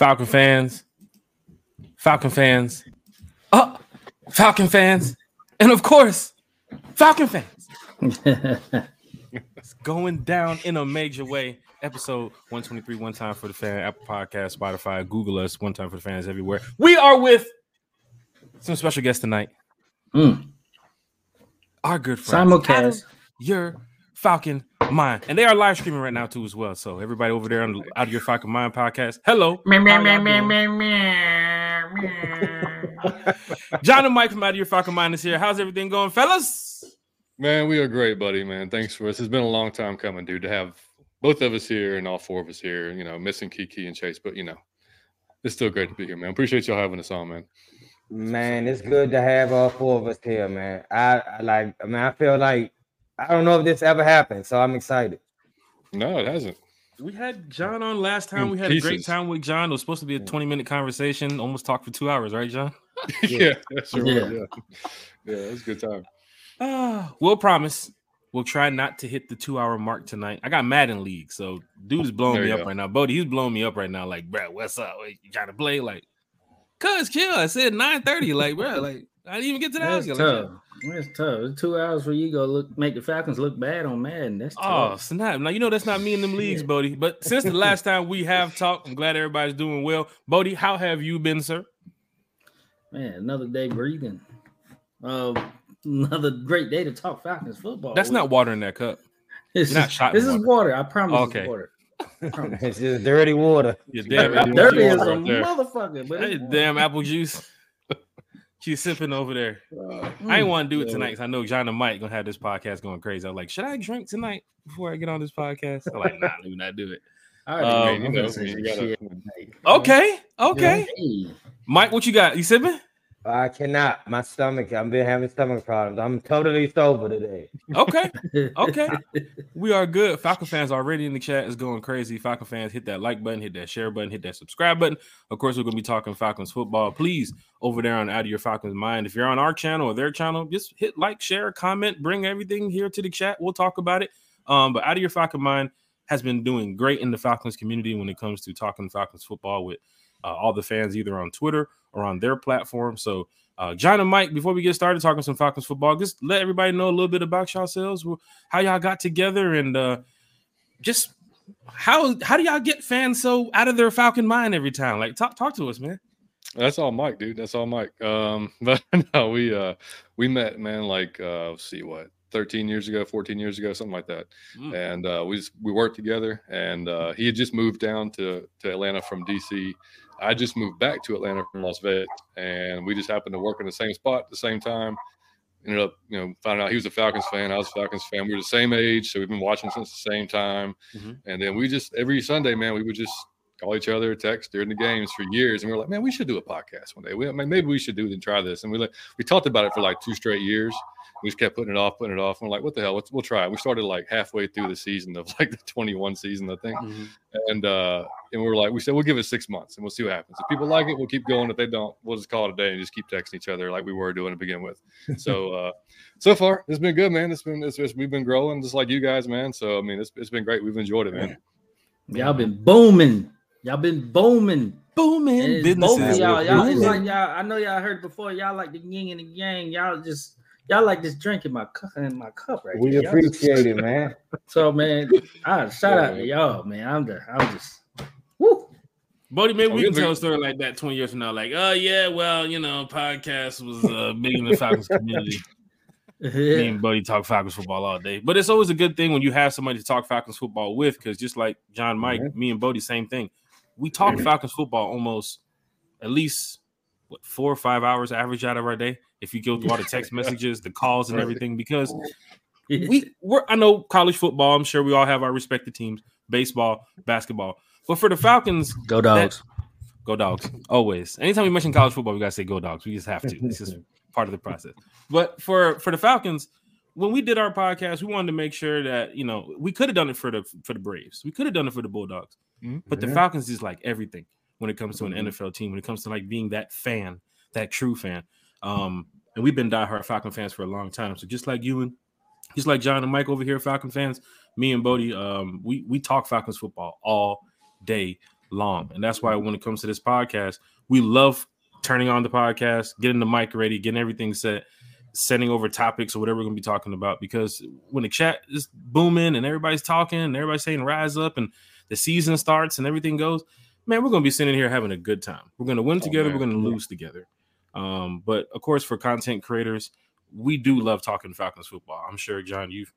Falcon fans, Falcon fans, oh, Falcon fans, and of course, Falcon fans. it's going down in a major way. Episode 123, one time for the fan, Apple Podcast, Spotify, Google us, one time for the fans everywhere. We are with some special guests tonight. Mm. Our good friend, Simulcast. your Falcon Mind, and they are live streaming right now too as well. So everybody over there on the Out of Your Falcon Mind podcast, hello, How y'all doing? John and Mike from Out of Your Falcon Mind is here. How's everything going, fellas? Man, we are great, buddy. Man, thanks for us. It's been a long time coming, dude, to have both of us here and all four of us here. You know, missing Kiki and Chase, but you know, it's still great to be here, man. Appreciate y'all having us on, man. Man, it's good to have all four of us here, man. I, I like, I mean, I feel like I don't know if this ever happened, so I'm excited. No, it hasn't. We had John on last time. In We had a great time with John. It was supposed to be a 20 minute conversation, almost talked for two hours, right, John? yeah, that's sure Yeah. was, yeah. Yeah, it was a good time. Ah, we'll promise. We'll try not to hit the two hour mark tonight. I got Madden League, so dude is blowing There me up go. right now. Bodie, he's blowing me up right now. Like, bro, what's up? Wait, you trying to play? Like, cuz chill. I said 9 30. Like, bro, like, I didn't even get to the house. That's yet. Like, tough. That's tough. It's two hours for you go look make the Falcons look bad on Madden. That's Oh, tough. snap. Now, you know, that's not me in them leagues, Bodie. But since the last time we have talked, I'm glad everybody's doing well. Bodie, how have you been, sir? Man, another day breathing. Uh, another great day to talk Falcons football. That's not water in that cup. It's not shot this in is water. I promise. Okay. It's water. Promise. It's just dirty water. You damn, Yeah, Dirty juice. as a right there. motherfucker. But Hey, damn apple juice. She's sipping over there. I ain't want to do it tonight because I know John and Mike gonna have this podcast going crazy. I'm like, should I drink tonight before I get on this podcast? I'm like, nah, do not do it. Um, know. you I'm know, gonna say you some gotta- Okay, okay. Hey. Mike, what you got? You sipping? I cannot. My stomach. I've been having stomach problems. I'm totally sober today. Okay, okay. We are good. Falcon fans already in the chat is going crazy. Falcon fans, hit that like button, hit that share button, hit that subscribe button. Of course, we're gonna be talking Falcons football. Please, over there on Out of Your Falcons Mind, if you're on our channel or their channel, just hit like, share, comment, bring everything here to the chat. We'll talk about it. Um, but Out of Your Falcon Mind has been doing great in the Falcons community when it comes to talking Falcons football with uh, all the fans, either on Twitter or on their platform. So. Uh, John and Mike, before we get started talking some Falcons football, just let everybody know a little bit about yourselves, how y'all got together, and uh, just how how do y'all get fans so out of their Falcon mind every time? Like, talk talk to us, man. That's all Mike, dude. That's all Mike. Um, but no, we uh we met, man, like uh let's see what 13 years ago, 14 years ago, something like that. Mm. And uh we just we worked together and uh he had just moved down to to Atlanta from DC. I just moved back to Atlanta from Las Vegas and we just happened to work in the same spot at the same time. Ended up, you know, finding out he was a Falcons fan. I was a Falcons fan. We were the same age, so we've been watching since the same time. Mhm. And then we just every Sunday, man, we would just call each other, text during the games for years, and we are like, man, we should do a podcast one day. We, man, maybe we should do it and try this. And we like we talked about it for like two straight years. We just kept putting it off, putting it off. And we're like, what the hell? Let's, we'll try it. We started like halfway through the season of like the 21 season, I think. Mhm. And uh, and we were like, we said we'll give it six months and we'll see what happens. If people like it, we'll keep going. If they don't, we'll just call it a day and just keep texting each other like we were doing to begin with. So uh, so far, it's been good, man. It's been it's, it's, we've been growing just like you guys, man. So I mean, it's, it's been great. We've enjoyed it, man. Y'all been booming. Y'all been booming. Booming And both of y'all, y'all, it's Booming. like y'all. I know y'all heard before. Y'all like the yin and the yang. Y'all just y'all like just drinking my cup in my cup right We here. Y'all just- appreciate it, man. So man, I shout out to y'all, man. I'm just, I'm just, woo. Bodie, maybe Oh, we we can tell a story like that 20 years from now. Like, oh yeah, well, you know, podcast was uh, big in the Falcons community. Me and Buddy talk Falcons football all day. But it's always a good thing when you have somebody to talk Falcons football with, because just like John, Mike, me and Bodie, same thing. We talk mm-hmm. Falcons football almost at least what four or five hours average out of our day. If you go through all the text messages, the calls, and everything, because we we're I know college football. I'm sure we all have our respected teams, baseball, basketball. But for the Falcons, go dogs. Go dogs. Always. Anytime we mention college football, we gotta say go dogs. We just have to. This is part of the process. But for for the Falcons, when we did our podcast, we wanted to make sure that you know we could have done it for the for the Braves. We could have done it for the Bulldogs. Mhm. But the. Falcons is like everything when it comes to an Mhm. NFL team. When it comes to like being that fan, that true fan. Um, and we've been diehard Falcon fans for a long time. So just like you and just like John and Mike over here, Falcon fans, me and Bodie, um, we we talk Falcons football all day long. And that's why when it comes to this podcast, we love turning on the podcast, getting the mic ready, getting everything set, sending over topics or whatever we're gonna be talking about. Because when the chat is booming and everybody's talking and everybody's saying rise up and the season starts and everything goes, man, we're gonna be sitting here having a good time. We're gonna win Oh, together, man. we're gonna lose together. Um, but of course, for content creators, we do love talking Falcons football. I'm sure, John, you've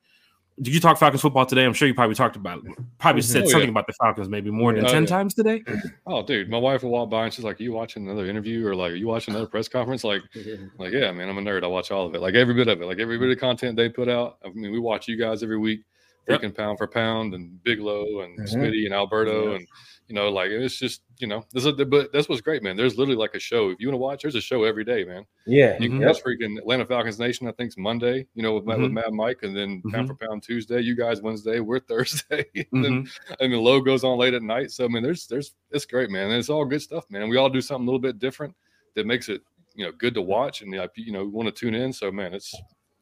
did you talk Falcons football today? I'm sure you probably talked about probably mm-hmm. said Oh, yeah. something about the Falcons maybe more than Oh, 10 yeah. times today. Oh, dude, my wife will walk by and she's like, Are "You watching another interview or like, are you watching another press conference?" Like, like, yeah, man, I'm a nerd. I watch all of it, like every bit of it, like every bit of content they put out. I mean, we watch you guys every week, Yep. freaking pound for pound, and Bigelow and Mhm. Smitty and Alberto, and you know, like it's just, you know, this is, but that's what's great, man. There's literally like a show. If you want to watch, there's a show every day, man. Yeah. You can Mhm. watch freaking Atlanta Falcons Nation. I think it's Monday, you know, with, Matt with Mhm. Matt Mike, and then pound Mhm. for pound Tuesday. You guys Wednesday. We're Thursday. and then Mhm. and the low goes on late at night. So I mean, there's there's it's great, man. And it's all good stuff, man. And we all do something a little bit different that makes it you know good to watch and you know want to tune in. So man, it's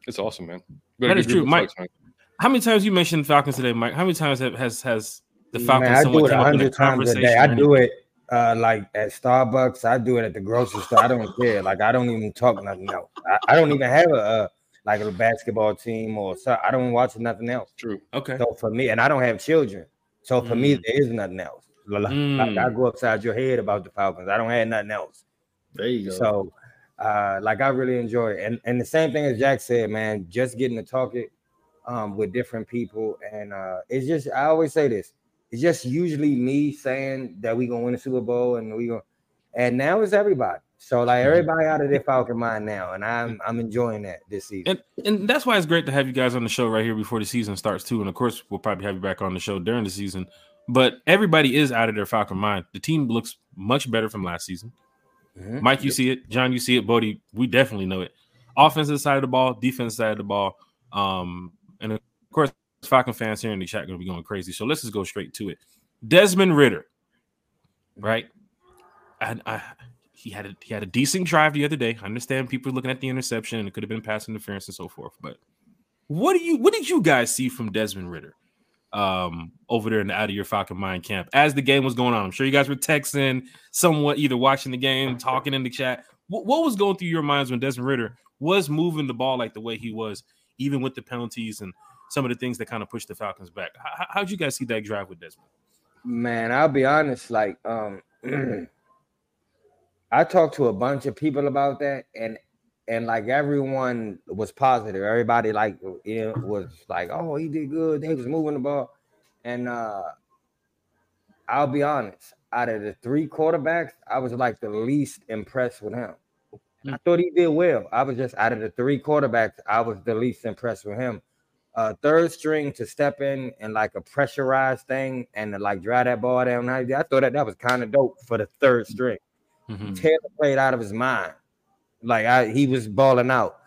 it's awesome, man. We That is true, Mike. folks, man. How many times you mentioned Falcons today, Mike? How many times have, has has the Falcons Man, I do it come a up hundred times a day. I do it uh, like at Starbucks. I do it at the grocery store. I don't care. Like I don't even talk nothing else. I, I don't even have a uh, like a basketball team or so. I don't watch nothing else. True. Okay. So for me, and I don't have children. So for me, Mm. there is nothing else. Like Mm. I go upside your head about the Falcons. I don't have nothing else. There you go. So, uh, like I really enjoy it, and and the same thing as Jack said, man, just getting to talk it um, with different people, and uh, it's just I always say this, it's just usually me saying that we're gonna win the Super Bowl and we gonna, and now it's everybody. So like everybody out of their Falcon mind now, and I'm I'm enjoying that this season. And and that's why it's great to have you guys on the show right here before the season starts too. And of course, we'll probably have you back on the show during the season. But everybody is out of their Falcon mind. The team looks much better from last season. Mhm. Mike, you see it. John, you see it. Bodie, we definitely know it. Offensive side of the ball, defense side of the ball. Um, and of course, Falcon fans here in the chat going to be going crazy. So let's just go straight to it. Desmond Ridder, right? I, he had a he had a decent drive the other day. I understand people looking at the interception and it could have been pass interference and so forth. But what do you what did you guys see from Desmond Ridder um over there in the out of your Falcon mind camp as the game was going on? I'm sure you guys were texting, somewhat either watching the game, talking in the chat. What, what was going through your minds when Desmond Ridder was moving the ball like the way he was, even with the penalties and some of the things that kind of pushed the Falcons back? How, how'd you guys see that drive with Desmond? Man, I'll be honest. Like, um, I talked to a bunch of people about that, and and like everyone was positive. Everybody like you know, was like, "Oh, he did good. They was moving the ball," and uh, I'll be honest. Out of the three quarterbacks, I was like the least impressed with him. I thought he did well. I was just out of the three quarterbacks, I was the least impressed with him uh third string to step in and like a pressurized thing and to like drive that ball down. I, I thought that that was kind of dope for the third string. Mhm. Taylor played out of his mind. Like I, he was balling out.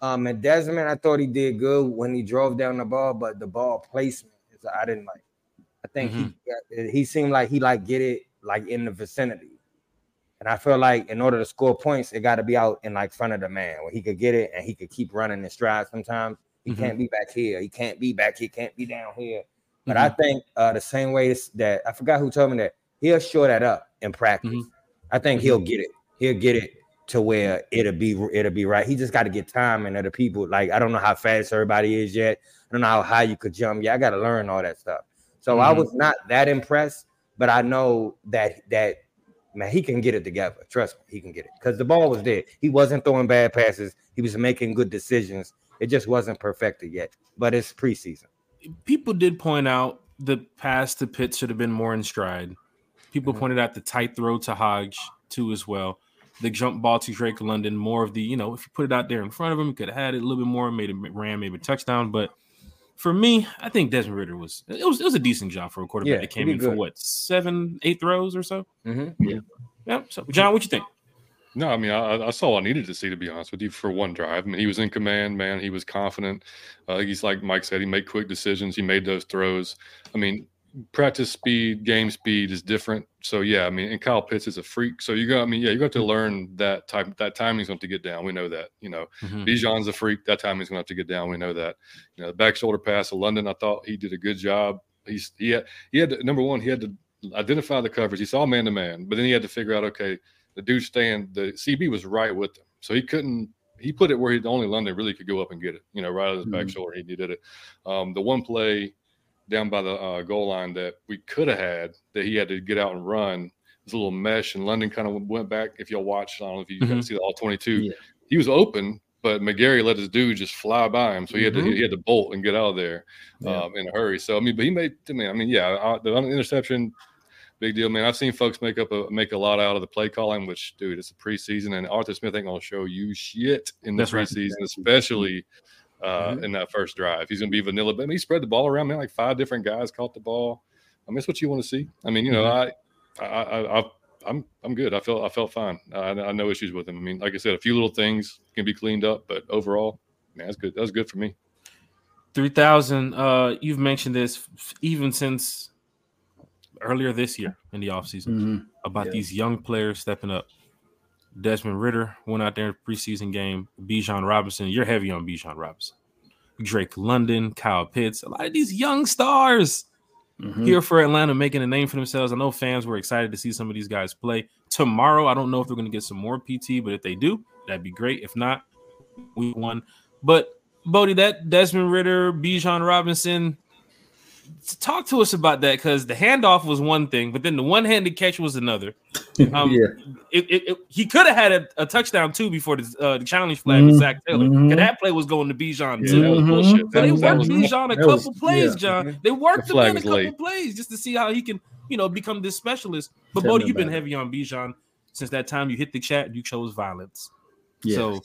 Um, and Desmond, I thought he did good when he drove down the ball, but the ball placement, is I didn't like. I think he he seemed like he like get it like in the vicinity, and I feel like in order to score points, it got to be out in like front of the man where he could get it and he could keep running in stride. Sometimes he Mhm. can't be back here, he can't be back here, can't be down here. But I think uh, the same way that I forgot who told me that he'll show that up in practice. Mhm. I think he'll get it. He'll get it to where it'll be it'll be right. He just got to get time and other people. Like I don't know how fast everybody is yet. I don't know how high you could jump. Yeah, I got to learn all that stuff. So I Mhm. was not that impressed, but I know that that man he can get it together. Trust me, he can get it because the ball was there. He wasn't throwing bad passes. He was making good decisions. It just wasn't perfected yet. But it's preseason. people did point out the pass to Pitt should have been more in stride. People Mhm. pointed out the tight throw to Hodge too as well. The jump ball to Drake London, more of the you know if you put it out there in front of him, could have had it a little bit more, made it ran maybe a touchdown. But for me, I think Desmond Ridder was it was it was a decent job for a quarterback Yeah, that came did in for what seven, eight throws or so. Mm-hmm. Yeah. So John, what you think? No, I mean, I, I saw what I needed to see, to be honest with you, for one drive. I mean, he was in command, man. He was confident. Uh, he's like Mike said, he made quick decisions. He made those throws. I mean, practice speed, game speed is different. So yeah, I mean, and Kyle Pitts is a freak. So you got, I mean, yeah, you got to learn that type. That timing's going to get down. We know that. You know, Mhm. Bijan's a freak. That timing's going to have to get down. We know that. You know, the back shoulder pass to London. I thought he did a good job. He's he had he had to, number one. He had to identify the coverage. He saw man to man, but then he had to figure out, okay, the dude staying, the CB was right with him. So he couldn't, he put it where he, only London really could go up and get it, you know, right on his back Mhm. shoulder. He did it. Um, the one play down by the uh, goal line that we could have had that he had to get out and run was a little mesh, and London kind of went back. If y'all watch, I don't know if you Mhm. guys see the all 22, Yeah. he was open, but McGary let his dude just fly by him. So he had to, Mhm. he had to bolt and get out of there Yeah. um, in a hurry. So I mean, but he made. I mean, I mean, yeah, uh, the interception, big deal, man. I've seen folks make up a make a lot out of the play calling, which, dude, it's a preseason, and Arthur Smith ain't gonna show you shit in the That's right. preseason, especially uh, Mhm. in that first drive. He's gonna be vanilla, but I mean, he spread the ball around. Man, like five different guys caught the ball. I mean, that's what you want to see. I mean, you know, I, I, I, I I'm I'm good. I felt I felt fine. I, I no issues with him. I mean, like I said, a few little things can be cleaned up, but overall, man, that's good. That's good for me. Three thousand. Uh, you've mentioned this even since earlier this year in the offseason Mhm. about Yeah. these young players stepping up. Desmond Ridder went out there in the preseason game. Bijan Robinson, you're heavy on Bijan Robinson. Drake London, Kyle Pitts, a lot of these young stars Mhm. here for Atlanta making a name for themselves. I know fans were excited to see some of these guys play tomorrow. I don't know if they're going to get some more PT, but if they do, that'd be great. If not, we won. But Bodie, that Desmond Ridder, Bijan Robinson, talk to us about that because the handoff was one thing, but then the one-handed catch was another. Um, yeah. It, it, it- he could have had a, a touchdown too before the, uh, the challenge flag with Mhm. Zac Taylor. 'cause Mhm. that play was going to Bijan Yeah, too. that was Mhm. bullshit. That they was, worked was Bijan a couple was- plays, yeah. John. They worked The him in a couple late. plays just to see how he can, you know, become this specialist. But Tell Bodie, you've been heavy on Bijan since that time you hit the chat. You chose violence. Yeah. So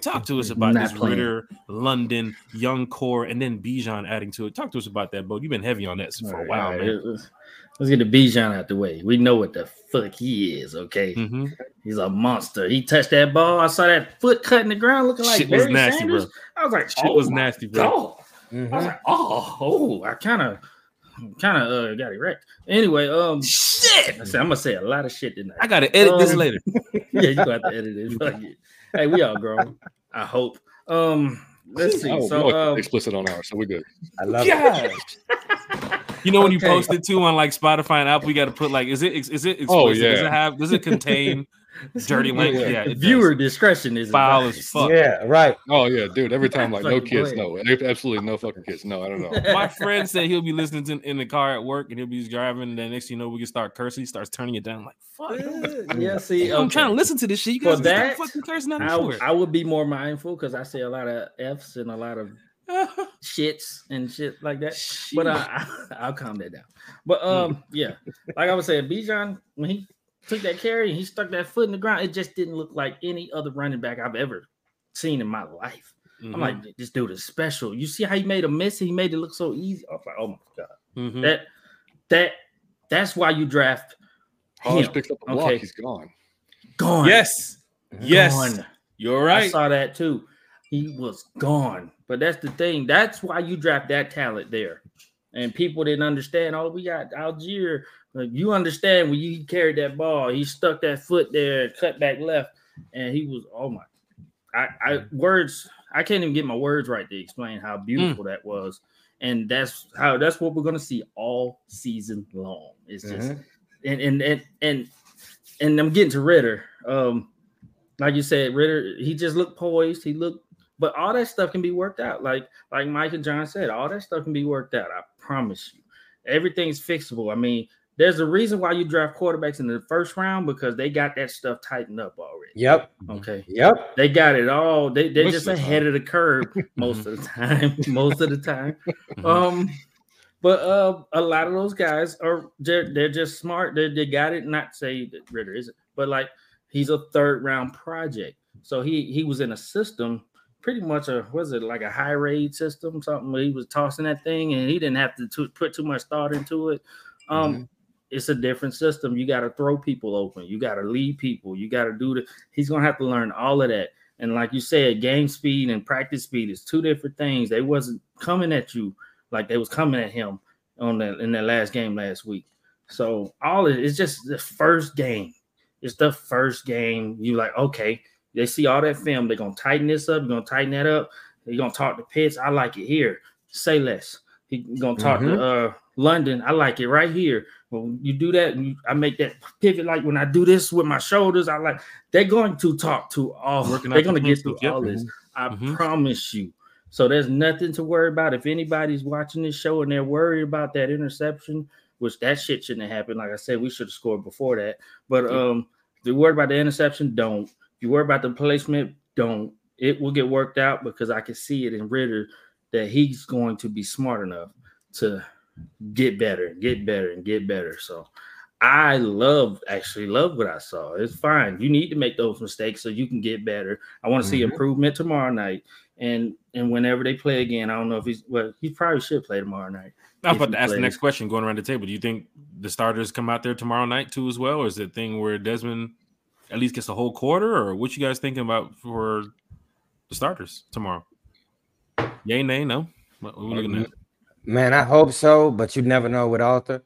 talk to us about this playing. Ridder, London, young core, and then Bijan adding to it. Talk to us about that, Bodie. You've been heavy on that for a while, right. man. Let's- Let's get the Bijan out the way. We know what the fuck he is, okay? hmm He's a monster. He touched that ball. I saw that foot cutting the ground looking like Shit was Barry nasty, Sanders. bro. I was like, Shit oh was nasty, bro. Mhm. I was like, oh, oh, I kind of, kind of uh, got erect. Anyway, um, Shit. I said, I'm gonna say a lot of shit tonight. I gotta edit this Um, later. yeah, you got to edit it. Fuck it. Hey, we all grown. I hope. Um, let's see. Oh, So, no, um, explicit on ours, so we're good. I love it. You know when you post it too on like Spotify and Apple, you got to put like, is it is it explicit? Oh, Does it have? Does it contain dirty language? Yeah. Yeah, it does. viewer discretion is Foul as fuck. Yeah, right. Oh yeah, dude. Every time, like no Fucking kids, boy. no, absolutely no fucking kids. No, I don't know. My friend said he'll be listening to in the car at work and he'll be driving. And then next thing you know, we can start cursing. He starts turning it down. like, fuck. yeah, see, I'm okay. trying to listen to this shit. You For guys can that, stop fucking cursing out I, of I would be more mindful because I say a lot of F's and a lot of shits and shit like that. But uh, I, I'll calm that down. But um, yeah, like I was saying, Bijan when he took that carry and he stuck that foot in the ground, it just didn't look like any other running back I've ever seen in my life. Mhm. I'm like, this dude is special. You see how he made a miss? He made it look so easy. I was like, oh my god, Mhm. that that that's why you draft Hodge him. picks up a block, Okay. he's gone. Gone. yes, yes, Gone. you're right. I saw that too. He was gone. But that's the thing. That's why you draft that talent there. And people didn't understand. Oh, we got Allgeier. Like, you understand when you carried that ball, he stuck that foot there, cut back left, and he was oh my. I, I words. I can't even get my words right to explain how beautiful that was. And that's how that's what we're gonna see all season long. It's just Mhm. and and and and and I'm getting to Ridder. Um, like you said, Ridder, he just looked poised. He looked, but all that stuff can be worked out. Like like Mike and John said, all that stuff can be worked out. I promise you, everything's fixable. I mean, there's a reason why you draft quarterbacks in the first round because they got that stuff tightened up already. Yep. Okay, Yep. they got it all. They they're Most just of the ahead of the curve most of the time. most of the time. Um, but uh, a lot of those guys are they're, they're just smart. They, they got it. Not say that Ridder isn't, but like he's a third round project. So he he was in a system, pretty much a was it like a Air Raid system, something where he was tossing that thing and he didn't have to to put too much thought into it. Um, it's a different system. You got to throw people open. You got to lead people. You got to do the. He's gonna have to learn all of that. And like you said, game speed and practice speed is two different things. They wasn't coming at you like they was coming at him on that in that last game last week. So all it is just the first game. It's the first game. You like okay. They see all that film. They're gonna tighten this up. You're gonna tighten that up. They're gonna talk to Pitts. I like it here. Say less. He gonna talk to uh London, I like it right here. When you do that, I make that pivot. Like when I do this with my shoulders, I like they're going to talk to all. Working they're going to get through all this. I mm-hmm. promise you. So there's nothing to worry about. If anybody's watching this show and they're worried about that interception, which that shit shouldn't have happened. Like I said, we should have scored before that. But um, if you're worried about the interception, don't. You worry about the placement, don't. It will get worked out because I can see it in Ridder that he's going to be smart enough to get better, and get better, and get better. So I love actually love what I saw. It's fine. You need to make those mistakes so you can get better. I want to mm-hmm. see improvement tomorrow night. And and whenever they play again, I don't know if he's well, he probably should play tomorrow night. I'm about to ask plays. the next question going around the table. Do you think the starters come out there tomorrow night too as well? Or is it a thing where Desmond at least gets a whole quarter? Or what you guys thinking about for the starters tomorrow? Yay, nay, no. What, what looking at? Man, I hope so, but you never know with Arthur.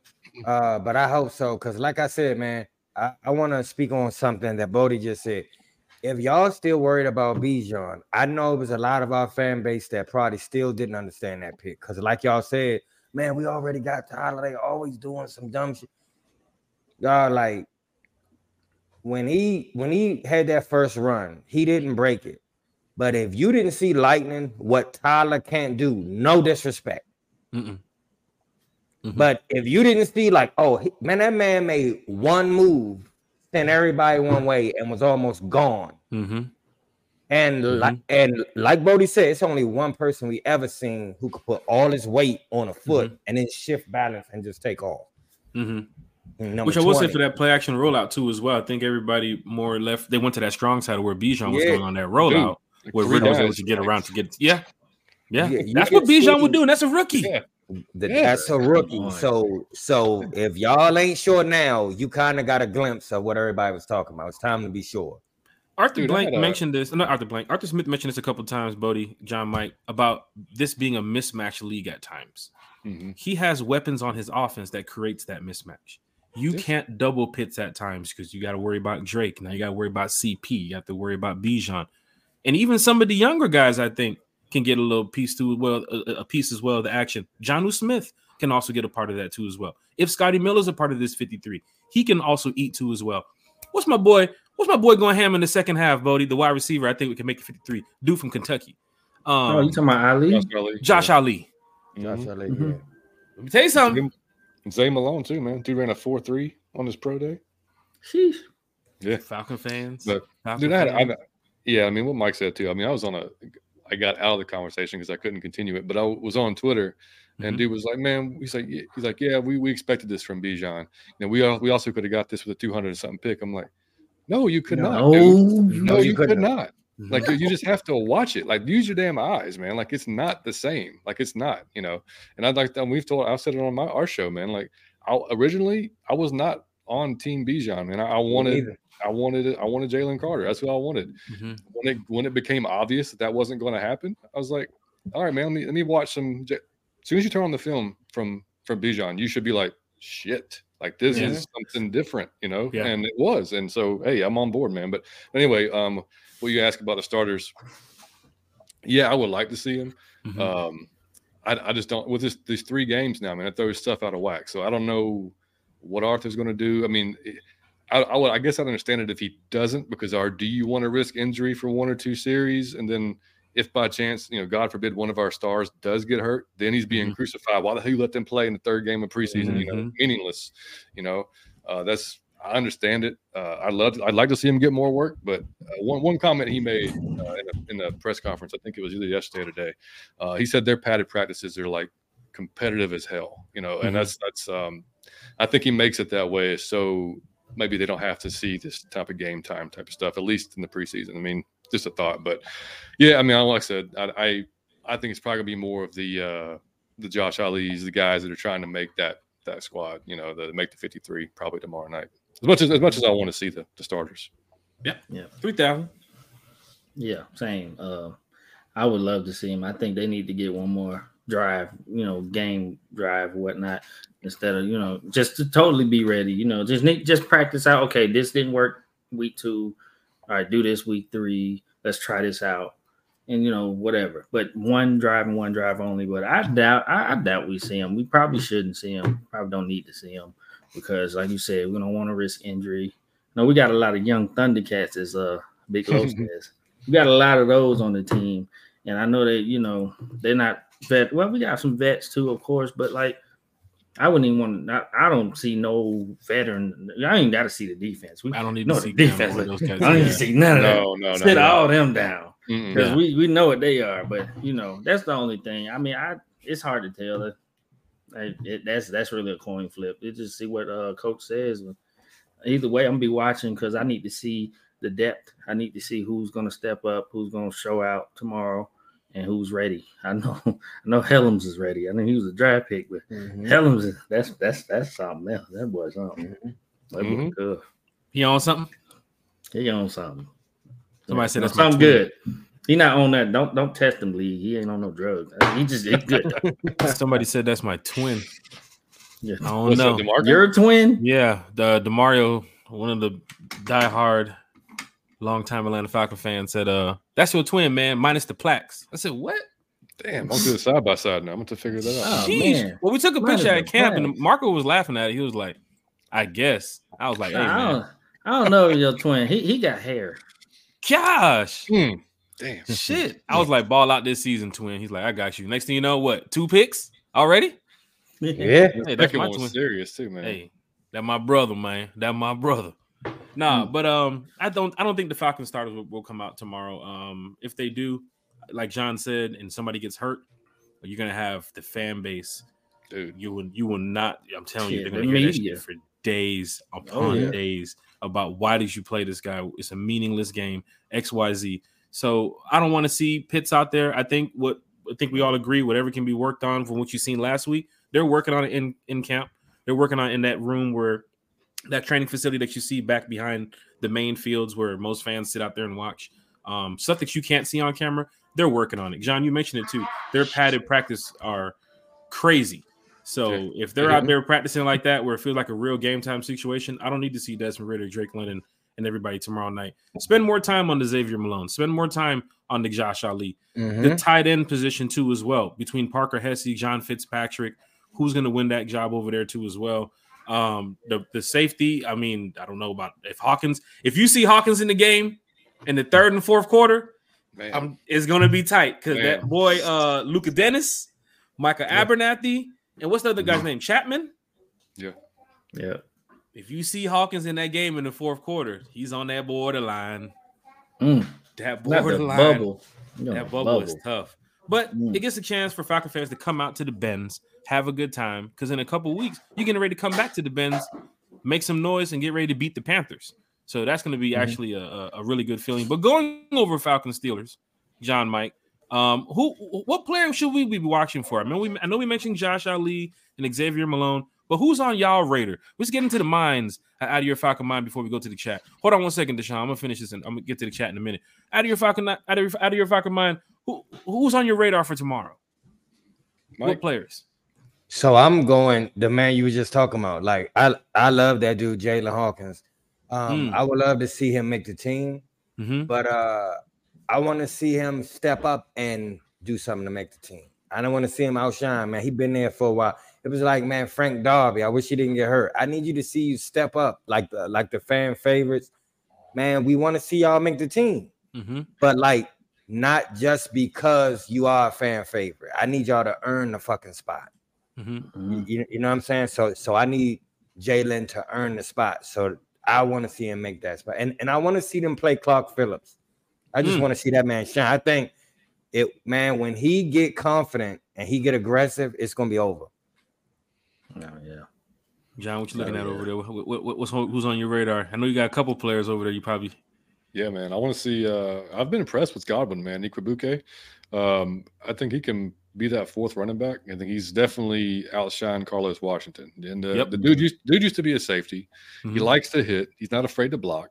Uh, but I hope so, because like I said, man, I, I want to speak on something that Bodie just said. If y'all still worried about Bijan, I know it was a lot of our fan base that probably still didn't understand that pick. Because like y'all said, man, we already got Tyler. They always doing some dumb shit. Y'all like when he when he had that first run, he didn't break it. But if you didn't see lightning, what Tyler can't do, no disrespect. Mm-mm. Mm-hmm. But if you didn't see, like, oh man, that man made one move, sent everybody one way, and was almost gone. Mm-hmm. And mm-hmm. like and like Bodie said, it's only one person we ever seen who could put all his weight on a foot mm-hmm. and then shift balance and just take off. Mm-hmm. Which I will say for that play action rollout too as well. I think everybody more left they went to that strong side of where Bijan was going on that rollout, Dude, where Ridder was able to get around to get yeah, yeah. yeah that's what Bijan would do. And that's a rookie. Yeah. The, yeah. That's a rookie. So so if y'all ain't sure now, you kind of got a glimpse of what everybody was talking about. It's time to be sure. Arthur Dude, Blank mentioned this. Not Arthur Blank. Arthur Smith mentioned this a couple times. Bodie, John, Mike about this being a mismatch league at times. Mm-hmm. He has weapons on his offense that creates that mismatch. You can't double Pitts at times because you got to worry about Drake. Now you got to worry about CP. You have to worry about Bijan, and even some of the younger guys. I think can get a little piece to well a, a piece as well of the action. Jonnu Smith can also get a part of that too as well. If Scotty Miller's a part of this 53, he can also eat too as well. What's my boy? What's my boy going ham in the second half, Bodie? The wide receiver, I think we can make it 53. Dude from Kentucky. Um, oh, you talking about Ali? Josh Ali. Josh yeah. Ali. Josh mm-hmm. Ali. Mm-hmm. Yeah. Let me tell you something. Zay Malone too, man. Dude ran a four three on his pro day. Sheesh. Yeah. Falcon fans. But, Falcon dude, I, had, I, yeah, I mean, what Mike said too. I mean, I was on a I got out of the conversation because I couldn't continue it. But I was on Twitter, and mm-hmm. dude was like, "Man," he's like, "He's like, yeah, we, we expected this from Bijan. You we all, we also could have got this with a two hundred and something pick." I'm like, "No, you could no. not. Dude. No, you, you could not. Like you just have to watch it. Like use your damn eyes, man. Like it's not the same. Like it's not, you know. And I'd like we've told I've said it on my our show, man. Like I originally I was not on Team Bijan, man. I, I wanted I wanted it. I wanted Jalen Carter. That's what I wanted. Mm-hmm. When it when it became obvious that that wasn't going to happen, I was like, all right, man. Let me let me watch some. As soon as you turn on the film from from Bijan, you should be like, shit. Like this yeah. is something different, you know, yeah. and it was, and so hey, I'm on board, man. But anyway, um, what you ask about the starters? Yeah, I would like to see him. Mm-hmm. Um, I, I, just don't with this these three games now, man. It throws stuff out of whack. So I don't know what Arthur's going to do. I mean, I, I, would, I guess I'd understand it if he doesn't, because our do you want to risk injury for one or two series, and then if by chance, you know, God forbid, one of our stars does get hurt, then he's being mm-hmm. crucified. Why the hell you let them play in the third game of preseason? Mm-hmm. You know, mm-hmm. meaningless. You know, uh, that's I understand it. Uh, I love. I'd like to see him get more work, but uh, one one comment he made uh, in, a, in, the press conference, I think it was either yesterday or today, uh, he said their padded practices are like competitive as hell. You know, and mm-hmm. that's that's. Um, I think he makes it that way so maybe they don't have to see this type of game time type of stuff at least in the preseason. I mean, just a thought, but yeah, I mean, like I said, I I, I think it's probably gonna be more of the uh, the Josh Ali's, the guys that are trying to make that that squad, you know, the make the 53 probably tomorrow night. As much as as much as I want to see the, the starters. Yeah, yeah, three thousand. Yeah, same. Uh, I would love to see him. I think they need to get one more drive, you know, game drive, whatnot instead of you know just to totally be ready. You know, just need just practice out. Okay, this didn't work week two. All right, do this week three. Let's try this out and you know whatever. But one drive and one drive only. But I doubt I, I doubt we see him. We probably shouldn't see him. Probably don't need to see him because, like you said, we don't want to risk injury. No, we got a lot of young Thundercats, as uh Big Low says. We got a lot of those on the team, and I know that you know they're not vet. Well, we got some vets too, of course, but like I wouldn't even want to. I, I don't see no veteran. I ain't got to see the defense. We, I don't need no to see defense. Cameron with those I don't need Yeah. to see none of that. No, no, no. Sit no. all them down because Yeah. we we know what they are. But you know that's the only thing. I mean, I it's hard to tell. It, it, it- that's that's really a coin flip. It just see what uh coach says. Either way, I'm gonna be watching because I need to see the depth. I need to see who's gonna step up, who's gonna show out tomorrow, and who's ready. I know I know Hellams is ready. I know he was a draft pick, but Mhm. Hellams is that's that's that's something else. That boy something. That boy Mhm. good. He on something? He on something. Somebody said that's something twin. good. He not on that. Don't don't test him, Lee. He ain't on no drugs. He just he good. Somebody said that's my twin. Yeah. I don't What's know. that, You're a twin. Yeah, the Demario, one of the diehard, longtime Atlanta Falcon fans said, "Uh, that's your twin, man, minus the plaques." I said, "What?" Damn, I'm doing side by side now. I'm going to figure that out. Oh, Sheesh. man. Well, we took a Minus picture at camp, and. Marco was laughing at it. He was like, "I guess." I was like, "Hey, I man, don't. I don't know your twin. He he got hair. gosh." Hmm. Damn. Shit. I was like, ball out this season, twin. He's like, I got you. Next thing you know, what? Two picks already? Yeah. Hey, that's Second my twin. serious too, man. Hey, that my brother, man. That my brother. Nah, but um, I don't I don't think the Falcon starters will, will come out tomorrow. Um, if they do, like John said, and somebody gets hurt, you're gonna have the fan base. Dude. You will you will not. I'm telling you, they're gonna hear that media. for days Oh, upon yeah. days about why did you play this guy? It's a meaningless game. X Y Z. So I don't want to see Pitts out there. I think what I think we all agree, whatever can be worked on from what you've seen last week, they're working on it in in camp. They're working on it in that room where that training facility that you see back behind the main fields where most fans sit out there and watch. Um, stuff that you can't see on camera, they're working on it. John, you mentioned it too. Their padded practice are crazy. So Yeah. if they're out Mhm. there practicing like that, where it feels like a real game time situation, I don't need to see Desmond Ridder, Drake London, and everybody tomorrow night. Spend more time on the Xavier Malone. Spend more time on the Josh Ali. Mhm. The tight end position too, as well, between Parker Hesse, John Fitzpatrick. Who's going to win that job over there too, as well? Um, the the safety. I mean, I don't know about if Hawkins. If you see Hawkins in the game in the third and fourth quarter, Man. um, it's going to be tight because that boy, uh, Lukas Denis, Micah Yeah. Abernathy, and what's the other guy's name? Chapman. Yeah. Yeah. If you see Hawkins in that game in the fourth quarter, he's on that borderline. Mm, That borderline. bubble. Know, That bubble, is tough. But Mm. it gets a chance for Falcon fans to come out to the Benz, have a good time, because in a couple weeks, you're getting ready to come back to the Benz, make some noise, and get ready to beat the Panthers. So that's going to be Mhm. actually a, a, a really good feeling. But going over Falcon Steelers, John Mike, um, who what player should we be watching for? I mean, we I know we mentioned Josh Ali and Xavier Malone, but who's on y'all radar? Let's get into the minds uh, out of your Falcon mind before we go to the chat. Hold on one second, Deshaun. I'm gonna finish this and I'm gonna get to the chat in a minute. Out of your Falcon, out of your, out of your Falcon mind, who who's on your radar for tomorrow? What players? So I'm going the man you were just talking about. Like I I love that dude, Jaylinn Hawkins. Um, Mm. I would love to see him make the team, Mm-hmm. but uh I want to see him step up and do something to make the team. I don't want to see him outshine, man. He been there for a while. It was like, man, Frank Darby. I wish he didn't get hurt. I need you to see you step up like the like the fan favorites. Man, we want to see y'all make the team, Mm-hmm. but like not just because you are a fan favorite. I need y'all to earn the fucking spot. Mm-hmm. Mhm. You, you know what I'm saying? So so I need Jaylinn to earn the spot. So I want to see him make that spot. And and I want to see them play Clark Phillips. I just Mm. want to see that man shine. I think it man, when he get confident and he get aggressive, it's gonna be over. Oh, yeah. John, what you looking Oh, at yeah. over there? What, what, what- what's on, who's on your radar? I know you got a couple players over there. You probably Yeah, man. I want to see. Uh, I've been impressed with Godwin, man. Igwebuike. Um, I think he can be that fourth running back. I think he's definitely outshined Carlos Washington. And uh, Yep. the dude used dude used to be a safety. He Mhm. likes to hit. He's not afraid to block.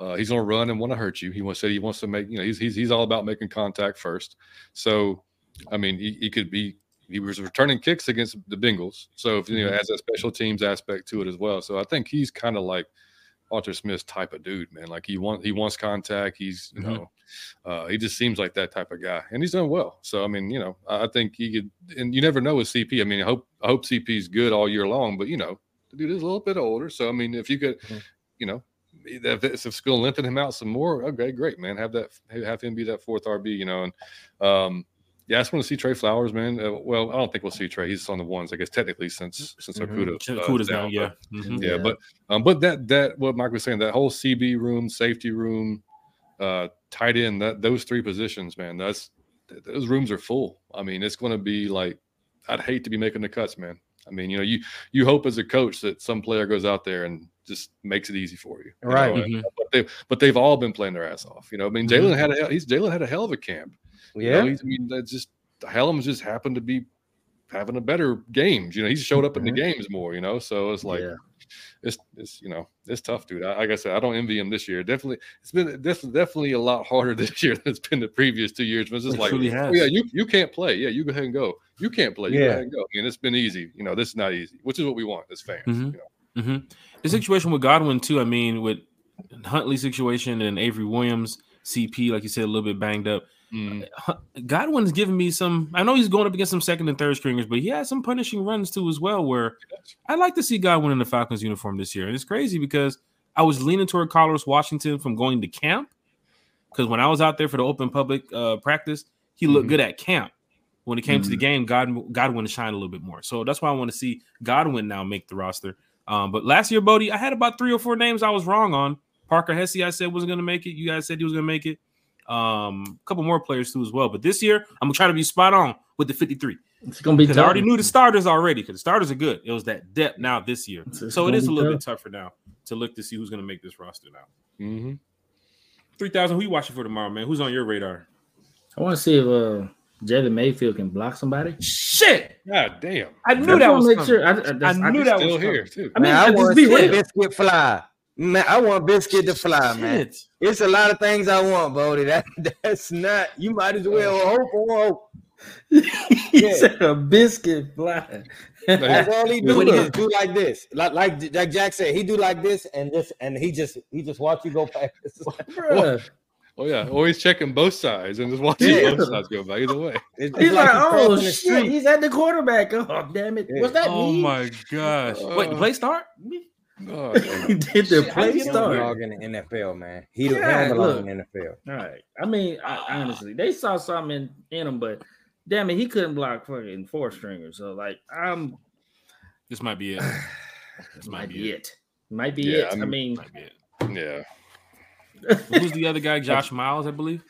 Uh, he's gonna run and want to hurt you. He wants to. He wants to make. You know, he's he's he's all about making contact first. So, I mean, he, he could be. He was returning kicks against the Bengals. So, if, you know, Mhm. has that special teams aspect to it as well. So, I think he's kind of like Arthur Smith's type of dude, man. Like he wants he wants contact. He's you Mhm. know, uh, he just seems like that type of guy, and he's done well. So I mean, you know, I think he could. And you never know with CP. I mean, I hope I hope CP is good all year long, but you know, the dude is a little bit older. So I mean, if you could, Mhm. you know. If it's if to lengthen him out some more, okay, great, man. Have that, have him be that fourth RB, you know. And um, yeah, I just want to see Tre Flowers, man. Uh, well, I don't think we'll see Trey. He's on the ones, I guess, technically since since Mhm. Okudah. uh, down, down, yeah. but- Mhm. yeah, Yeah. but um, but that that what Mike was saying, that whole CB room, safety room, uh, tight end, that those three positions, man, that's those rooms are full. I mean, it's going to be like, I'd hate to be making the cuts, man. I mean, you know, you you hope as a coach that some player goes out there and just makes it easy for you, you Right. know, Mhm. But they but they've all been playing their ass off. You know, I mean, Mhm. Jaylinn had a he's Jaylinn had a hell of a camp. You know, Yeah. he's, I mean, that's just Hellams just happened to be having a better games. You know, he's showed up in the Mhm. games more. You know, so it's like Yeah. it's it's you know it's tough, dude. I, like I said, I don't envy him this year. Definitely, it's been definitely definitely a lot harder this year than it's been the previous two years. But it's just It like, has. oh, yeah, you you can't play. Yeah, you go ahead and go. You can't play. You go Yeah. ahead and go. I mean, it's been easy. You know, this is not easy, which is what we want as fans. Mhm. You know? hmm The situation with Godwin too. I mean, with Huntley situation and Avery Williams, CP, like you said, a little bit banged up. Mm. Godwin's giving me some. I know he's going up against some second and third stringers, but he has some punishing runs too as well. Where I'd like to see Godwin in the Falcons uniform this year, and it's crazy because I was leaning toward Carlos Washington from going to camp because when I was out there for the open public uh, practice, he looked Mhm. good at camp. When it came to the game, Godwin, Godwin shined a little bit more. So that's why I want to see Godwin now make the roster. Um, but last year, Bodie, I had about three or four names I was wrong on. Parker Hesse, I said wasn't going to make it. You guys said he was going to make it. Um, a couple more players too as well. But this year, I'm gonna try to be spot on with the 53 It's gonna be because tough. I already knew the starters already because the starters are good. It was that depth now this year, It's- it's so it a little tough. bit tougher now to look to see who's gonna make this roster now. hmm Three thousand. Who you watching for tomorrow, man? Who's on your radar? I want to see if uh, Jalen Mayfield can block somebody. Shit, God damn, I knew Just that was make coming. sure. I, I, I knew that was still coming. here too. I mean, Man, I I just want be to see real. biscuit fly. Man, I want biscuit to fly, man. It's a lot of things I want, Bodie. That that's not. You might as well oh. hope or hope. he said a biscuit fly. That's all he do. What do Is do like this, like like like Jack said. He do like this, and just and he just he just watch you go past. Bruh. Oh yeah, always checking both sides and just watching Yeah. both sides go by. Either way, It's, He's it's like, oh shit, street. he's at the quarterback. Oh damn it! Yeah. What's that Oh mean? my gosh! Uh, Wait, the play start? Uh, oh, he did the Shit, how play you He don't start. belong in the NFL, man. He don't, he Yeah, don't belong look. in the NFL. All right. I mean, I, honestly, they saw something in, in him, but damn it, he couldn't block fucking four stringers. So like, I'm This might be it. This might be it. Might be Yeah, it. I I'm- mean, Might be it. yeah, Who's the other guy? Josh Miles, I believe.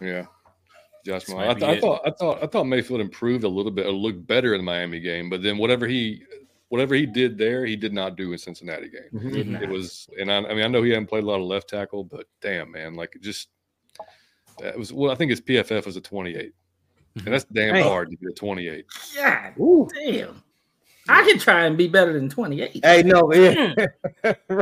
yeah. Josh, Miles. I, th- I thought I thought I thought Mayfield improved a little bit, or looked better in the Miami game, but then whatever he whatever he did there, he did not do in Cincinnati game. Mm-hmm. did not. It was, and I, I mean, I know he hadn't played a lot of left tackle, but damn, man, like it just it was. Well, I think his PFF was a 28, and mm-hmm. that's damn Hey. hard to get a 28. God Ooh. damn. I can try and be better than 28. Hey, no, yeah.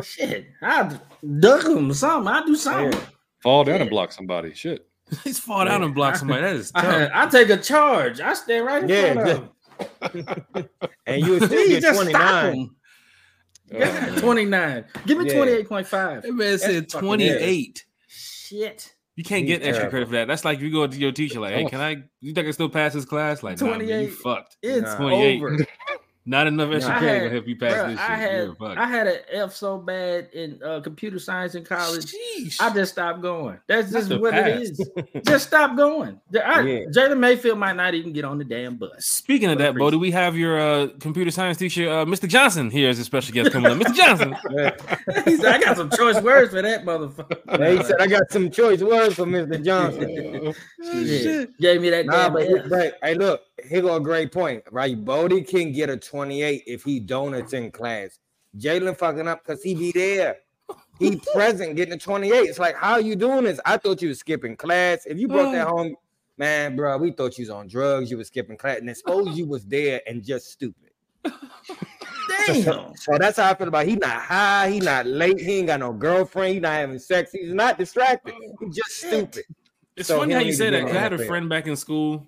Shit. I'll duck him or something. I'll do something. Fall down and block somebody. Shit. He's fall down and block somebody. That is tough. I, I take a charge. I stand right in Yeah, front of him. and you would still Please get just stop 29. him. Oh, God, man. 29. Give me Yeah. 28.5. That man said 28. Shit. You can't He's get extra terrible. credit for that. That's like if you go to your teacher, like, hey, oh. can I? You think I still pass this class? Like, nah, man, you 28. fucked. It's Nah. 28. over. Not enough extra Nah. I to help you pass Bruh, this I shit. had You're. I had an F so bad in uh, computer science in college. Sheesh. I just stopped going. That's That's just the what it past. just stop going. The- I- Yeah. Jalen Mayfield might not even get on the damn bus. Speaking of that, the Bo, do we have your uh, computer science teacher, uh, Mr. Johnson, here as a special guest coming up? Mr. Johnson. He said, I got some choice words for that motherfucker. Yeah, he said, I got some choice words for Mr. Johnson. Yeah. Gave me that Nah, damn but, F. but hey, look, here go a great point, right? Bodie can get a 28 if he donuts in class. Jalen fucking up because he be there. He present getting a 28. It's like, how you doing this? I thought you was skipping class. If you brought that mm. home, man, bro, we thought you was on drugs. You was skipping class, and then suppose you was there and just stupid. Damn. So that's how I feel about. He not high. He not late. He ain't got no girlfriend. He not having sex. He's not distracted. He just stupid. It's So funny how you say that. be 'cause I had a friend back in school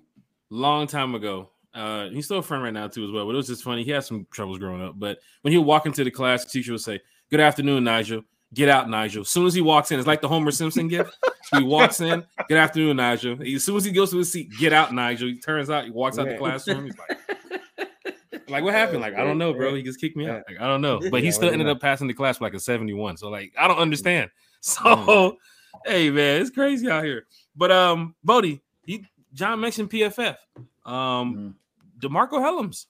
long time ago. Uh, he's still a friend right now too, as well. But it was just funny. He had some troubles growing up. But when he would walk into the class, the teacher would say, "Good afternoon, Nigel. get out, Nigel. As soon as he walks in, it's like the Homer Simpson gift. He walks in, good afternoon, Nigel. As soon as he goes to his seat, get out, Nigel. He turns out, he walks out the classroom. He's like, like what happened? Like, I don't know, bro. He just kicked me out. Like, I don't know. But he still ended up passing the class for like a 71. So, like, I don't understand. So, Mm. hey man, it's crazy out here. But um, Bodie, he John mentioned PFF. Um, DeMarcco Hellams,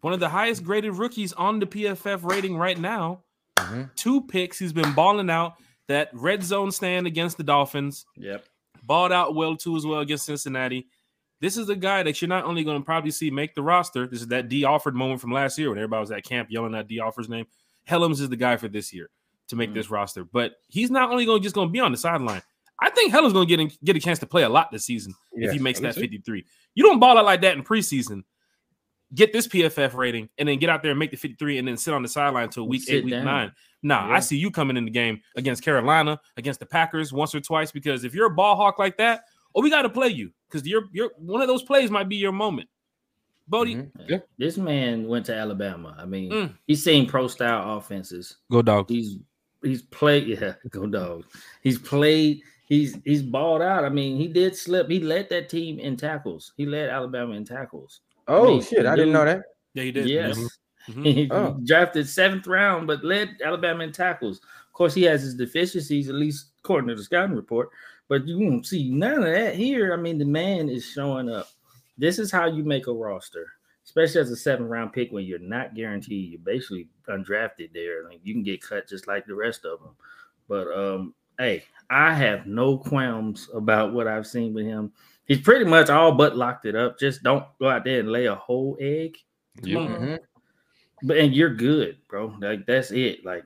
one of the highest graded rookies on the PFF rating right now. Mhm. Two picks. He's been balling out. That red zone stand against the Dolphins, Yep. balled out well too as well against Cincinnati. This is a guy that you're not only going to probably see make the roster. This is that Dee Alford moment from last year when everybody was at camp yelling at Dee Alford's name. Hellams is the guy for this year to make Mm. this roster. But he's not only going just going to be on the sideline. I think Hellams going to get in, get a chance to play a lot this season if he makes I do that too. 53. You don't ball out like that in preseason. Get this PFF rating and then get out there and make the 53 and then sit on the sideline until week Sit eight, week down. nine. Nah, Yeah. I see you coming in the game against Carolina, against the Packers once or twice because if you're a ball hawk like that, oh, we got to play you because you're you're one of those plays might be your moment. Bodie, Mhm. This man went to Alabama. I mean, Mm. he's seen pro style offenses. go dog. He's he's played. Yeah, go dogs. He's played. He's he's balled out. I mean, he did slip. He led that team in tackles. He led Alabama in tackles. Oh mean, shit! I didn't know that. Yeah, he did. Yes. Mhm. Mhm. He Oh. drafted seventh round, but led Alabama in tackles. Of course, he has his deficiencies, at least according to the scouting report. But you won't see none of that here. I mean, the man is showing up. This is how you make a roster, especially as a seventh round pick when you're not guaranteed. You're basically undrafted there. Like you can get cut just like the rest of them. But um, hey, I have no qualms about what I've seen with him. He's pretty much all but locked it up. Just don't go out there and lay a whole egg. Yep. on. Mhm. But and you're good, bro. Like that's it. Like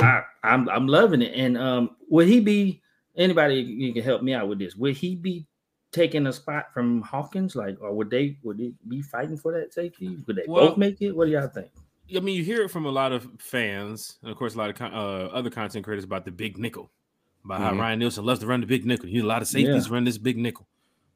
I, I'm I'm loving it. And um, would he be anybody you can help me out with this? Would he be taking a spot from Hawkins? Like, or would they would they be fighting for that safety? Would they Well- both make it? What do y'all think? I mean, you hear it from a lot of fans, and of course, a lot of con- uh, other content creators about the big nickel, about Mhm. how Ryan Nielsen loves to run the big nickel. You need a lot of safeties Yeah. to run this big nickel.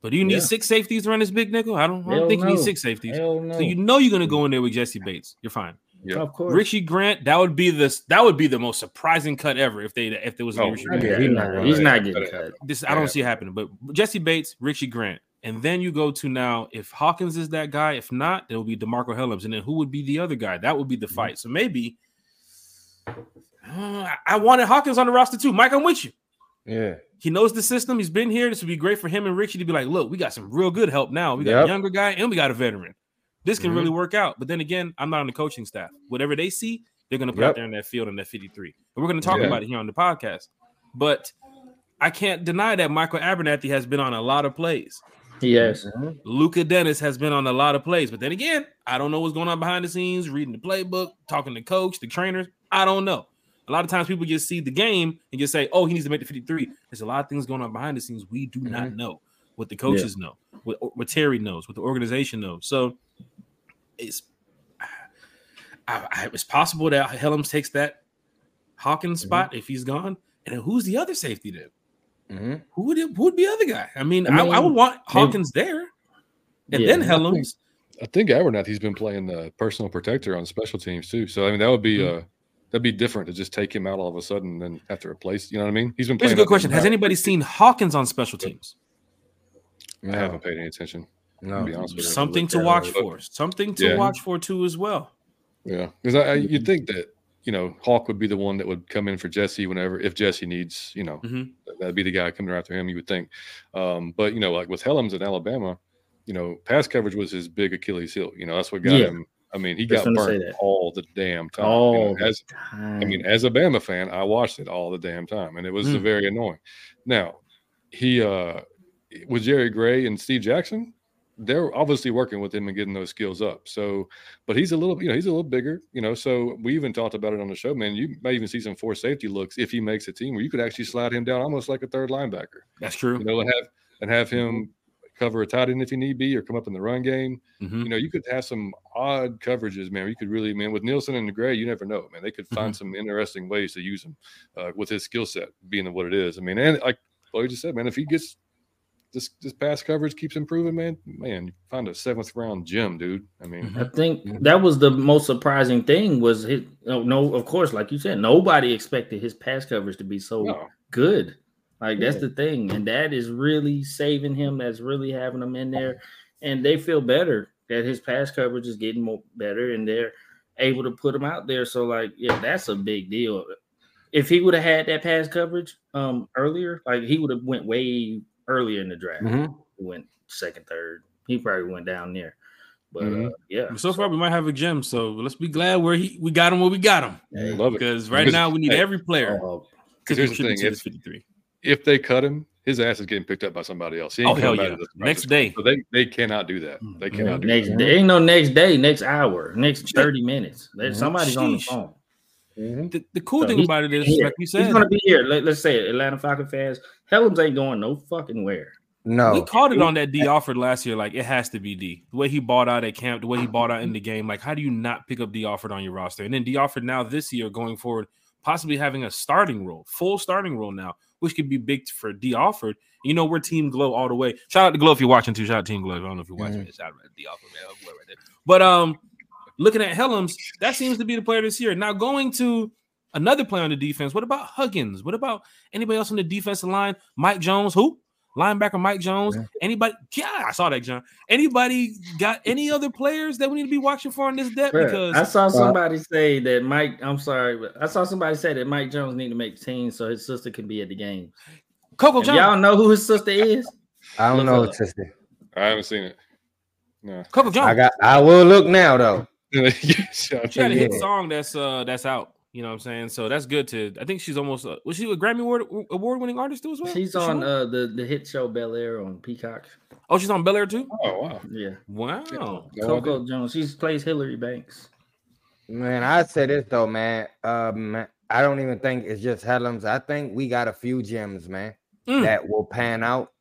But do you need Yeah. six safeties to run this big nickel? I don't, I don't Hell think you need six safeties. No. So you know you're gonna go in there with Jessie Bates. You're fine. Yeah. of course. Richie Grant, that would be this. that would be the most surprising cut ever if they if there was a Oh, Richie Grant. Yeah, he's not, not he's not getting cut. This I don't Yeah. see it happening. But Jessie Bates, Richie Grant, and then you go to now if Hawkins is that guy. If not, it will be DeMarcco Hellams, and then who would be the other guy? That would be the fight. So maybe uh, I- I wanted Hawkins on the roster too. Mike, I'm with you. Yeah. He knows the system. He's been here. This would be great for him and Richie to be like, look, we got some real good help now. We got a younger guy and we got a veteran. This can Mhm. really work out. But then again, I'm not on the coaching staff. Whatever they see, they're going to put Yep. out there in that field in that 53. And we're going to talk Yeah. about it here on the podcast. But I can't deny that Micah Abernathy has been on a lot of plays. Yes. Mhm. Lukas Denis has been on a lot of plays. But then again, I don't know what's going on behind the scenes, reading the playbook, talking to coach, the trainers. I don't know. A lot of times people just see the game and just say, oh, he needs to make the 53. There's a lot of things going on behind the scenes we do not know what the coaches know, what, what Terry knows, what the organization knows. So it's I, I, it's possible that Hellams takes that Hawkins spot if he's gone. And then who's the other safety then? Mhm. Who would it, who would be the other guy? I mean, I I, I would want Hawkins there, and Yeah. then Hellams. I think Abernathy's been playing the personal protector on special teams too. So I mean, that would be Mm-hmm. uh that'd be different to just take him out all of a sudden and have to replace. You know what I mean? He's been Here's playing. a good question: Has down. anybody seen Hawkins on special teams? I haven't paid any attention. No. To be honest with. Something to watch up. for. Something to Yeah. watch for too as well. Yeah, because I, I you'd think that you know Hawk would be the one that would come in for Jesse whenever if Jesse needs you know Mhm. that'd be the guy coming after him. You would think, um, but you know like with Hellams in Alabama, you know pass coverage was his big Achilles heel. You know that's what got Yeah. him. I mean he Just got gonna burnt all the damn time. you know, the as time. I mean, as a Bama fan, I watched it all the damn time, and it was Mm. very annoying. Now, he uh with Jerry Gray and Steve Jackson, they're obviously working with him and getting those skills up. So, but he's a little, you know, he's a little bigger, you know. So we even talked about it on the show, man. You may even see some four safety looks if he makes a team where you could actually slide him down almost like a third linebacker, That's true. you know, and have and have him cover a tight end if you need be, or come up in the run game Mhm. you know, you could have some odd coverages, man. You could really, man, with Nielsen and the Gray, you never know, man. They could find some interesting ways to use him uh, with his skill set being what it is. I mean, and like Chloe just said, man, if he gets this this pass coverage keeps improving, man, man, you find a seventh round gem, dude. I mean, I think that was the most surprising thing was his no, no of course, like you said, nobody expected his pass coverage to be so no. good. Like that's the thing, and that is really saving him. That's really having him in there, and they feel better that his pass coverage is getting more better, and they're able to put him out there. So, like, yeah, that's a big deal. If he would have had that pass coverage um earlier, like he would have went way earlier in the draft. Mhm. Went second, third. He probably went down there. But uh, Mhm. yeah, So far, we might have a gem. So let's be glad where he we got him where we got him. Hey, love it. Because right now we need hey, every player uh, to here's the thing, if- 53. If they cut him, his ass is getting picked up by somebody else. He ain't Oh hell yeah! back to this Next day. So they they cannot do that. They cannot do next that. day, ain't no next day, next hour, next 30 minutes. There's Mhm. somebody's on the Sheesh. phone. Mhm. The, the cool So thing about it is, here. like you He's gonna be here. Let, us say it, Atlanta Falcon fans. Hellams ain't going no fucking where. No, we No, called it on that Dee Alford last year. Like it has to be D. The way he bought out at camp, the way he bought out in the game. Like how do you not pick up Dee Alford on your roster? And then Dee Alford now this year going forward, possibly having a starting role, full starting role now, which could be big for Dee Alford. You know, we're Team Glow all the way. Shout out to Glow if you're watching too. Shout out to Team Glow. I don't know if you're watching it. Shout out to Dee Alford, man. Glow right there. But um, looking at Hellams, that seems to be the player this year. Now going to another player on the defense. What about Huggins? What about anybody else on the defensive line? Mike Jones, who? Linebacker Mike Jones. Yeah. Anybody? Yeah, I saw that, John. Anybody got any other players that we need to be watching for on this depth? Bruh, Because I saw somebody say that Mike. I'm sorry, but I saw somebody say that Mike Jones need to make team so his sister can be at the game. Coco If John, y'all know who his sister is, I don't Look know, up. sister. I haven't seen it. No. Coco John. I got. I will look now though. Yes, I she had a hit Yeah. song that's uh that's out. You know what I'm saying? So that's good to. I think she's almost. Uh, was she a Grammy award award winning artist too as well? she's Is she on uh, the the hit show Bel Air on Peacock. oh, she's on Bel Air too. Oh wow. Yeah, Wow. No Coco idea. Jones. She plays Hillary Banks. Man, I'd say this though, man. Um, I don't even think it's just Hellams. I think we got a few gems, man, Mm. that will pan out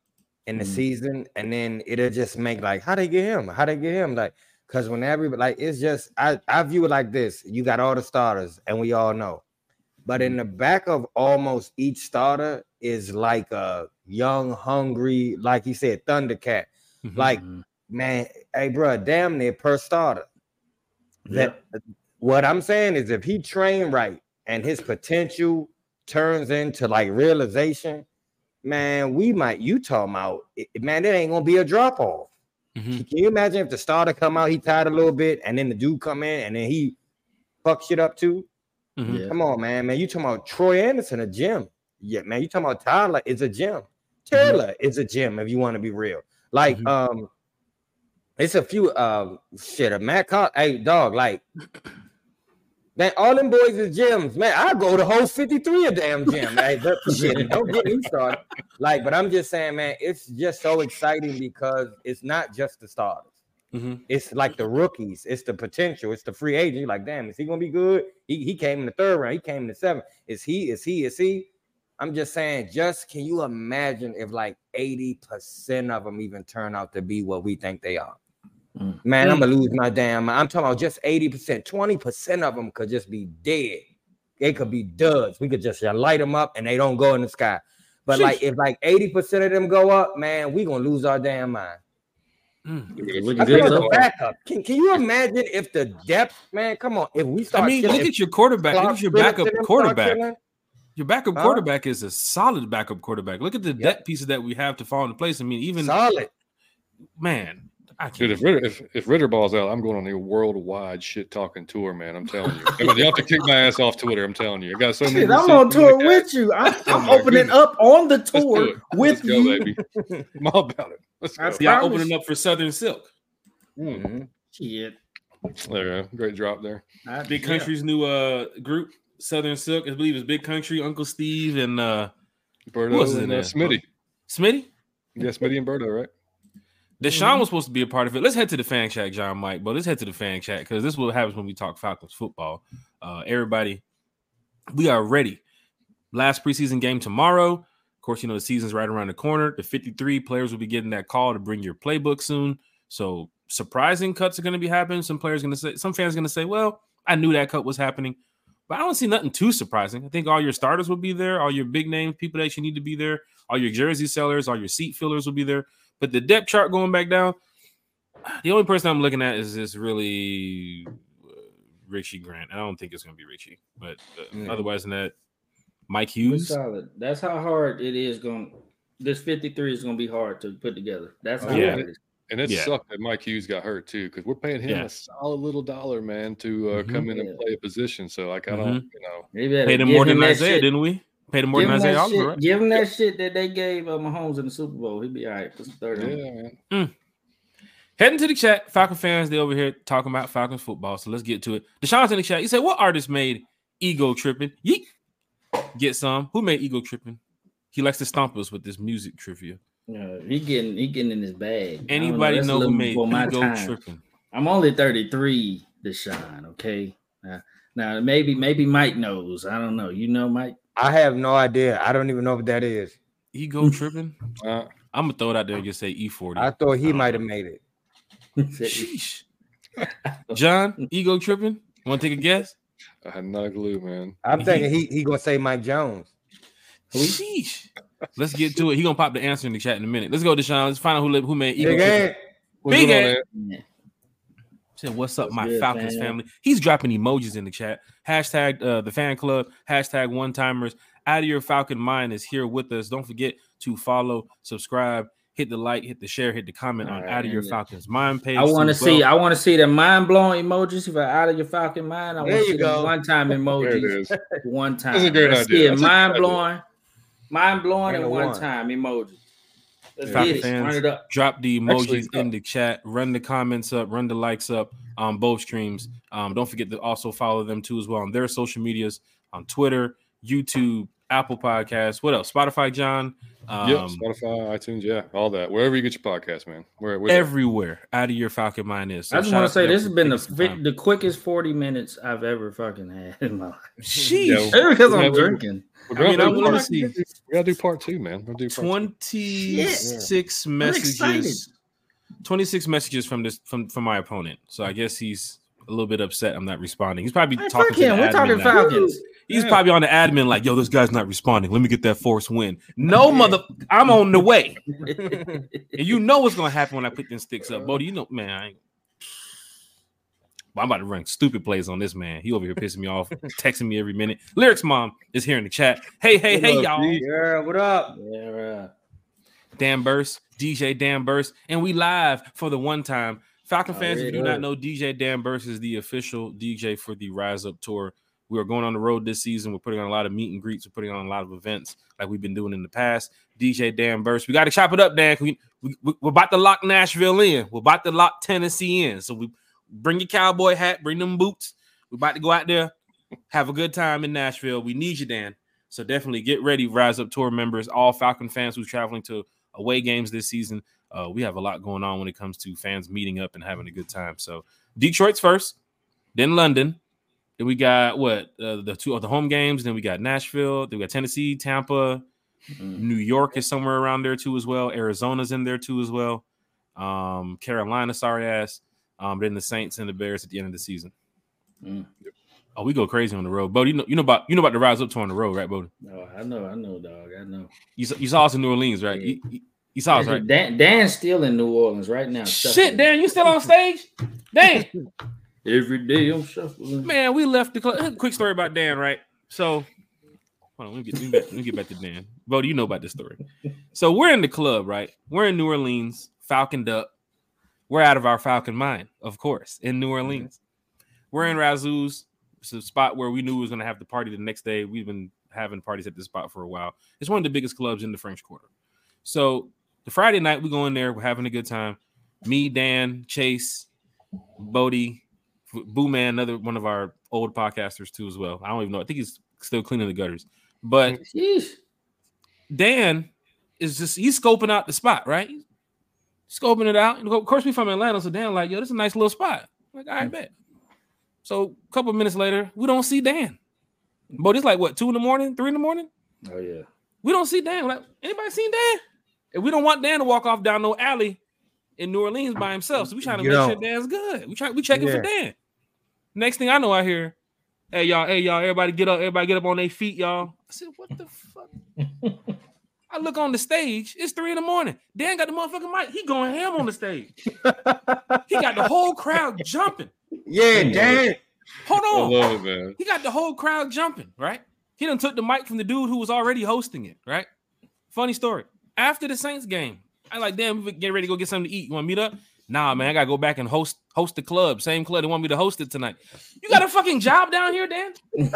in the Mm. season, and then it'll just make like, how they get him? How they get him? Like, because when everybody like, it's just I I view it like this: you got all the starters, and we all know, but in the back of almost each starter is like a young, hungry, like you said, Thundercat. Mhm. Like, Mhm. man, hey, bro, damn near per starter Yeah. that what I'm saying is if he trained right and his potential turns into like realization, man, we might you talking about man, it ain't gonna be a drop off. Mhm. Can you imagine if the starter come out, he tired a little bit, and then the dude come in and then he fuck shit up too? Mhm. Yeah. Come on, man, man. You talking about Troy Anderson, a gym. Yeah, man. You talking about Tyler It's a gym. Taylor is a gym if you want to be real. Like, Mhm. um, it's a few um shit. A Matt Col- hey dog, like man, all them boys is gyms, man. I go to whole 53 a damn gym. Hey, but shit, don't get me started. Like, but I'm just saying, man, it's just so exciting because it's not just the starters. Mhm. It's like the rookies, it's the potential, it's the free agent. You're like, damn, is he gonna be good? He, he came in the third round, he came in the seventh. Is he, is he, is he? I'm just saying, just can you imagine if like 80% of them even turn out to be what we think they are? Mm. Man, I'm gonna lose my damn mind. I'm talking about just 80%, 20% of them could just be dead. They could be duds. We could just light them up and they don't go in the sky. But like if like 80% of them go up, man, we gonna lose our damn mind. Mm. Looking I good think the backup. Can, can you imagine if the depth, man? Come on, if we start. I mean, killing- look at your quarterback. Look at your backup and them start quarterback. Your backup Huh? quarterback is a solid backup quarterback. Look at the depth pieces that we have to fall into place. I mean, even solid. man, I Dude, can't. if Ridder, if, if Ridder balls out, I'm going on a worldwide shit talking tour, man. I'm telling you. I mean, you have to kick my ass off Twitter. I'm telling you. I got so many. Shit, I'm receipts on tour with you. I'm, Oh I'm opening goodness. up on the Let's do tour it. with Let's go, you. baby. I'm all about it. Let's go. I Y'all opening up for Southern Silk, Mhm. Shit. There you go. Great drop there. I- Big yeah. Country's new uh group, Southern Silk. I believe it's Big Country, Uncle Steve, and uh Berto Who else is in and uh, there? Smitty. Smitty. Yeah, Smitty and Berto, right? Deshaun was supposed to be a part of it. Let's head to the fan chat, John Mike. But let's head to the fan chat because this is what happens when we talk Falcons football. Uh, everybody, we are ready. Last preseason game tomorrow. Of course, you know the season's right around the corner. The 53 players will be getting that call to bring your playbook soon. So surprising cuts are going to be happening. Some players going to say, some fans going to say, "Well, I knew that cut was happening." But I don't see nothing too surprising. I think all your starters will be there, all your big name people that you need to be there, all your jersey sellers, all your seat fillers will be there. But the depth chart going back down, the only person I'm looking at is this really uh, Richie Grant. I don't think it's going to be Richie, but uh, Yeah. otherwise than that, Mike Hughes. solid. That's how hard it is going. This 53 is going to be hard to put together. That's how Yeah. hard it is. And it Yeah. sucked that Mike Hughes got hurt too, because we're paying him Yeah. a solid little dollar, man, to uh, Mhm. come in Yeah. and play a position. So like I don't, you know, They better Paid him give more than Isaiah, didn't we? Paid him more Give than Isaiah Oliver, shit, right? give him that shit that they gave uh, Mahomes in the Super Bowl. He'd be all right. Put some third yeah, man. Heading to the chat, Falcon fans, they over here talking about Falcons football. So let's get to it. Deshaun's in the chat. He said, What artist made ego tripping? Yeet. Get some. Who made ego tripping? He likes to stomp us with this music trivia. Yeah, he getting he getting in his bag. Anybody that's a know who made before my ego time. tripping? I'm only 33, Deshaun. Okay. Now, now maybe maybe Mike knows. I don't know. You know, Mike. I have no idea. I don't even know what that is. Ego tripping? Uh, I'm gonna throw it out there and just say E40. I thought he might have made it. Sheesh. John, ego tripping? Want to take a guess? I had not a clue, man. I'm thinking he he gonna say Mike Jones. Sheesh. Let's get to it. He gonna pop the answer in the chat in a minute. Let's go, Deshaun. Let's find out who who made ego Big tripping. Ant. Big going on, Ant. Ant? Yeah. Said, "What's up, What's my good, Falcons fam? family?" He's dropping emojis in the chat. Hashtag uh, the fan club. Hashtag one timers. Out of your Falcon mind is here with us. Don't forget to follow, subscribe, hit the like, hit the share, hit the comment on Alright, Out of Your Falcons mind page. I want to see. well. I want to see the mind blowing emojis. If I out of your Falcon mind, I want There to you see go. the one time emojis. One time. That's a great Let's idea. see it. That's a mind idea. blowing, mind blowing, And and one one. time emoji. Let's Falcon get it. fans, Run it up. drop the emojis Actually, in the chat, run the comments up, run the likes up on both streams. Um, don't forget to also follow them too as well on their social medias on Twitter, YouTube, Apple Podcasts. What else? Spotify, John. Um, yep, Spotify, iTunes, yeah, all that. Wherever you get your podcast, man. Where, where everywhere out of your Falcon mind is. So I just want to say this has been the taking some fi- time. the quickest forty minutes I've ever fucking had in my life. Sheesh. Yeah, because I'm we- drinking. We're I mean, gonna I do wanna see- We gotta do part two, man. We'll do part 26 I'm messages. 26 messages from this from from my opponent. So i guess he's a little bit upset i'm not responding. He's probably Hey, talking fuck to the him. We're admin talking now. Falcons. he's Yeah. probably on the admin like yo this guy's not responding. Let me get that force win. No mother i'm on the way. And you know what's gonna happen when i put them sticks up. Bodie, you know man I ain't... Well, I'm about to run stupid plays on this man. He over here pissing me off, texting me every minute. Lyrics mom is here in the chat. Hey, hey, hey, up, y'all. Yeah, what up? Yeah, right. Dan Burst, DJ Dan Burst, and we live for the one time. Falcon fans, if you do yeah. not know, DJ Dan Burst is the official DJ for the Rise Up Tour. We are going on the road this season. We're putting on a lot of meet and greets. We're putting on a lot of events like we've been doing in the past. DJ Dan Burst, we got to chop it up, Dan. We, we, we're about to lock Nashville in. We're about to lock Tennessee in. So we bring your cowboy hat, bring them boots. We're about to go out there, have a good time in Nashville. We need you, Dan. So definitely get ready, Rise Up Tour members, all Falcon fans who's traveling to away games this season. Uh, we have a lot going on when it comes to fans meeting up and having a good time. So Detroit's first, then London. Then we got what uh, the two of the home games. Then we got Nashville. Then we got Tennessee, Tampa, Mm. New York is somewhere around there too as well. Arizona's in there too as well. Um, Carolina, sorry ass. Um, then the Saints and the Bears at the end of the season. Mm. Oh, we go crazy on the road, Bodie. You know, you know about you know about the rise up tour on the road, right, Bodie? Oh, I know, I know, dog. I know. You, saw- you saw us in New Orleans, right? You, you- you saw us, right? Dan, Dan's still in New Orleans right now. Shit. Dan, you still on stage? Dan, Every day I'm shuffling. man, we left the club. Quick story about Dan, right? So, hold on, let me get, let me back- let me get back to Dan. Bodie, you know about this story. So we're in the club, right? We're in New Orleans, falconed up. We're out of our falcon mind, of course, in New Orleans. We're in Razoo's. It's a spot where we knew we was gonna have the party the next day. We've been having parties at this spot for a while. It's one of the biggest clubs in the French Quarter. So the Friday night, we go in there, we're having a good time. Me, Dan, Chase, Bodie, Boo Man, another one of our old podcasters too, as well. I don't even know. I think he's still cleaning the gutters. But Sheesh. Dan is just he's scoping out the spot, right? Scoping it out. And of course, we from Atlanta, so Dan like, yo, this is a nice little spot. I'm like, all right, mm. bet. So a couple minutes later, we don't see Dan. But it's like what two in the morning, three in the morning. Oh yeah. We don't see Dan. Like, anybody seen Dan? And we don't want Dan to walk off down no alley in New Orleans by himself. So we trying to You make sure. Dan's good. We try we checking for Dan. Next thing I know, I hear Hey y'all, hey y'all, everybody get up, everybody get up on their feet, y'all. I said, what the fuck? I look on the stage, it's three in the morning. Dan got the motherfucking mic. He going ham on the stage. he got the whole crowd jumping. Yeah, Dan. Hold on. love it, man. He got the whole crowd jumping, right? He done took the mic from the dude who was already hosting it, right? Funny story. After the Saints game, I like, damn, we get ready to go get something to eat. You want to meet up? Nah, man, I gotta go back and host host the club. Same club they want me to host it tonight. You got a fucking job down here, Dan?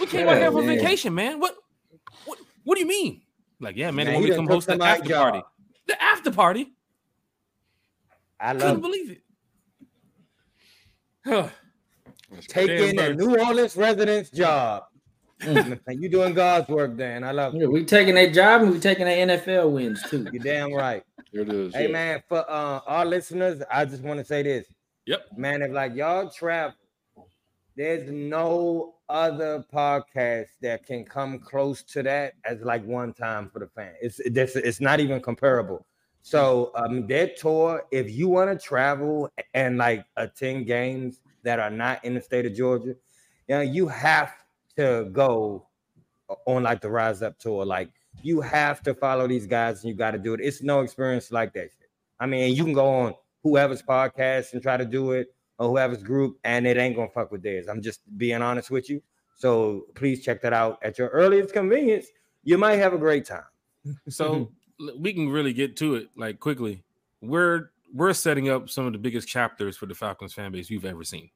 we came out here for man. vacation, man. What, what what do you mean? Like, yeah, man, they Man, want he me to done come host the somebody's after job. party. The after party. I Couldn't love believe it. Huh. Taking a New Orleans resident's job. Mm. you doing God's work, Dan. I love it. Yeah, we taking that job and we taking that NFL wins too. You're damn right. There it is. Hey man, for uh, our listeners, I just want to say this. Yep. Man, if like y'all travel, there's no other podcast that can come close to that as like one time for the fan. It's it's, not even comparable. So um their tour, if you want to travel and like attend games that are not in the state of Georgia, you know, you have to go on like the Rise Up tour. Like you have to follow these guys and you got to do it. It's no experience like that shit. I mean, you can go on whoever's podcast and try to do it or whoever's group, and it ain't gonna fuck with theirs. I'm just being honest with you. So please check that out at your earliest convenience. You might have a great time. So we can really get to it like quickly. We're we're setting up some of the biggest chapters for the Falcons fan base you've ever seen.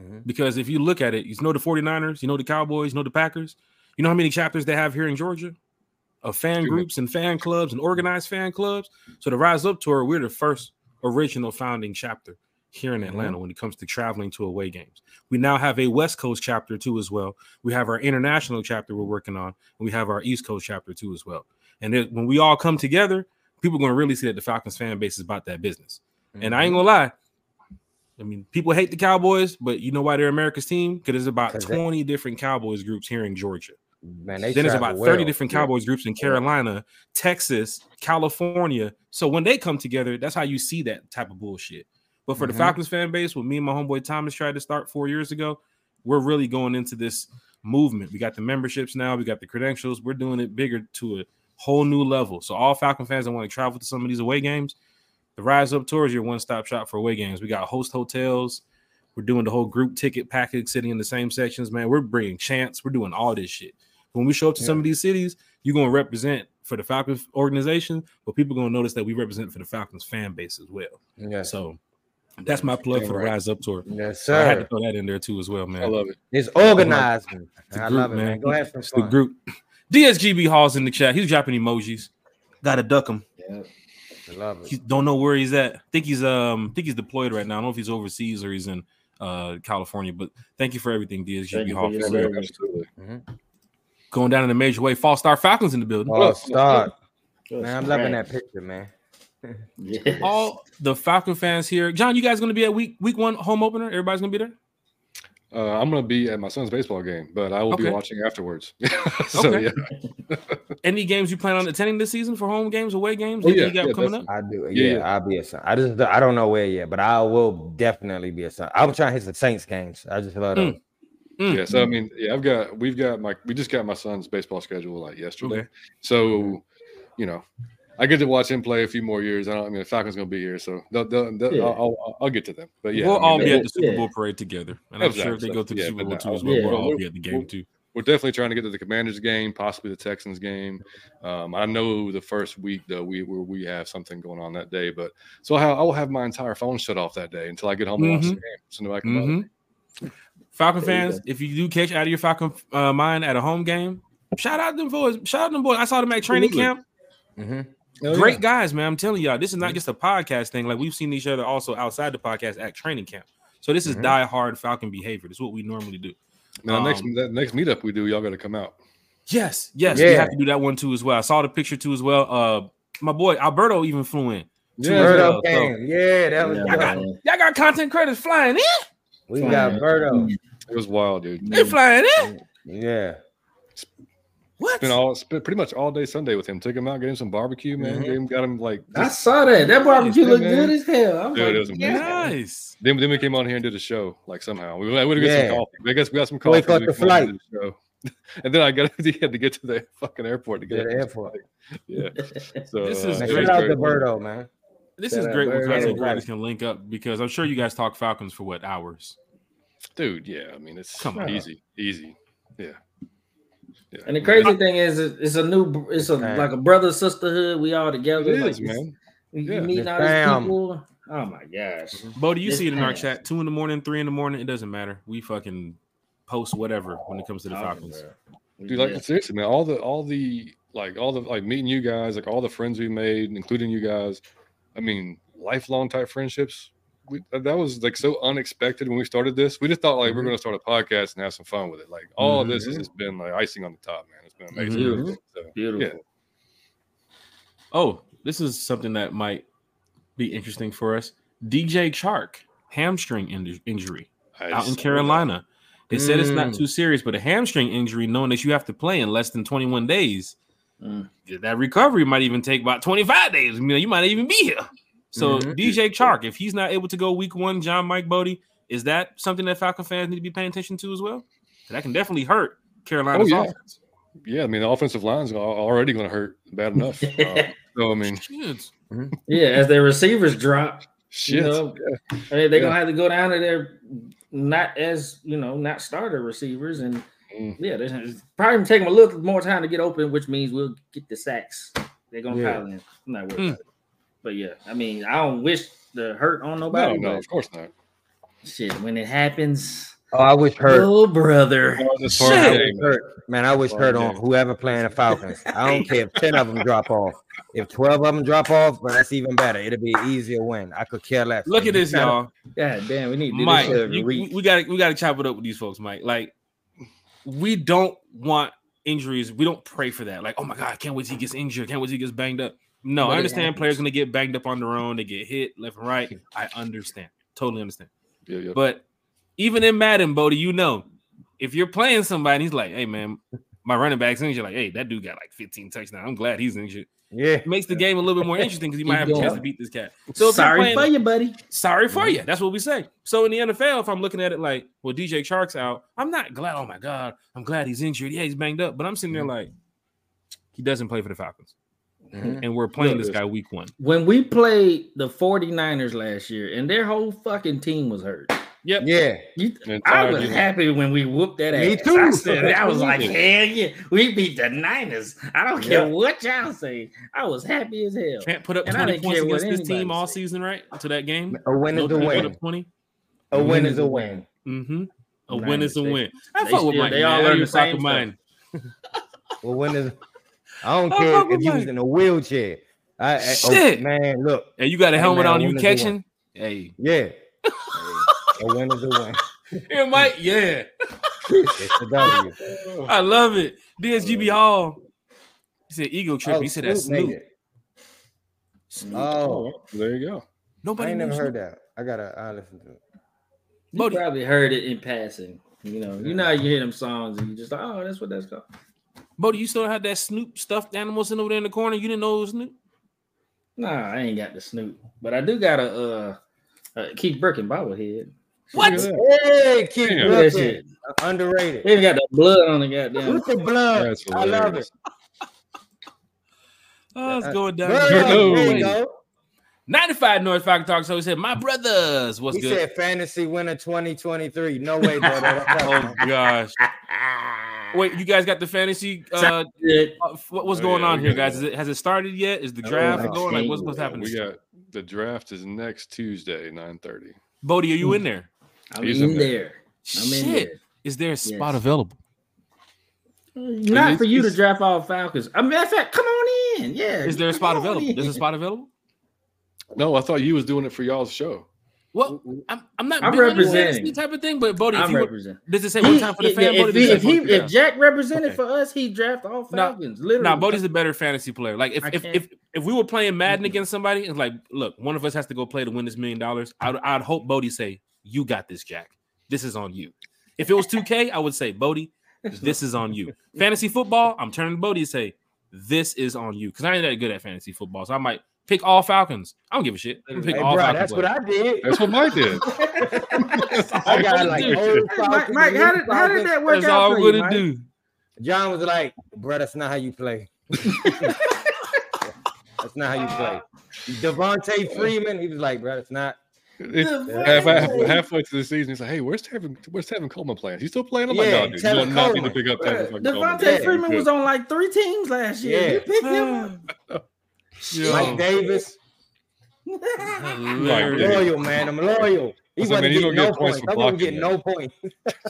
Mhm. Because if you look at it, you know the 49ers, you know the Cowboys, you know the Packers. You know how many chapters they have here in Georgia of fan groups and fan clubs and organized fan clubs. So the Rise Up Tour, we're the first original founding chapter here in mm-hmm. Atlanta when it comes to traveling to away games. We now have a West Coast chapter too as well. We have our international chapter we're working on, and we have our East Coast chapter too as well. And it, when we all come together, people are going to really see that the Falcons fan base is about that business. And I ain't mm-hmm. gonna lie. I mean, people hate the Cowboys, but you know why they're America's team? Because there's about 'Cause they- 20 different Cowboys groups here in Georgia. man, they then there's about 30 well. different Cowboys groups in Carolina, Texas, California. So when they come together, that's how you see that type of bullshit. But for Mhm. the Falcons fan base, what me and my homeboy Thomas tried to start four years ago, we're really going into this movement. We got the memberships now, we got the credentials. We're doing it bigger to a whole new level. So all Falcon fans that want to travel to some of these away games, the Rise Up Tour is your one-stop shop for away games. We got host hotels. We're doing the whole group ticket package, sitting in the same sections. Man, we're bringing chants. We're doing all this shit. When we show up to some of these cities, you're gonna represent for the Falcons organization, but people gonna notice that we represent for the Falcons fan base as well. Yes, So that's my plug for the. Rise Up Tour. yes, So I had to throw that in there too as well, man. I love it. It's organized. man. the I love it, man. man. Go have some It's the group. DSGB Hall's in the chat. He's dropping emojis. Gotta duck him. Yeah. I love He it. don't know where he's at. think he's um think he's deployed right now. I don't know if he's overseas or he's in uh California. But thank you for everything, Thank DSGB you for Hall. your for Yeah, real. man, absolutely. Going down in a major way. False Star Falcons in the building. Oh, start. That's Man, I'm loving that picture, man. Yeah. All the Falcon fans here. John, you guys gonna be at week week one home opener? Everybody's gonna be there? Uh, I'm going to be at my son's baseball game, but I will Okay. be watching afterwards. so Okay. yeah, Any games you plan on attending this season for home games, away games? Oh, yeah, you got yeah, coming up? I do. Yeah, Yeah, yeah. I'll be a son. I just I don't know where yet, but I will definitely be a son. I'm trying to hit the Saints games. I just love those. Mm. yeah. So I mean, yeah, I've got we've got my we just got my son's baseball schedule like yesterday. Okay. So you know, I get to watch him play a few more years. I don't. I mean, the Falcons going to be here, so they'll, they'll, they'll, Yeah. I'll, I'll, I'll get to them. But yeah, we'll I mean, all be at the Super Yeah. Bowl parade together, and I'm sure if they go to the Yeah, Super but Bowl too as well, yeah. we'll all We're- be at the game we're- too. we're definitely trying to get to the Commanders game, possibly the Texans game. Um, I know the first week though we we we have something going on that day, but so I, I will have my entire phone shut off that day until I get home and watch the Mhm. game. So nobody can bother me. Falcon There you fans, if you do catch out of your Falcon uh, mind at a home game, shout out them boys. Shout out them boys. I saw them at training Absolutely. camp. Mhm. Hell Great yeah. guys, man. I'm telling y'all, this is not just a podcast thing. Like we've seen each other also outside the podcast at training camp. So this is Mhm. die hard Falcon behavior. This is what we normally do. Now, next Um, that next meetup we do, y'all got to come out. Yes, yes, we have to do that one too as well. I saw the picture too as well. Uh, my boy Alberto even flew in. Yeah, as Birdo well, so- Yeah, that was Yeah, I got, y'all got content credits flying in. We got Birdo. It was wild, dude. They flying in. Yeah. What? Spent all spent pretty much all day Sunday with him. Took him out, gave him some barbecue, man. Mhm. Gave him, got him like. I just- saw that. That barbecue Yeah, looked man. good as hell. I'm Dude, like, it was amazing. nice. then, then we came on here and did a show like somehow. We went to get Yeah. some coffee. I guess we got some So we coffee. caught we the and flight. the and then I got he had to get to the fucking airport to get To the it. airport. Yeah. So This uh, is Man, it great. was shout out great. to Birdo, man. This Shout is great when Bird. content Yeah. can link up because I'm sure you guys talk Falcons for what hours. dude. Yeah, I mean it's Come on. easy, easy. Yeah. Yeah. And the crazy thing is, it's a new, it's a Man. like a brother sisterhood. We all together. It like, is, man. You Yeah. meeting all these people. Oh my gosh. Mm-hmm. Bodie, you This see it in our pass. chat, two in the morning, three in the morning. It doesn't matter. We fucking post whatever when it comes to the Falcons. Dude, like seriously, man, all the all the like all the like meeting you guys, like all the friends we made, including you guys. I mean, lifelong type friendships. We, that that was like so unexpected when we started this. We just thought like we're Mhm. going to start a podcast and have some fun with it. Like all of this has Mhm. just been like icing on the top, man. It's been amazing. Beautiful. So, beautiful. yeah. Oh, this is something that might be interesting for us. DJ Chark, hamstring in- injury I out in Carolina. They said it's not Mm. too serious, but a hamstring injury, knowing that you have to play in less than 21 days, Mm. that recovery might even take about 25 days. I mean, you might even be here. So Mhm. DJ Chark, if he's not able to go week one, John Mike Bodie, is that something that Falcon fans need to be paying attention to as well? That can definitely hurt Carolina's Oh, yeah. offense. Yeah, I mean the offensive line's already going to hurt bad enough. Uh, so I mean, Shit. Yeah, as their receivers drop, shit. you know, I mean, they're gonna have to go down to their not as you know, not starter receivers, and Mm. yeah, they it's probably gonna take them a little more time to get open, which means we'll get the sacks. They're gonna Yeah. pile in. I'm not worried Mm. About it. But yeah, I mean, I don't wish the hurt on nobody. no, but of course not. shit, when it happens, Oh, I wish hurt. oh brother, Shit. part of the I man. hurt. Man, I wish Part hurt on whoever playing the Falcons. I don't care if 10 of them drop off. If 12 of them drop off, but that's even better. It'll be an easier win. I could care less. Look at this, y'all. god damn, we need to do Mike, this you- we, we got we got to chop it up with these folks, Mike. Like, we don't want injuries. We don't pray for that. Like, oh my god, I can't wait till he gets injured. Can't wait till he gets banged up. No, But I understand happens. players gonna get banged up on their own. They get hit left and right. I understand, totally understand. Yeah, yeah. But even in Madden, Bodie, you know, if you're playing somebody, and he's like, "Hey, man, my running back's injured." Like, "Hey, that dude got like 15 touchdowns. I'm glad he's injured." Yeah. It makes the game a little bit more interesting because you might have Keep a chance to beat this cat. So if Sorry you're for you, buddy. sorry for you. That's what we say. So in the NFL, if I'm looking at it like, well, DJ Chark's out, I'm not glad. Oh my god, I'm glad he's injured. Yeah, he's banged up, but I'm sitting there like, he doesn't play for the Falcons, Mhm. and we're playing this guy week one. When we played the 49ers last year, and their whole fucking team was hurt. Yep. Yeah. You, I was you happy when we whooped that ass. Me too. I, said, I was like, Absolutely. hell yeah, we beat the Niners. I don't care Yeah. what y'all say. I was happy as hell. Can't put up And 20 didn't points against this team anybody all season, right? To that game. A win No is a win. 20. A win is a win. Mm-hmm. A Niners, win is a they- win. I they fuck with still- Mike. they man. all I learn the same fuck with mine. A win is. I don't care fuck if you was in a wheelchair. I, I- oh, Shit. man, look. Hey, you got a Hey, helmet man, on, you win is a win. catching? Hey, Yeah. a win is a win. yeah, Mike. Yeah, It's a W. I love it. DSGB Hall. He said ego trip. Oh, he said that's made Snoop. Snoop. Oh. oh, There you go. I Nobody ain't never knows heard Snoop. that. I gotta. I listen to it. You Bodie. probably heard it in passing. You know, you know how you hear them songs and you just like, oh, that's what that's called. Bodie, you still have that Snoop stuffed animal sitting over there in the corner. You didn't know it was Snoop. Nah, I ain't got the Snoop, but I do got a uh, uh Keith Brooking bobblehead. What? Look at that. Hey, keep Damn. Look at that looking. shit. Underrated. They even got the blood on the goddamn. With the blood. That's I love it. hilarious. Oh, it's going down. Blood, There there we you go. 95 North Falcon Talk. So he said, My brothers, what's He good? He said fantasy winner 2023. No way, brother. Oh gosh. Wait, you guys got the fantasy uh Shit. uh, what, what's Oh, going yeah, on here, guys? Is it has it started yet? Is the Oh, draft no. going? Like what's what's Yeah, happening? We got the draft is next Tuesday, 9:30. Bodie, are you in there? I'm He's in in there. I'm in Shit. Is there a spot Yes. available? Not for you to draft all Falcons. I mean, matter of fact, come on in. Yeah. Is there a spot come on available? There's a spot available? No, I thought you was doing it for y'all's show. Well, I'm, I'm not I'm the representing. fantasy type of thing, but Bodie, if I'm you were, representing. does it say one time for the He- fan? if, Bodie, he, if, he, for if Jack represented Okay. for us, he draft all Nah, Falcons. literally. Nah, Bodie's a better fantasy player. Like if if, if if we were playing Madden Mhm. against somebody, it's like, look, one of us has to go play to win this million dollars. I'd I'd hope Bodie say, "You got this, Jack. This is on you." If it was 2K, I would say, Bodie, this is on you. Fantasy football, I'm turning to Bodie and say, this is on you. Because I ain't that good at fantasy football. So I might pick all Falcons. I don't give a shit. Pick Hey, all bro, Falcons. that's what I did. That's what Mike did. I got like old Hey, Mike, Mike, how did how did that work That's out all for I'm you, gonna Mike? do. John was like, bro, that's not how you play. that's not how you play. Devonta Freeman, he was like, bro, that's not. It- half, half, halfway to the season, he's like, "Hey, where's Tevin? Where's Tevin Coleman playing? He's still playing." I'm Yeah, like, "No, dude, you Tevin not need to pick up Tevin fucking Coleman." Devontae Yeah, Freeman was on like three teams last year. Yeah. You picked him up. Yo, Mike Davis. hilarious. Davis. loyal, man. I'm loyal. He I said, wasn't man, getting no get points points. I wasn't getting no points.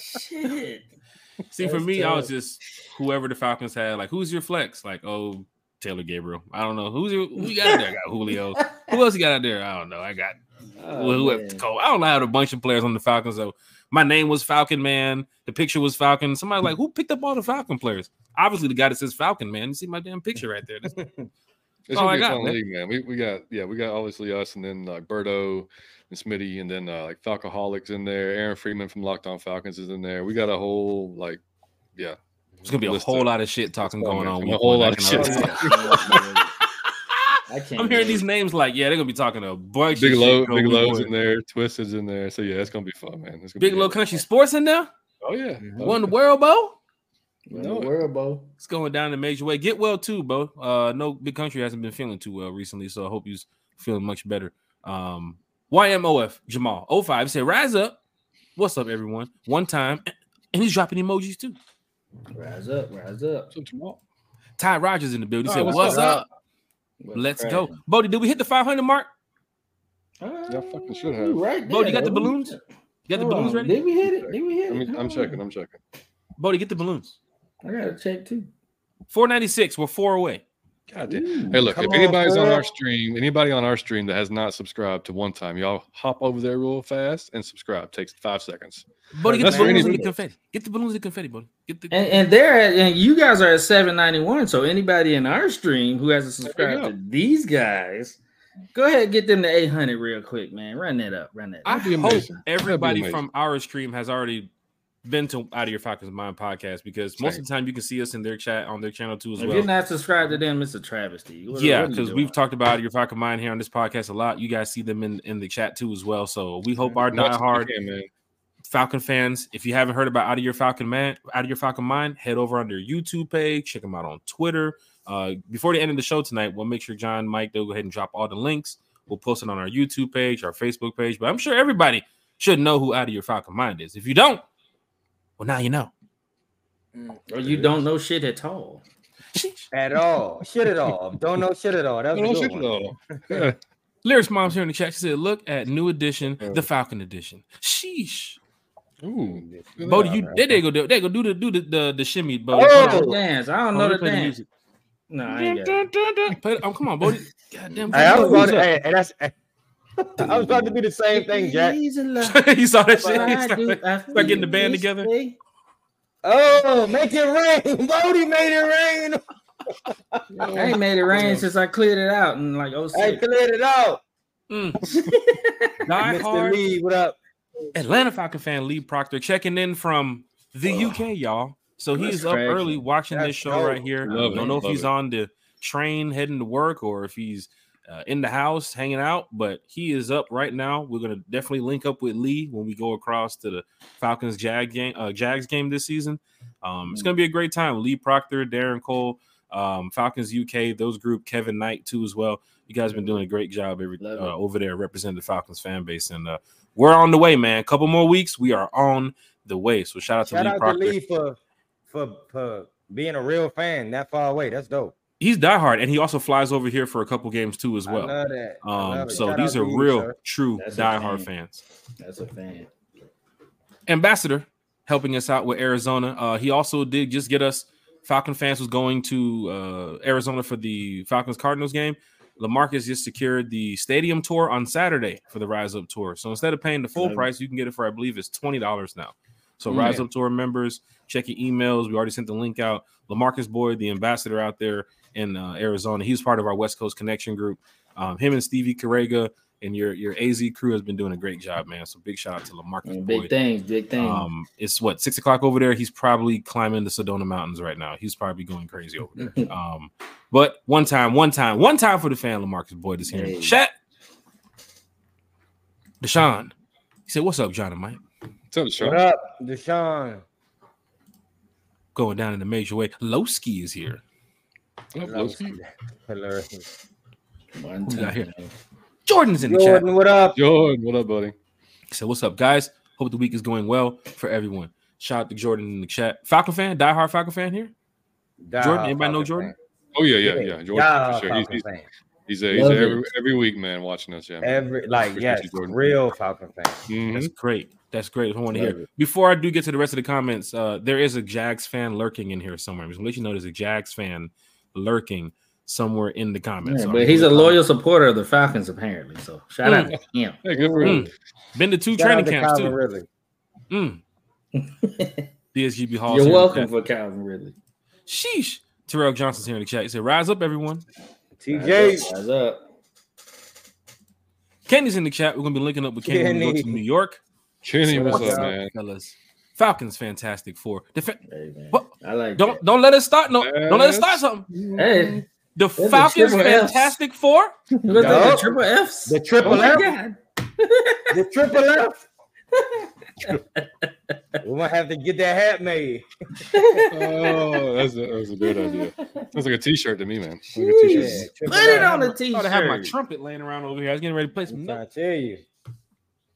Shit. See, for That's me, I was just whoever the Falcons had. Like, who's your flex? Like, oh, Taylor Gabriel. I don't know who's your, who you got out there. I got Julio. Who else you got out there? I don't know. I got Oh, well, who. Cole. I don't know. I had a bunch of players on the Falcons. So my name was Falcon Man. The picture was Falcon. Somebody like, who picked up all the Falcon players? Obviously, the guy that says Falcon Man. You see my damn picture right there. That's- It's all gonna I be a fun man. league, man. We, we got yeah, we got obviously us, and then like Berto and Smitty, and then uh, like Falcoholics in there. Aaron Freeman from Locked On Falcons is in there. We got a whole like yeah, There's gonna be a whole of- lot of shit talking fun, going man. on. A whole lot of shit. I can't I'm hearing these names like, yeah, they're gonna be talking a bunch. Big of Low, shit Big week Low's in there, Twisted's in there. So yeah, it's gonna be fun, man. It's gonna Big be Low good. Country Sports in there. Oh yeah, Mhm. Oh, Won the. World Bowl. Well, know it. world, Bo. It's going down in a major way. Get well too, Bo. Uh, no, Big Country hasn't been feeling too well recently, so I hope he's feeling much better. Um, YMOF Jamal 05 said, "Rise up." What's up, everyone? One time, and he's dropping emojis too. Rise up, rise up. So tomorrow- Ty Rogers in the building. He said, what's "What's up? up? What's Let's cracking? go." Bodie, did we hit the 500 mark? Uh, fucking should have. Right Bo, there, you got the balloons? You got the balloons on. ready? Did we hit it? Did we hit I it? mean, I'm checking. I'm checking. Bodie, get the balloons. I gotta check too. 496. We're four away. God damn. Ooh, Hey, look, come if anybody's on Phil. our stream, anybody on our stream that has not subscribed to one time, y'all hop over there real fast and subscribe. Takes five seconds. Buddy, get That's the balloons and the confetti. Get the balloons and confetti, Bodie. Get the. And, and they're at, and you guys are at 791. So anybody in our stream who hasn't subscribed to these guys, go ahead and get them to 800 real quick, man. Run that up. Run that I up. That'd hope amazing. That'd be everybody from our stream has already been to Out of Your Falcons Mind podcast because most of the time you can see us in their chat on their channel too as if well. you're not subscribed to them, it's a travesty. What- yeah, what are you because we've talked about Out of Your Falcon Mind here on this podcast a lot. You guys see them in, in the chat too as well. So we hope our diehard can, man. Falcon fans, if you haven't heard about Out of Your Falcon Man, Out of Your Falcon Mind, head over on their YouTube page, check them out on Twitter. Uh, before the end of the show tonight, we'll make sure John, Mike, they'll go ahead and drop all the links. We'll post it on our YouTube page, our Facebook page. But I'm sure everybody should know who Out of Your Falcon Mind is. If you don't, well, now you know. Mm. or you don't know shit at all. At all. Shit at all. Don't know shit at all. That's No, a no good shit one. at all. Yeah. Lyrics Mom's here in the chat. She said, look at new edition, Yeah. the Falcon edition. Sheesh. Ooh. look Bodie, you they, they go do they go do the do the the, the shimmy, Bodie. Oh! The dance. I don't Oh, know the dance. music. No, I ain't got it. Play- oh, come on, Bodie. Goddamn. Hey, I was come about on. to, hey, and that's, I was about to do the same thing, Jack. He's in love. you saw that shit. But He I started- do- I start getting the band together. way. Oh, make it rain. Bodie made it rain. I ain't made it rain since I cleared it out and like oh I cleared it out. Mm. Mr. hard Lee, what up? Atlanta Falcon fan Lee Proctor checking in from the UK, y'all. So That's he's up crazy. early watching That's this show dope. right here. Love Don't it, know if he's it. on the train heading to work or if he's uh, in the house hanging out, but he is up right now. We're gonna definitely link up with Lee when we go across to the Falcons Jag game, uh, Jags game this season. Um, it's gonna be a great time. Lee Proctor, Darren Cole, um, Falcons UK, those group, Kevin Knight too as well. You guys have been doing a great job every uh, over there representing the Falcons fan base, and uh, we're on the way, man. couple more weeks, we are on the way. So shout out to Shout Lee out to Proctor. Lee for, for for being a real fan that far away. That's dope. He's diehard, and he also flies over here for a couple games too as I well. love that. I Um, so Shout these are real, sir. true That's diehard fans. That's a fan. Ambassador helping us out with Arizona. Uh, he also did just get us Falcon fans was going to uh, Arizona for the Falcons Cardinals game. Lamarcus just secured the stadium tour on Saturday for the Rise Up tour. So instead of paying the full price, you can get it for I believe it's twenty dollars now. So. Rise Up tour members, check your emails. We already sent the link out. Lamarcus Boyd, the ambassador out there in uh, Arizona, he's part of our West Coast Connection group. Um, him and Stevie Carrega and your your AZ crew has been doing a great job, man. So big shout out to Lamarcus Boyd. Big things, big things. Um, it's what six o'clock over there. He's probably climbing the Sedona Mountains right now. He's probably going crazy over there. Um, but one time, one time, one time for the fan, Lamarcus Boyd is here. Hey. Chat. Deshaun. He said, What's up, John and Mike? Tell the What show. up, Deshaun? Going down in a major way. Lowski is here. What up, Hilarious. One Who we got time. here? Jordan's in the chat. Jordan, what up? Jordan, what up, buddy? So What's up, guys? Hope the week is going well for everyone. Shout out to Jordan in the chat. Falcon fan, diehard Falcon fan here. Die Jordan, hard anybody know Falcon Jordan? Oh yeah, yeah, yeah. Jordan Die for sure. He's, he's, he's a, he's a every, every week man watching us. Yeah. Every like Appreciate yes, Jordan. real Falcon fan. Mhm. That's great. That's great. I want to Love hear. it. Before I do get to the rest of the comments, uh, there is a Jags fan lurking in here somewhere. I'm just gonna let you know there's a Jags fan lurking somewhere in the comments. Yeah, but he's a loyal supporter of the Falcons, apparently. So shout out to him. Hey, good for him. Mm. Been to two Shout out training to camps Calvin too. Ridley. Mm. DSGB Hall. You're welcome for Calvin Ridley. Sheesh. Terrell Johnson's here in the chat. He said, "Rise up, everyone." TJ, Rise up. Kenny's in the chat. We're gonna be linking up with Kenny when we go to New York. Kenny, So what's what's up, up? man? Fellas, Falcons, fantastic four. Def- Hey, man. What? I like don't don't let us start. No, don't let us start something. Hey, The a Falcons, triple Fs. fantastic four. look at Yup. the triple Fs. the triple oh F, the triple F. we might have to get that hat made. Oh, that's a, that's a good idea. Sounds like a T-shirt to me, man. Like a Yeah, T-shirt. triple Put it on a I thought I had my trumpet laying around over here. I was getting ready to play some I'm notes. trying to tell you.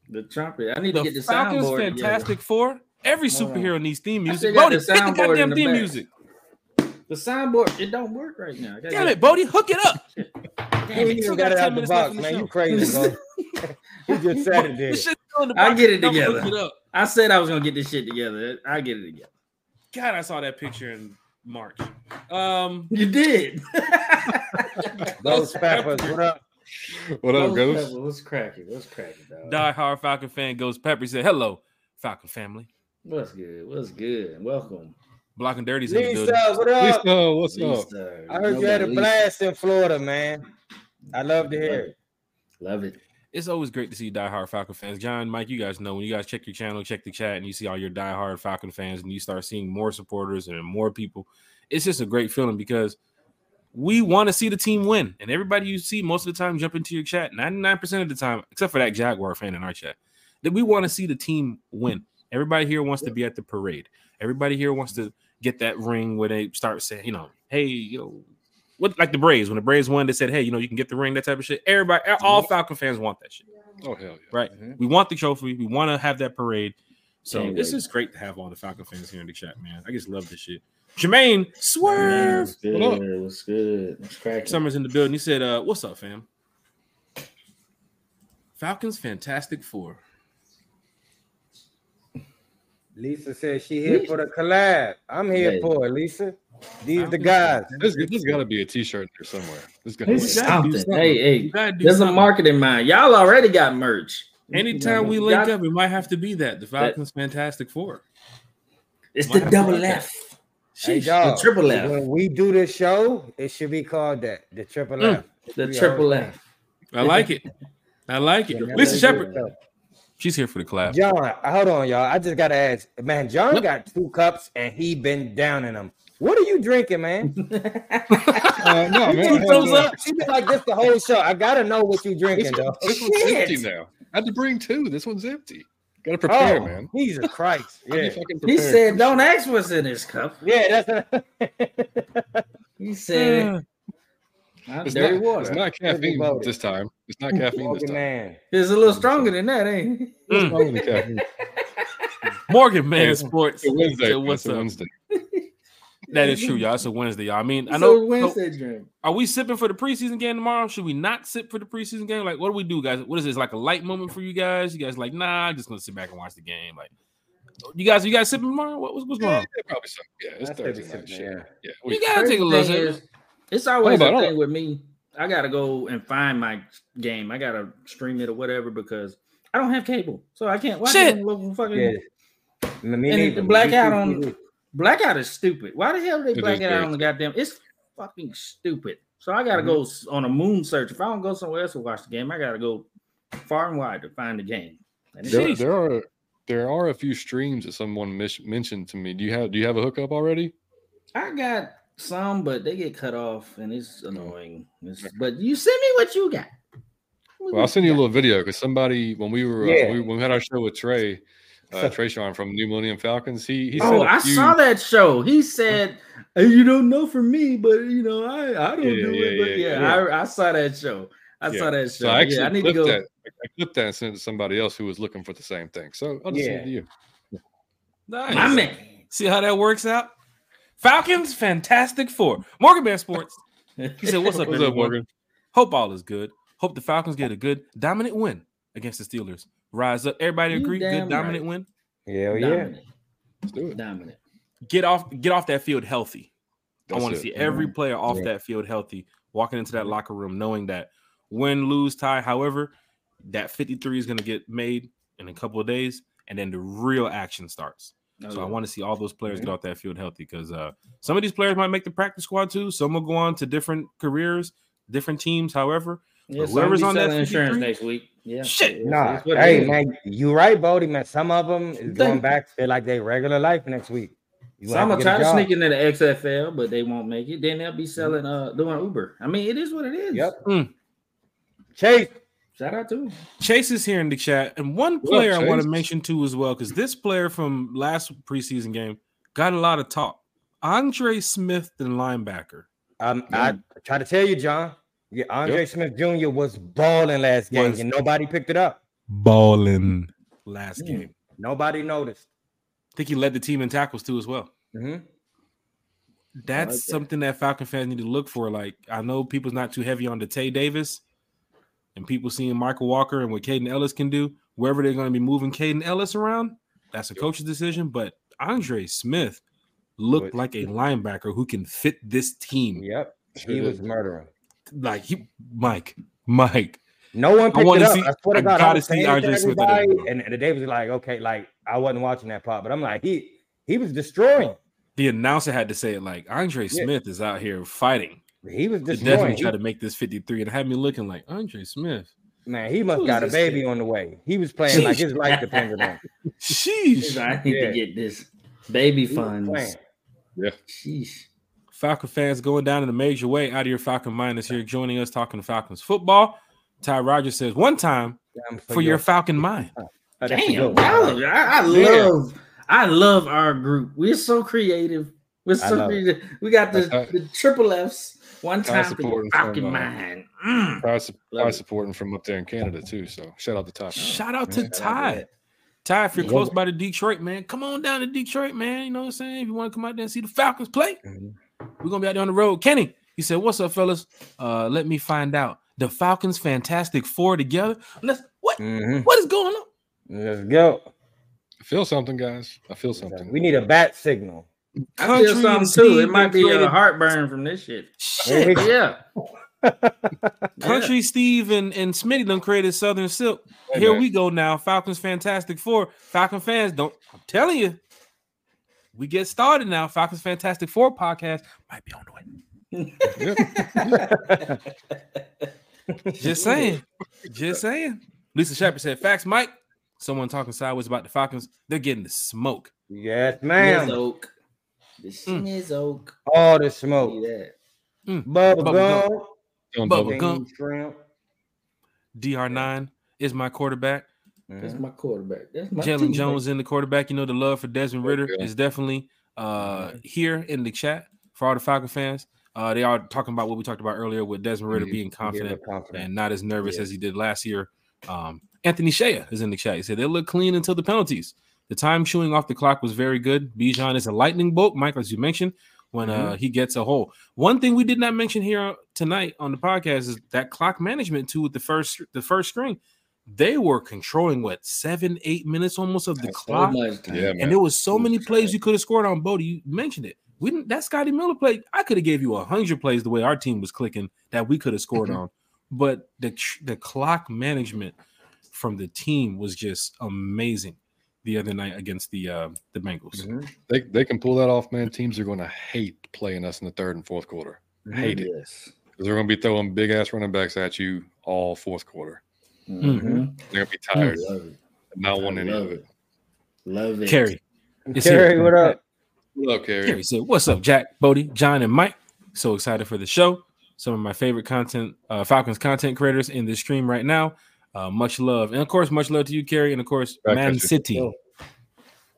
The trumpet. I need to get the Falcons, soundboard. Fantastic Four. Every superhero needs theme music. still Bodie, the hit the goddamn the theme back. music. The soundboard, it don't work right now. I Damn get- it, Bodie, hook it up. You Damn it, even still got got it 10 out the minutes left box, in the man. show. You crazy, bro. you just said it, The did. in the I'll get it together. It. I said I was gonna get this shit together. I get it together. God, I saw that picture in March. Um, You did. Those peppers, what up? What up, Those Ghost? peppers, What's cracking? What's cracking, dog? Die Hard Falcon fan goes Pepper. Said, "Hello, Falcon family." What's good? What's good? Welcome. Blocking Dirty's in the building. what up? Lisa, what's up? Lisa. I heard you had a Nobody- blast in Florida, man. I love to hear it. Love it. It's always great to see Die Hard Falcon fans. John, Mike, you guys know when you guys check your channel, check the chat, and you see all your Die Hard Falcon fans, and you start seeing more supporters and more people. It's just a great feeling because we want to see the team win. And everybody you see most of the time jump into your chat, 99% of the time, except for that Jaguar fan in our chat, that we want to see the team win. Everybody here wants to be at the parade. Everybody here wants to get that ring where they start saying, you know, hey, you know, what like the Braves when the Braves won, they said, hey, you know, you can get the ring, that type of shit. Everybody, all Falcon fans want that shit, Oh hell yeah! right? Mhm. We want the trophy. We want to have that parade. So Can't this is great to have all the Falcon fans here in the chat, man. I just love this shit. Jermaine, swerve. What's good? What? What's good? What's cracking? Summers in the building. He said, uh, what's up, fam? Falcons Fantastic Four. Lisa says she here for the collab. I'm here Hey. for it, Lisa. These the guys. There's, there's got to be a T-shirt there somewhere. There's got to be. something. something. Hey, hey. You gotta There's a something. market in mind. Y'all already got merch. Anytime we You link up, it might have to be that the Falcons Fantastic Four. It's Might the double. F. Hey, Sheesh, dog, the triple F. When we do this show, it should be called that. The triple Mm. F. The triple already- F. I like it. I like it. Yeah, Lisa Shepard, good. She's here for the collab. John, hold on, y'all. I just gotta ask, man. John got two cups and he been down in them. What are you drinking, man? Uh, no, You man. I keep had, those uh, up. She been like this the whole show. I gotta know what you drinking, this, though. this one's empty now. I had to bring two. This one's empty. Got to prepare, Oh, man. Jesus Christ! Yeah, he said, "Don't ask what's in his cup." yeah. That's He said, "Not It's dirty not, water." it's not caffeine voted. this time. It's not caffeine this Fucking time. man. It's a little stronger than that, ain't it? Mm. wrong with caffeine? Morgan Man Sports. It's a Wednesday. So man. what's a up? Wednesday. That is true, y'all. It's a Wednesday, y'all. I mean, I know. a Wednesday drink. Are we sipping for the preseason game tomorrow? Should we not sip for the preseason game? Like, what do we do, guys? What is this like a light moment for you guys? You guys like, nah, I'm just gonna sit back and watch the game. Like, you guys, you guys sipping tomorrow? What, what's, what's going Yeah, on? yeah, probably so. Yeah, it's I Thursday night. something, Shit. yeah. Yeah, You gotta take a Crazy little sip. is, It's always Hold a thing with me. I gotta go and find my game. I gotta stream it or whatever because I don't have cable, so I can't watch Shit. it local fucking. Yeah. Me And the blackout on- Blackout is stupid. Why the hell are they It is black it out on the goddamn? It's fucking stupid. So I gotta go Mm-hmm. s- on a moon search. If I don't go somewhere else to watch the game, I gotta go far and wide to find the game. There, there are there are a few streams that someone mis- mentioned to me. Do you have do you have a hookup already? I got some, but they get cut off, and it's annoying. It's- but you send me what you got. Well, I'll send you a little video because somebody when we were uh, Yeah. we, when we had our show with Trey, uh, Trey Sean from New Millennium Falcons. He he Oh, sent a I few- saw that show. He said, "You don't know for me, but you know, I I don't Yeah, do yeah, it." But yeah, yeah, I, I saw that show. I Yeah. saw that show. So I actually yeah, I need to clipped go. that. I clipped that and sent it to somebody else who was looking for the same thing. So I'll just send it to you. Nice. My man. See how that works out? Falcons, Fantastic Four. Morgan Man Sports. He said, What's up, What's up. Morgan? Hope all is good. Hope the Falcons get a good dominant win against the Steelers. Rise up. Everybody You agree? Good dominant right. win. Hell yeah. Dominant. Let's do it. Dominant. Get off, get off that field healthy. That's I want to see every mm-hmm. player off Yeah. that field healthy, walking into that mm-hmm. locker room knowing that win, lose, tie, however, that 53 is going to get made in a couple of days, and then the real action starts. Oh, So I want to see all those players Mm-hmm. get off that field healthy because uh, some of these players might make the practice squad too. Some will go on to different careers, different teams. However, Yeah, whoever's whoever's on on that that insurance next week. Yeah. Shit. Nah, it's what it hey man, you right, Bodie, man. Some of them is going back to like their regular life next week. You Some have will get try to sneak into the XFL, but they won't make it. Then they'll be selling, uh, doing Uber. I mean, it is what it is. Yep. Mm. Chase, Shout out to him. Chase is here in the chat, and one What up, player I want to mention too as well because this player from last preseason game got a lot of talk. Andre Smith, the linebacker. um, I try to tell you, John. Yeah, Andre Yep. Smith Jr. was balling last game, Was. and nobody picked it up. balling last Mm. game. Nobody noticed. I think he led the team in tackles too as well. Mhm. That's like that. something that Falcon fans need to look for. Like I know people's not too heavy on the Tay Davis, and people seeing Mykal Walker and what Kaden Elliss can do. Wherever they're going to be moving Kaden Elliss around, that's a coach's decision. But Andre Smith looked like a linebacker who can fit this team. Yep, he was murdering. Like he, Mike, Mike. No one I picked wanna it up. see- I swear to God, I was see Andre Smith at and, the David was like, "Okay, like I wasn't watching that part, but I'm like, he he was destroying. The announcer had to say it like Andre Yeah. Smith is out here fighting He was to definitely He- try to make this 53 and had me looking like Andre Smith. man, he must Who got a baby kid? on the way. He was playing like his life depended on. it. Sheesh. I need Yeah. to get this baby He was funds. playing. Sheesh. Falcon fans going down in a major way. Out of your Falcon Minus here joining us talking Falcons football. Ty Rogers says one time Damn, for your Falcon oh, mind. Oh, Damn, good I, I Yeah. love, I love our group. We're so creative. We're so creative. We got the, the triple Fs. One I time for your support from, Falcon uh. Mm. Ty, su- Love Ty it. supporting from up there in Canada too. So shout out to Ty. Shout out to Yeah. Ty. Ty, if you're Yeah. close by to Detroit, man, come on down to Detroit, man. You know what I'm saying? If you want to come out there and see the Falcons play, Mhm. we're gonna be out there on the road. Kenny, he said, What's up, fellas? Uh, let me find out. The Falcons Fantastic Four together. Let's what Mhm. what is going on? Let's go. I feel something, guys. I feel something. We need a bat signal. I feel Country something too. Steve It might be traded- a uh, heartburn from this shit. Shit. Yeah. Country Steve and, and Smitty done created Southern Silk. Hey, Here we go now. Falcons Fantastic Four. Falcon fans, don't I'm telling you, we get started now. Falcons Fantastic Four podcast might be on the way. Just saying. Just saying. Lisa Shepard said, Facts, Mike. Someone talking sideways about the Falcons. They're getting the smoke. yes, Miz ma'am. Oak. The Mm. Miz Oak. All the See smoke. that. Bubble Bubble gum. Don't Bubble bubble. gum. Bean shrimp. DR9 is my quarterback. That's Mhm. my quarterback. That's my Jalen teammate. Jones in the quarterback. You know, the love for Desmond Ridder Yeah. is definitely uh here in the chat for all the Falcon fans. Uh, they are talking about what we talked about earlier with Desmond Ridder being confident confident. and not as nervous Yeah. as he did last year. Um, Anthony Shea is in the chat. He said they look clean until the penalties. The time chewing off the clock was very good. Bijan is a lightning bolt, Mike, as you mentioned, when uh, he gets a hole. One thing we did not mention here tonight on the podcast is that clock management too with the first the first screen. They were controlling what seven, eight minutes almost of the That's clock. much time. Yeah. And there was so was many plays you could have scored on. Bodie, you mentioned it. We didn't. That Scotty Miller play. I could have gave you a hundred plays the way our team was clicking that we could have scored Mhm. on. But the the clock management from the team was just amazing the other night against the uh, the Bengals. Mhm. They they can pull that off, man. Teams are going to hate playing us in the third and fourth quarter. Hate it Yes. because they're going to be throwing big ass running backs at you all fourth quarter. Mhm. They're gonna be tired, Love it. not want any Love of it. it. Love it. Carrie. It's Carrie, here. what up? What up, Carrie? Carrie said, "What's up, Jack, Bodie, John, and Mike? So excited for the show. Some of my favorite content, uh, Falcons content creators in this stream right now. Uh, much love, and of course, much love to you, Kerry, and of course, Back Man at. City,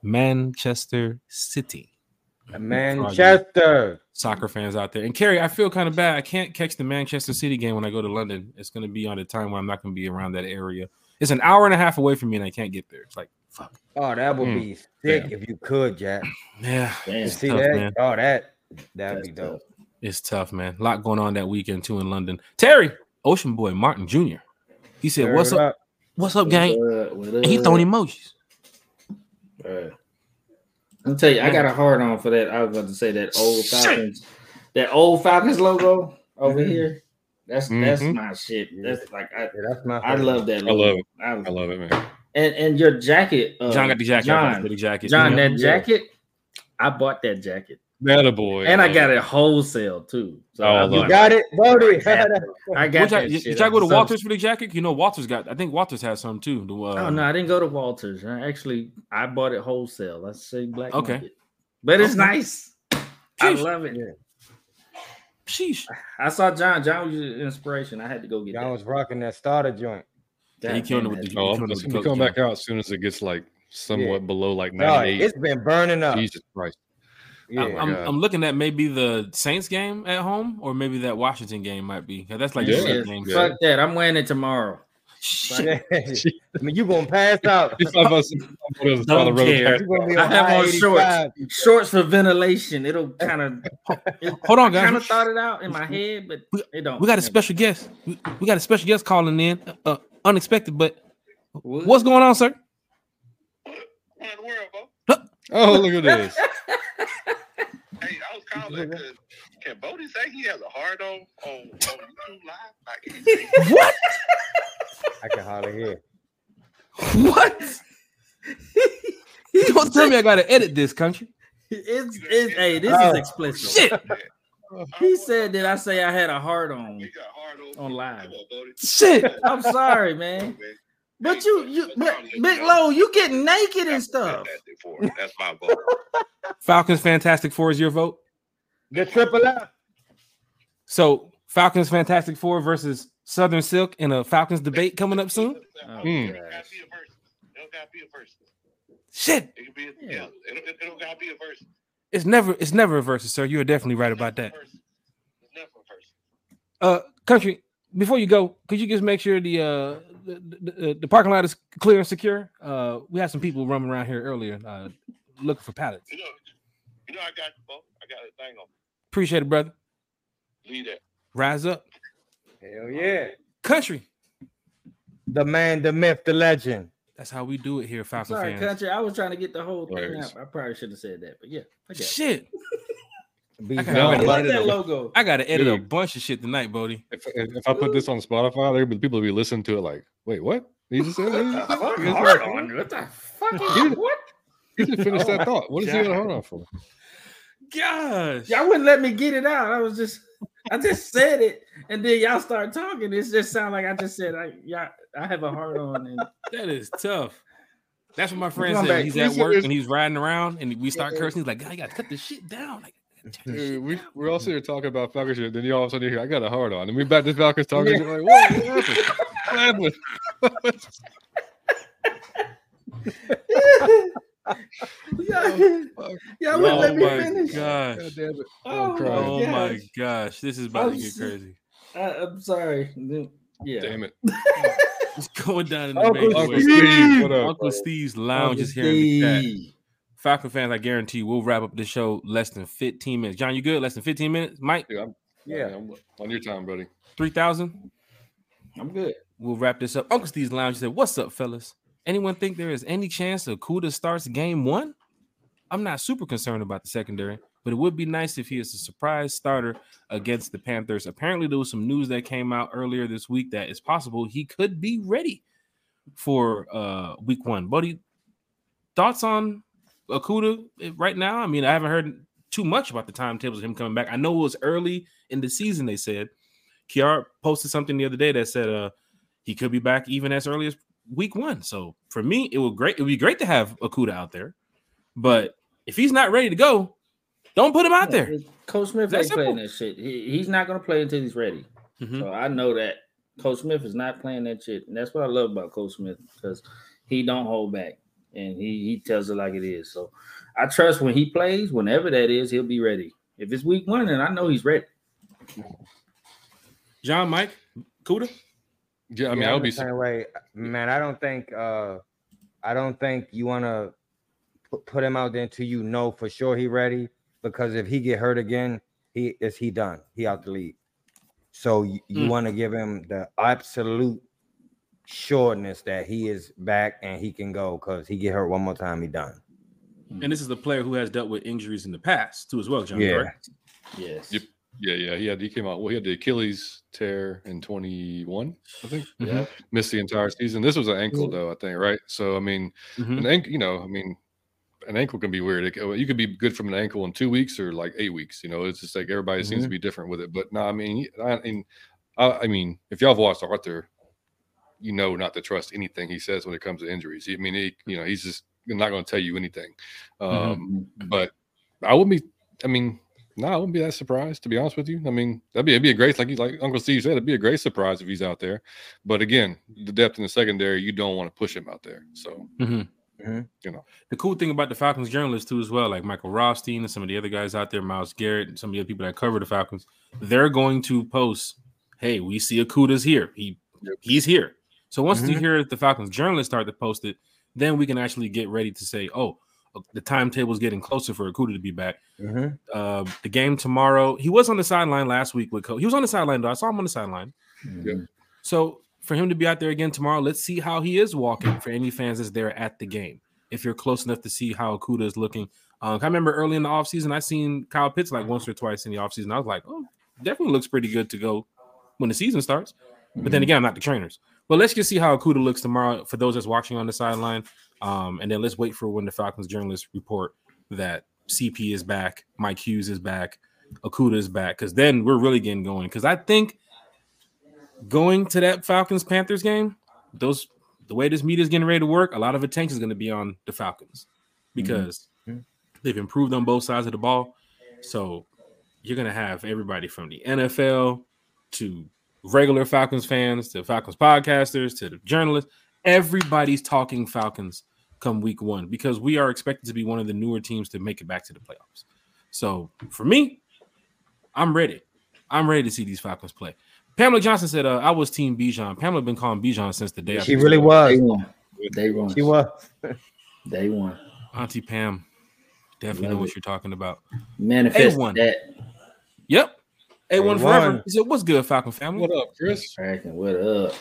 Manchester City." Manchester. soccer fans out there. And Kerry, I feel kind of bad. I can't catch the Manchester City game when I go to London. It's going to be on a time where I'm not going to be around that area. It's an hour and a half away from me, and I can't get there. It's like, fuck. Oh, that would Mm. be sick Yeah. if you could, Jack. Yeah, Damn. You see tough, that? man. Oh, that that'd That's be dope. tough. It's tough, man. A lot going on that weekend too in London. Terry, Ocean Boy Martin Jr. He said, "What's what up? What's up, gang?" What up? What And he throwing emojis. Right. I'll tell you, I got a hard on for that. I was about to say that old Shit. Falcons, that old Falcons logo over Mhm. here. That's that's Mhm. my shit. That's like I, Yeah, that's my. I love that. I love it. I, I love it, man. and and your jacket, uh, John got the jacket. I got John, the jacket. John, Yeah. that jacket, I bought that jacket, That a boy. and I got it wholesale too. So Oh, I look. You got it, Bodie. I got What y'all- that Did y'all go to Walters for the jacket? You know, Walters got. I think Walters has some too. The, uh, Oh no, I didn't go to Walters. I actually I bought it wholesale. Let's say black Okay. market. But it's Okay. nice. I love it. Sheesh. I saw John. John was your inspiration. I had to go get Y'all that. was rocking that starter joint. Yeah, he God killed it with the- Oh, Coming it's with gonna come coach, back out as soon as it gets like somewhat Yeah. below like No, 98. it's been burning up. Jesus Christ. Yeah. I'm, I'm, I'm looking at maybe the Saints game at home, or maybe that Washington game might be. That's like Yeah. the Yeah, shit game. Yeah. Fuck that. I'm wearing it tomorrow. Shit. I mean, you gonna pass out. If I was- if I was on the Don't care. gonna be I have on shorts. Shorts for ventilation. It'll kind of Hold on, guys. kind of thought it out in my head, but it don't. We got a special guest. We, we got a special guest calling in, uh, unexpected. But What? what's going on, sir? What in the world, Bo? Oh, look at this. Hey, I was calling because can Bodie say he has a hard on on, on YouTube Live? Like, What? I can hardly hear. What? He don't tell me I gotta edit this country. It's, it's hey, this Oh, is explicit. Shit. He said, "Did I say I had a hard on?" hard on On live. On, Shit. I'm sorry, man. Man, But you, you, but Big Low, you get naked and that's stuff. fantastic for. That's my vote. Falcons Fantastic Four is your vote. The triple F. So Falcons Fantastic Four versus Southern Silk in a Falcons debate coming up soon. Oh, Hmm. It gosh. don't gotta be a verse. It don't gotta be a verse. Shit. It be a, Yeah. yeah. It, don't- it, don't gotta be a verse. It's never it's never a versus, sir. You are definitely right about that. It's never a verse. Uh country, before you go, could you just make sure the uh the, the, the parking lot is clear and secure? Uh we had some people roaming around here earlier uh looking for pallets. You know, you know, I got you, Bo. I got a thing on. Appreciate it, brother. Leave that. Rise up. Hell yeah. Country. The man, the myth, the legend. That's how we do it here, Falcon Sorry, fans. country. I was trying to get the whole thing Hilarious. out. I probably should have said that, but yeah, I got it. Shit. Be I got- No, I I like but- that logo. I gotta edit a bunch of shit tonight, Bodie. If, if if I put this on Spotify, there be people will be listening to it like, wait, what? He just said, he just, Fuck, hard on. What the fuck? is- What? he just finished that oh thought. What is he God. gonna hold on for? Gosh. Y'all wouldn't let me get it out. I was just, I just said it, and then y'all start talking. It just sound like I just said, I, yeah, I have a hard on, and That is tough. That's what my friend said. back. He's at work and he's riding around and we start cursing. He's like, God, you gotta cut this shit down. Like, Dude, we we're all sitting here talking about Falcons shit. Then you all of a sudden you hear, I got a hard on, and we back to Falcons talking. Like, what, what happened? What happened? yeah, fuck. y'all wouldn't oh let me my finish. gosh. God damn it! Oh, I'm. Oh my gosh. gosh. This is about to I'm get crazy. I, I'm sorry. Yeah, Damn it! It's going down in the Uncle major Uncle. Steve, what up? Uncle Steve's lounge Uncle is here in the chat. Steve. Falcon fans, I guarantee you, we'll wrap up the show less than 15 minutes. John, you good? Less than 15 minutes? Mike, Dude, I'm, Yeah. I'm on your time, buddy. 3,000? I'm good. We'll wrap this up. Uncle Steve's lounge said, What's up, fellas? Anyone think there is any chance Okudah starts game one? I'm not super concerned about the secondary, but it would be nice if he is a surprise starter against the Panthers. Apparently, there was some news that came out earlier this week that it's possible he could be ready for uh week one. Buddy, thoughts on Okudah right now? I mean, I haven't heard too much about the timetables of him coming back. I know it was early in the season, they said. Kiara posted something the other day that said uh he could be back even as early as week one. So for me, it would great. It would be great to have Okudah out there, but if he's not ready to go, don't put him out there. Coach Smith That's ain't playing that shit. He, he's not gonna play until he's ready. Mhm. So I know that Coach Smith is not playing that shit, and that's what I love about Coach Smith because he don't hold back and he he tells it like it is. So I trust when he plays, whenever that is, he'll be ready. If it's week one, then I know he's ready. John, Mike, Kuda. Yeah, I mean, Yeah, I would I'm be. the same way, man. I don't think uh I don't think you want to put, put him out there until you know for sure he ready. Because if he get hurt again, he is he done. He out the league. So you, you Mm. want to give him the absolute sureness that he is back and he can go. Because he get hurt one more time, he done. Hmm. And this is the player who has dealt with injuries in the past too, as well, John. Yeah. correct? Yes. Yep. Yeah, yeah. He had he came out. Well, he had the Achilles tear in 21, I think. Mm-hmm. Yeah. Missed the entire season. This was an ankle mm-hmm. though, I think, right? So I mean, Mhm. an ankle, you know, I mean, an ankle can be weird. It, you could be good from an ankle in two weeks or like eight weeks. You know, it's just like everybody seems mm-hmm. to be different with it. But no, I mean, he- I mean, I, I mean, if y'all have watched Arthur, you know not to trust anything he says when it comes to injuries. I mean, he, you know, he's just not going to tell you anything. Um, But I wouldn't be. I mean, no, I wouldn't be that surprised to be honest with you. I mean, that'd be it'd be a great like like Uncle Steve said, it'd be a great surprise if he's out there. But again, the depth in the secondary, you don't want to push him out there. So Mhm. Mhm. you know, The cool thing about the Falcons journalists too, as well, like Michael Rothstein and some of the other guys out there, Miles Garrett, and some of the other people that cover the Falcons, they're going to post, "Hey, we see Okudah's here. He he's here." So once you Mhm. hear the Falcons journalists start to post it, then we can actually get ready to say, "Oh, the timetable is getting closer for Okudah to be back." Mhm. Uh, the game tomorrow, he was on the sideline last week with coach. He was on the sideline though. I saw him on the sideline. Mhm. So for him to be out there again tomorrow, let's see how he is walking for any fans that's there at the game. If you're close enough to see how Okudah is looking. Um, I remember early in the offseason, I seen Kyle Pitts like once or twice in the offseason. I was like, oh, definitely looks pretty good to go when the season starts. But then again, I'm not the trainers. But let's just see how Okudah looks tomorrow for those that's watching on the sideline. Um, and then let's wait for when the Falcons journalists report that CP is back, Mike Hughes is back, Okudah is back, because then we're really getting going. Because I think going to that Falcons Panthers game, those the way this media is getting ready to work, a lot of attention is going to be on the Falcons because Mhm. they've improved on both sides of the ball. So you're going to have everybody from the NFL to regular Falcons fans to Falcons podcasters to the journalists. Everybody's talking Falcons come week one because we are expected to be one of the newer teams to make it back to the playoffs. So for me, I'm ready. I'm ready to see these Falcons play. Pamela Johnson said, uh, "I was Team Bijan." Pamela been calling Bijan since the day. She after- really Day was. one. Day one. She was. Day one. Auntie Pam, definitely Love know what you're talking about. Manifest A1. that. Yep, a one A1. forever. He said, "What's good, Falcon family?" what up, Chris? Cracking. What up?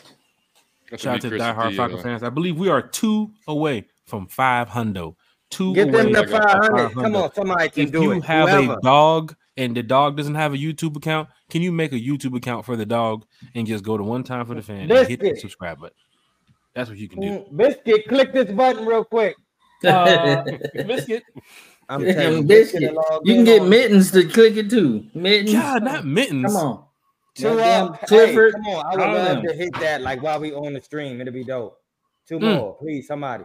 Got Shout out to the Chris at diehard the, Falcon uh, fans. I believe we are two away from five hundo. Two Get them away to I got 500. 500. Come on, somebody can if do you it. You have Whoever. a dog and the dog doesn't have a YouTube account, can you make a YouTube account for the dog and just go to one time for the fan and hit the subscribe button? That's what you can do. Mm, Biscuit, click this button real quick. Uh, biscuit. I'm telling you, biscuit. Biscuit will log You can get on- mittens to click it too. Mittens. God, not mittens. Come on. Two Goddamn up. Hey, come on. I would all love them. to hit that like while we on the stream. It'll be dope. Two Mm. more, please, somebody.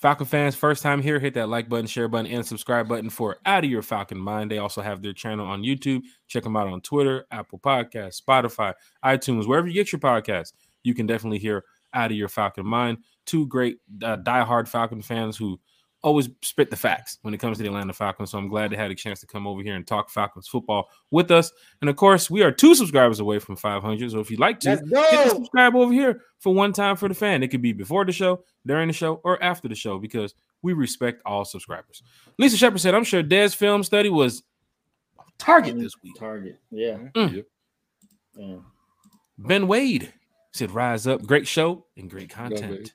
Falcon fans, first time here, hit that like button, share button, and subscribe button for Out of Your Falcon Mind. They also have their channel on YouTube. Check them out on Twitter, Apple Podcasts, Spotify, iTunes, wherever you get your podcasts. You can definitely hear Out of Your Falcon Mind. Two great uh, diehard Falcon fans who always spit the facts when it comes to the Atlanta Falcons. So I'm glad they had a chance to come over here and talk Falcons football with us. And of course, we are two subscribers away from 500. So if you'd like to, hit the subscribe over here for one time for the fan. It could be before the show, during the show, or after the show because we respect all subscribers. Lisa Shepard said, I'm sure Dez film study was target this week. Target. Yeah. Mm. Yeah. Ben Wade said, Rise up. Great show and great content.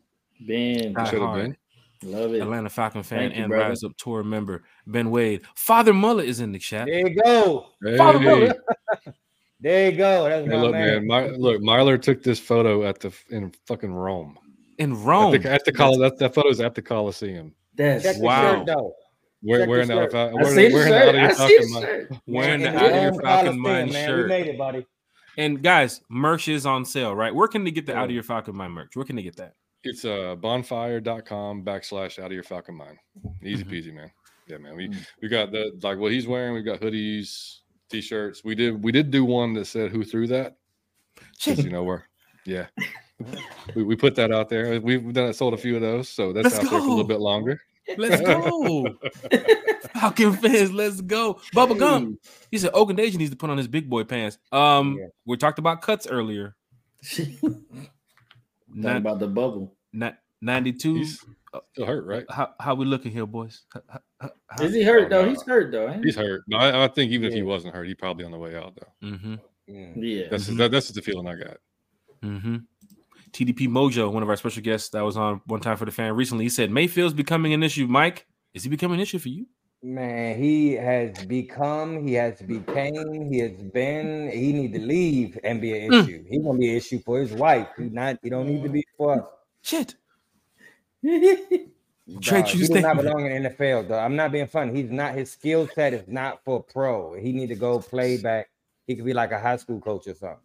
Ben. Die Should have hard. been. Love it. Atlanta Falcon fan Thank you, and brother. Rise Up Tour member Ben Wade. Father Mullet is in the chat. There you go. Father Hey, Mullet. There you go. That's hey, look, man. man. My, look, Myler took this photo at the in fucking Rome. in At Rome. the, at the Col- that, that photo's at the Coliseum. That's Check the Wow. shirt though. We're Check the wearing out of shirt. our we're see wearing out of your see the fucking mind. shirt. Wearing the Out of Your Falcon Coliseum, Mind man. shirt. We made it, buddy. And guys, merch is on sale, right? Where can they get the Yeah. out of your Falcon Mind merch? Where can they get that? It's uh bonfire.com backslash out of your falcon mind. Easy Mhm. peasy, man. Yeah, man. We Mm. we got the like what he's wearing, we've got hoodies, t-shirts. We did we did do one that said who threw that. You know where yeah. we, we put that out there. We've done sold a few of those, so that's Let's out there for a little bit longer. Let's go. Falcon fans, let's go. Bubba Gum. He said Oakland Deja needs to put on his big boy pants. Um, Yeah. we talked about cuts earlier. Talking Ni- about the bubble. ni- 92. He's still hurt, right? How, how we looking here, boys? How- how- how- how- Is he hurt though? no. He's hurt though. Ain't he? He's hurt. No, I, I think even if he wasn't hurt, he's probably on the way out though. Mhm, Mm. Yeah. That's Mhm. that, that's just the feeling I got. Mm-hmm. TDP Mojo, one of our special guests that was on one time for the fan recently, he said Mayfield's becoming an issue. Mike, is he becoming an issue for you? Man, he has become, he has became, he has been, he need to leave and be an Mm. issue. He gonna be an issue for his wife. He not, he don't need to be for us. Shit. Dog, Trade you he does not statement. belong in the NFL, though. I'm not being funny. He's not his skill set is not for pro. He need to go play back. He could be like a high school coach or something.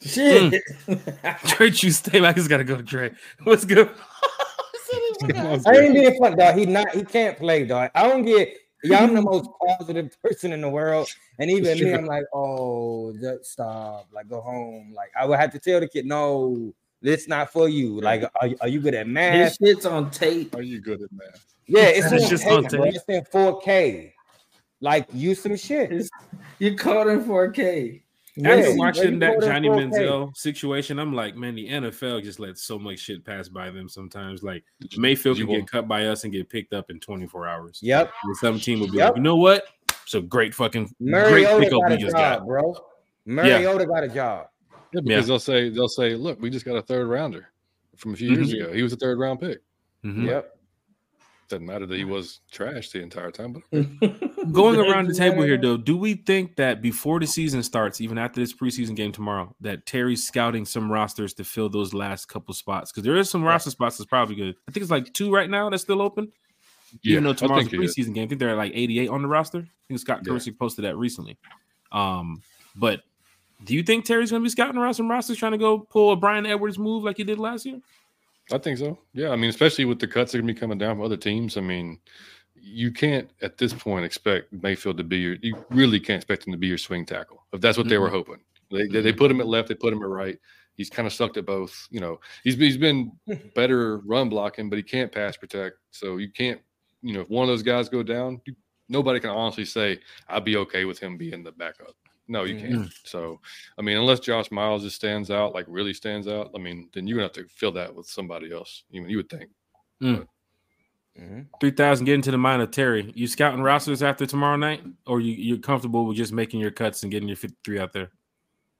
Shit. Trey, you stay back. He's got to go to Trey. What's good? I ain't being funny, dog. He not he can't play, dog. I don't get yeah, I'm the most positive person in the world. And even me, I'm like, oh, just stop, like go home. Like I would have to tell the kid, no, it's not for you. Like, are, you- are you good at His math? shit's on tape. Are you good at math? Yeah, it's It's in just tape, on bro. tape. It's in 4K. Like, use some shit. You caught him 4K. After Yeah, watching that Johnny 4K. Manziel situation, I'm like, man, the NFL just lets so much shit pass by them sometimes. Like Mayfield you can get cut by us and get picked up in 24 hours. Yep. And some team will be Yep. like, you know what? It's a great fucking great Mariota pickup got we a just job, got. bro. Mariota got a job. Yeah, because they'll say they'll say, look, we just got a third rounder from a few years Mhm. ago. He was a third round pick. Mhm. Yep. Doesn't matter that he was trash the entire time, but Going around the table here, though, do we think that before the season starts, even after this preseason game tomorrow, that Terry's scouting some rosters to fill those last couple spots? Because there is some roster spots that's probably good. I think it's like two right now that's still open. even though tomorrow's a think he is. preseason game, I think they're at like 88 on the roster. I think Scott Yeah. Posted that recently. Um, but do you think Terry's going to be scouting around some rosters trying to go pull a Bryan Edwards move like he did last year? I think so. Yeah, I mean, especially with the cuts that are going to be coming down from other teams. I mean, you can't at this point expect Mayfield to be your. You really can't expect him to be your swing tackle if that's what they were Mhm. hoping. They, they they put him at left, they put him at right. He's kind of sucked at both. You know, he's he's been better run blocking, but he can't pass protect. So you can't. You know, if one of those guys go down, you, nobody can honestly say I'd be okay with him being the backup. No, you can't. So, I mean, unless Josh Miles just stands out, like really stands out, I mean, then you're gonna have to fill that with somebody else. You you would think. Mhm. 3,000, get into the mind of Terry. You scouting rosters after tomorrow night, or you, you're comfortable with just making your cuts and getting your 53 out there?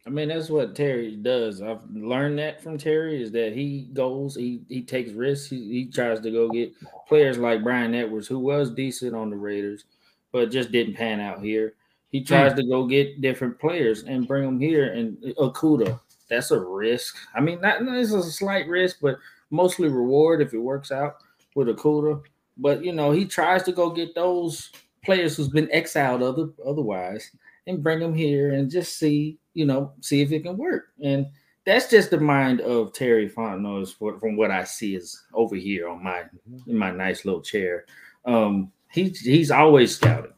I mean, that's what Terry does. I've learned that from Terry is that he goes, he he takes risks. He, he tries to go get players like Bryan Edwards, who was decent on the Raiders, but just didn't pan out here. He tries to go get different players and bring them here. And Okudah, that's a risk. I mean, not it's a slight risk, but mostly reward if it works out with Okudah. But you know, he tries to go get those players who's been exiled other otherwise and bring them here and just see, you know, see if it can work. And that's just the mind of Terry Fontenot is from what I see is over here on my in my nice little chair. Um, he's he's always scouting.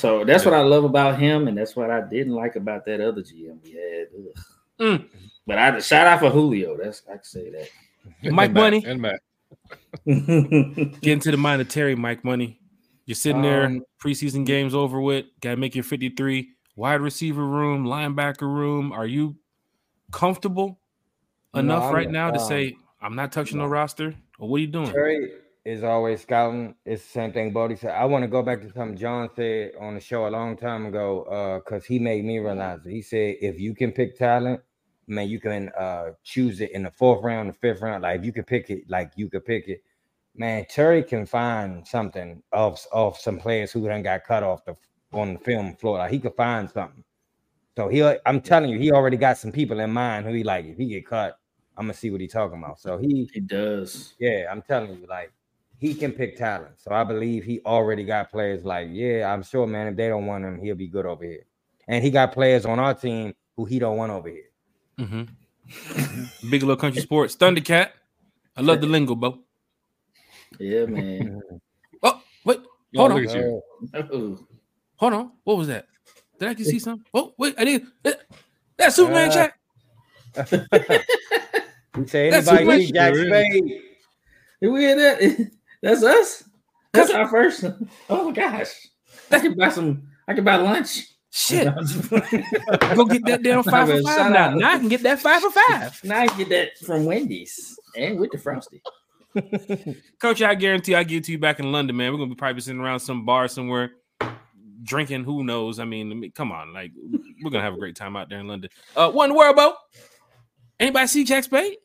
So that's what I love about him, and that's what I didn't like about that other GM we had. Ugh. Mm. But I shout out for Julio. That's I can say that. Mike and Money. and Matt. that. Get into the mind of Terry, Mike Money. You're sitting there, Um, preseason games over with, got to make your 53. Wide receiver room, linebacker room. Are you comfortable enough I'm- right now to um, say, I'm not touching no no. roster? Or what are you doing? Terry is always scouting. It's the same thing Bodie said. I want to go back to something John said on the show a long time ago, uh, because he made me realize it. He said if you can pick talent, man, you can uh choose it in the fourth round, the fifth round. Like if you can pick it, like you could pick it. Man, Terry can find something of of some players who done got cut off the on the film floor. Like he could find something. So he, I'm telling you, he already got some people in mind who he like. If he get cut, I'm gonna see what he talking about. So he he does. yeah, I'm telling you, like he can pick talent. So I believe he already got players like, yeah, I'm sure, man, if they don't want him, he'll be good over here. And he got players on our team who he don't want over here. Mm-hmm. Big little country sports. Thundercat. I love the lingo, Bo. Yeah, man. Oh, wait. Hold on. at you. Oh, Hold on. What was that? Did I just see something? Oh, wait. I did. That's Superman Uh, chat. You say That's anybody too need Jack. Spade? Did we hear that? That's us. That's our first. Oh my gosh! I can buy some. I can buy lunch. Shit. Go get that damn five for five now. Now I can get that five for five. Now I can get that from Wendy's and with the frosty. Coach, I guarantee I'll get to you back in London, man. We're gonna be probably sitting around some bar somewhere drinking. Who knows? I mean, I mean, come on, like we're gonna have a great time out there in London. Uh, what in the world, Bo? Anybody see Jack Spade?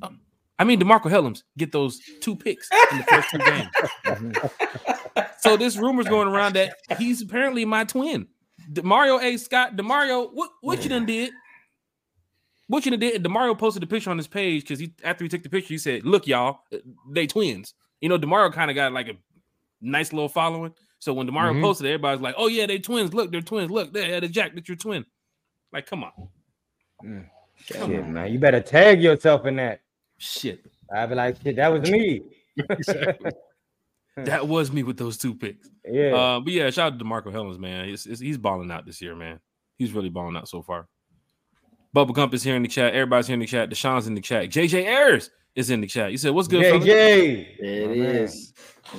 Uh, I mean, DeMarcco Hellams get those two picks in the first two games. Mm-hmm. so this rumor's going around that he's apparently my twin. Demario A. Scott, Demario, what what you done did? What you done did? Demario posted a picture on his page because he after he took the picture, he said, "Look, y'all, uh, they twins." You know, Demario kind of got like a nice little following. So when Demario Mhm. posted, it, everybody's like, "Oh yeah, they twins. Look, they're twins. Look, there, the Jack, that's your twin." Like, come on, mm. Shit, man. You better tag yourself in that. Shit. I'd be like, shit, that was me. That was me with those two picks. Yeah. Uh, but yeah, shout out to DeMarcco Hellams, man. It's, it's, he's balling out this year, man. He's really balling out so far. Bubba Gump is here in the chat. Everybody's here in the chat. Deshaun's in the chat. JJ Ayers is in the chat. You said, "What's good, fellas?" JJ. There it My is.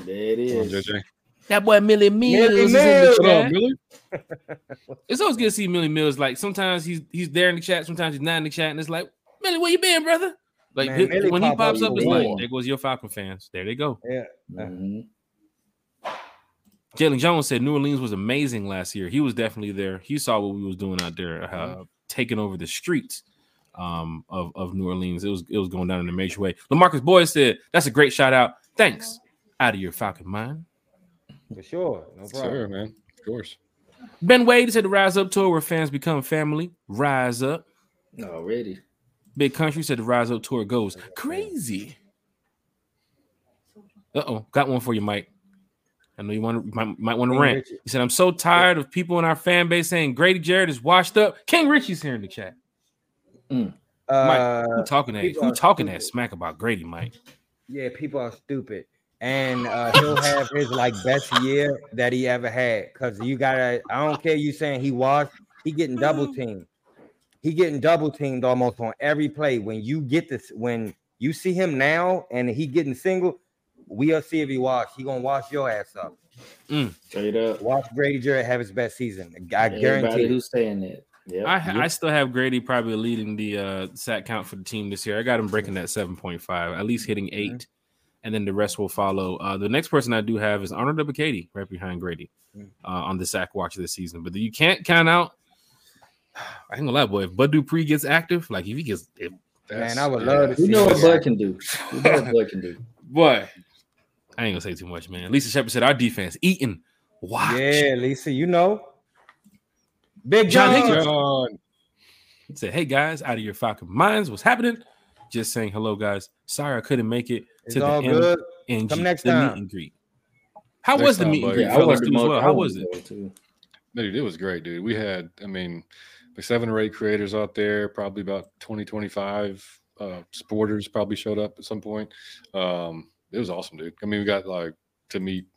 There it Come on. JJ. That boy Millie Mills Millie is in the chat. up, It's always good to see Millie Mills. Like sometimes he's he's there in the chat, sometimes he's not in the chat, and it's like, Millie, where you been, brother? Like Man, he- Millie when he pops up up, for it's like, there goes your Falcon fans. There they go. Yeah. Mhm. Jalen Jones said New Orleans was amazing last year. He was definitely there. He saw what we was doing out there, uh, taking over the streets um, of, of New Orleans. It was it was going down in a major way. Lamarcus Boyd said, "That's a great shout out. Thanks, out of your Falcon mind." For sure. No problem. Sure, man. Of course. Ben Wade said the Rise Up tour where fans become family. Rise up. Already. Big Country said the Rise Up tour goes crazy. Uh oh, got one for you, Mike. I know you want to might, might want to rant. Richard. He said, "I'm so tired of people in our fan base saying Grady Jarrett is washed up." King Richie's here in the chat. Uh, Who talking that? Who talking that smack about Grady, Mike? yeah, people are stupid. And uh, he'll have his like best year that he ever had. Cause you gotta, I don't care you saying he was, he getting double teamed. He getting double teamed almost on every play. When you get this, when you see him now and he getting single, we'll see if he wash. He gonna wash your ass up. Straight up. Watch Grady Jarrett have his best season. I Everybody guarantee. it. who's saying that. Yep. I I still have Grady probably leading the uh, sack count for the team this year. I got him breaking that seven point five, at least hitting 8 and then the rest will follow. Uh, the next person I do have is Arnold Ebiketie, right behind Grady, uh, on the sack watch this season. But you can't count out. I ain't gonna lie, boy. If Bud Dupree gets active, like if he gets, if, Man, I would yeah. love to we see know what. Bud can do. We know what Bud can do. boy, I ain't gonna say too much, man. Lisa Shepard said our defense eating. Watch. Yeah, Lisa, you know. Big John John. Higgins. John. Said, hey guys, out of your Falcon minds, what's happening? Just saying hello, guys. Sorry I couldn't make it It's to the all M- good. NG, Come next the time. meet and greet. How Next was the time, meet and greet, Yeah, I fellas, too, as well? How was it? too. Dude, it was great, dude. We had, I mean, like seven or eight creators out there, probably about 20, 25 uh, supporters probably showed up at some point. Um, it was awesome, dude. I mean, we got like to meet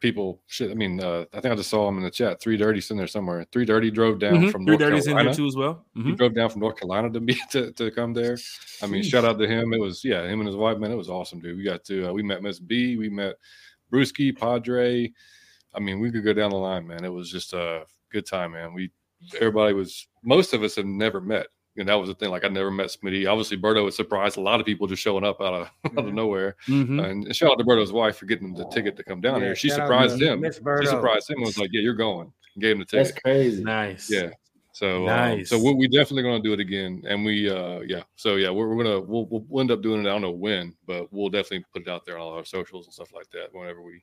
people. Shit, I mean, uh, I think I just saw him in the chat. Three Dirty's in there somewhere. Three Dirty drove down Mhm. from Three North Dirty's in Carolina. here too as well. He Mhm. drove down from North Carolina to be to, to come there. I mean, Sheesh. shout out to him. It was yeah, him and his wife, man. It was awesome, dude. We got to uh, we met Miss B, we met Brewski, Padre. I mean, we could go down the line, man. It was just a good time, man. We everybody was most of us have never met. And that was the thing. Like I never met Smitty. Obviously, Berto was surprised. A lot of people just showing up out of out of nowhere. Mhm. And shout out to Berto's wife for getting the ticket to come down Yeah, here. She surprised him. She surprised him and was like, "Yeah, you're going." And gave him the ticket. That's crazy. Nice. Yeah. So Nice. um, so we we definitely gonna do it again, and we uh yeah. So yeah, we're, we're gonna we'll, we'll end up doing it. I don't know when, but we'll definitely put it out there on all our socials and stuff like that whenever we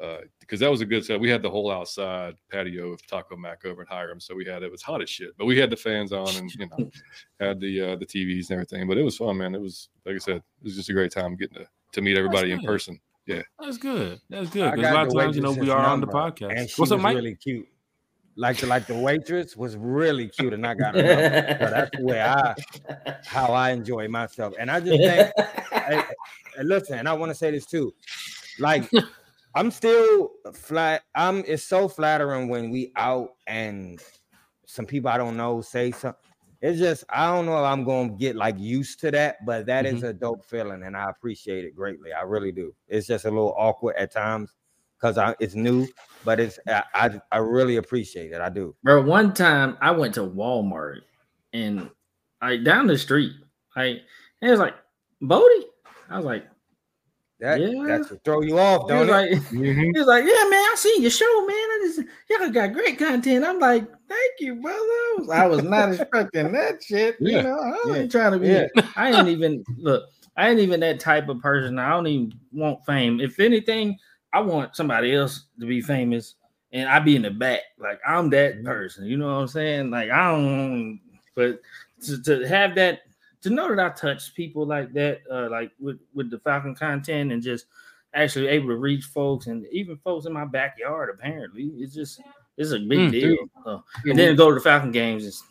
uh because that was a good set. We had the whole outside patio of Taco Mac over at Hiram, so we had it was hot as shit, but we had the fans on and you know had the uh the TVs and everything. But it was fun, man. It was like I said, it was just a great time getting to to meet everybody in person. Yeah, That's good. That's good. Because a lot of times, you know, we are on the podcast. And she What's up, was Mike? really cute. Like the like the waitress was really cute, and I got her. number. So that's where I how I enjoy myself, and I just think. hey, hey, listen, and I want to say this too. Like, I'm still flat. I'm. It's so flattering when we out and some people I don't know say something. It's just I don't know if I'm gonna get like used to that, but that is mm-hmm. a dope feeling, and I appreciate it greatly. I really do. It's just a little awkward at times because it's new, but it's I, I I really appreciate it. I do. Bro, one time I went to Walmart and like down the street, like and it was like Bodie. I was like, That Yeah. that's to throw you off, he was don't it? like, Mhm. he was like, yeah, man, I seen your show, man. I just y'all got great content. I'm like, thank you, brother. I was, I was not expecting that shit. Yeah. You know, I Yeah. ain't trying to be. Yeah. I ain't even look. I ain't even that type of person. I don't even want fame. If anything, I want somebody else to be famous, and I be in the back. Like I'm that person. You know what I'm saying? Like I don't. But to, to have that, to know that I touch people like that, uh, like with with the Falcon content, and just actually able to reach folks, and even folks in my backyard. Apparently, it's just it's a big Mm, deal. Uh, and then go to the Falcon games is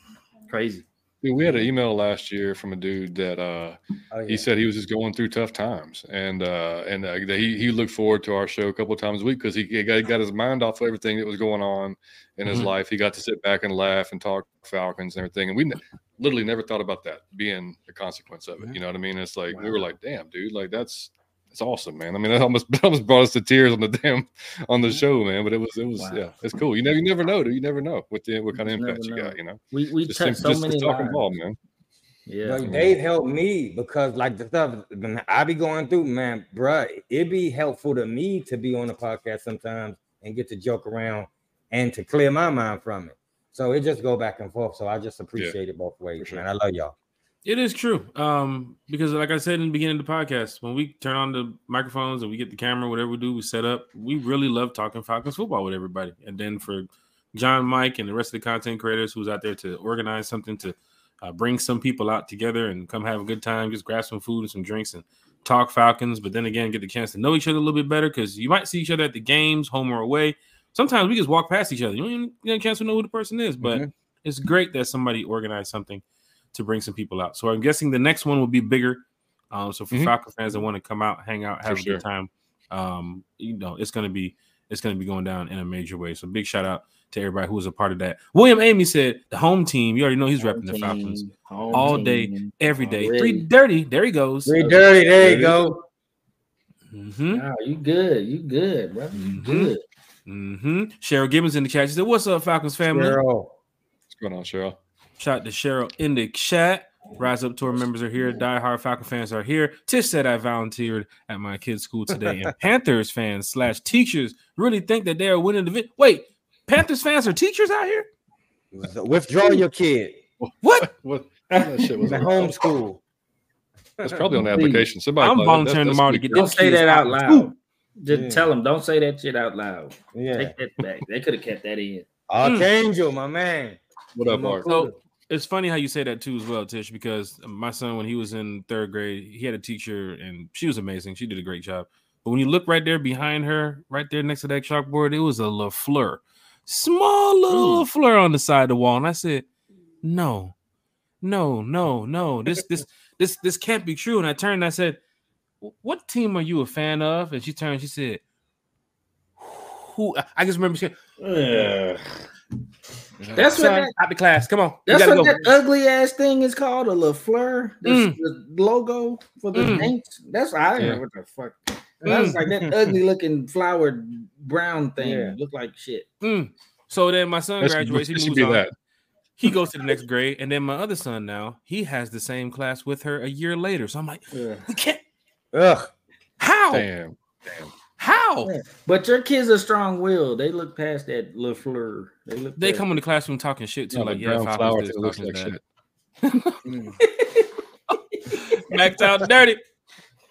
crazy. Dude, we had an email last year from a dude that uh, Oh, he said he was just going through tough times, and uh, and uh, he he looked forward to our show a couple of times a week because he, he got, got his mind off of everything that was going on in his Mhm. life. He got to sit back and laugh and talk Falcons and everything, and we ne- literally never thought about that being a consequence of it. You know what I mean? It's like we were like, damn, dude, like that's that's awesome, man. I mean, that almost that almost brought us to tears on the damn on the show, man. But it was it was Wow. yeah, it's cool. You never you never know, dude. You never know what the what kind of impact you got. You know, We we just, touch just, so just many talking lives. ball, man. Yeah. Like, they've helped me because like the stuff I be going through, man, bruh, it be helpful to me to be on the podcast sometimes and get to joke around and to clear my mind from it. So it just go back and forth. So I just appreciate it both ways, sure. man. I love y'all. It is true. Um, because like I said in the beginning of the podcast, when we turn on the microphones and we get the camera, whatever we do, we set up, we really love talking Falcons football with everybody. And then for John, Mike, and the rest of the content creators who's out there to organize something to uh, bring some people out together and come have a good time, just grab some food and some drinks and talk Falcons. But then again, get the chance to know each other a little bit better because you might see each other at the games, home or away. Sometimes we just walk past each other. You don't even get a chance to know who the person is, but Mhm. it's great that somebody organized something to bring some people out. So I'm guessing the next one will be bigger. Um, so for Mhm. Falcon fans that want to come out, hang out, have For a good time, um, you know, it's gonna be it's gonna be going down in a major way. So big shout out to everybody who was a part of that. William Amy said the home team. You already know he's repping the Falcons Home all team. day, every day. Already. Three dirty. There he goes. Three dirty, there you go. Mm-hmm. Wow, you good. You good, bro. You Mhm. good. Mm-hmm. Cheryl Gibbons in the chat. She said, "What's up, Falcons family?" Girl. What's going on, Cheryl? Shout out to Cheryl in the chat. Rise Up Tour members are here. Die Hard Falcon fans are here. Tish said I volunteered at my kid's school today. And Panthers fans slash teachers really think that they are winning the vi- Wait, Panthers fans are teachers out here? So withdraw your kid. What? What that shit was? The homeschool. It's probably on the application. Somebody I'm volunteering that's- tomorrow to get weak. Don't say that out loud. too. Just Yeah. tell them. Don't say that shit out loud. Yeah. Take that back. They could have kept that in. Hmm. Archangel, my man. What up, Mark? So it's funny how you say that too, as well, Tish, because my son, when he was in third grade, he had a teacher and she was amazing. She did a great job. But when you look right there behind her, right there next to that chalkboard, it was a LaFleur, small little LaFleur on the side of the wall. And I said, No, no, no, no. This, this, this, this can't be true. And I turned and I said, What team are you a fan of? And she turned, she said, Who I just remember saying, That's what Son, that, out the class. Come on. you that's what go." that ugly ass thing is called a Lafleur. The, Mm. the logo for the Mm. paint. That's I don't Yeah. know what the fuck. That's Mm. like that ugly looking flowered brown thing. Yeah. Look like shit. Mm. So then my son That should, graduates. He should moves be on. that. He goes to the next grade, and then my other son now he has the same class with her a year later. So I'm like, we can't. Ugh. How? Damn. Damn. How? Yeah. But your kids are strong willed. They look past that Lafleur. They look. They past come in the classroom talking shit too, No, like like yeah, brown Falcons flour this, that looks like that. shit. Maxed out dirty.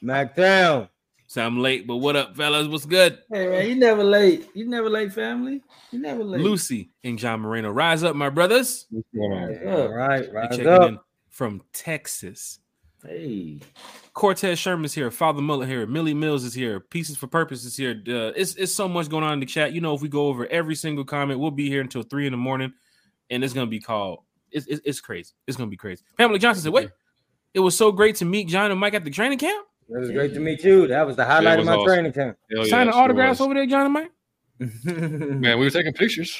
Mac down. So I'm late, but what up, fellas? What's good? Hey man, you never late. You never late, family. You never late. Lucy and John Moreno, rise up, my brothers. What's going on? What's All up? right, rise checking up. in from Texas. Hey, Cortez Sherman's here. Father Muller here. Millie Mills is here. Pieces for Purpose is here. Uh, it's it's so much going on in the chat. You know, if we go over every single comment, we'll be here until three in the morning, and it's gonna be called. It's it's, it's crazy. It's gonna be crazy. Pamela Johnson said, "Wait, it was so great to meet John and Mike at the training camp. It was great to meet you. That was the highlight it of my awesome. training camp. Hell yeah, Signing sure autographs was. over there, John and Mike. Man, we were taking pictures.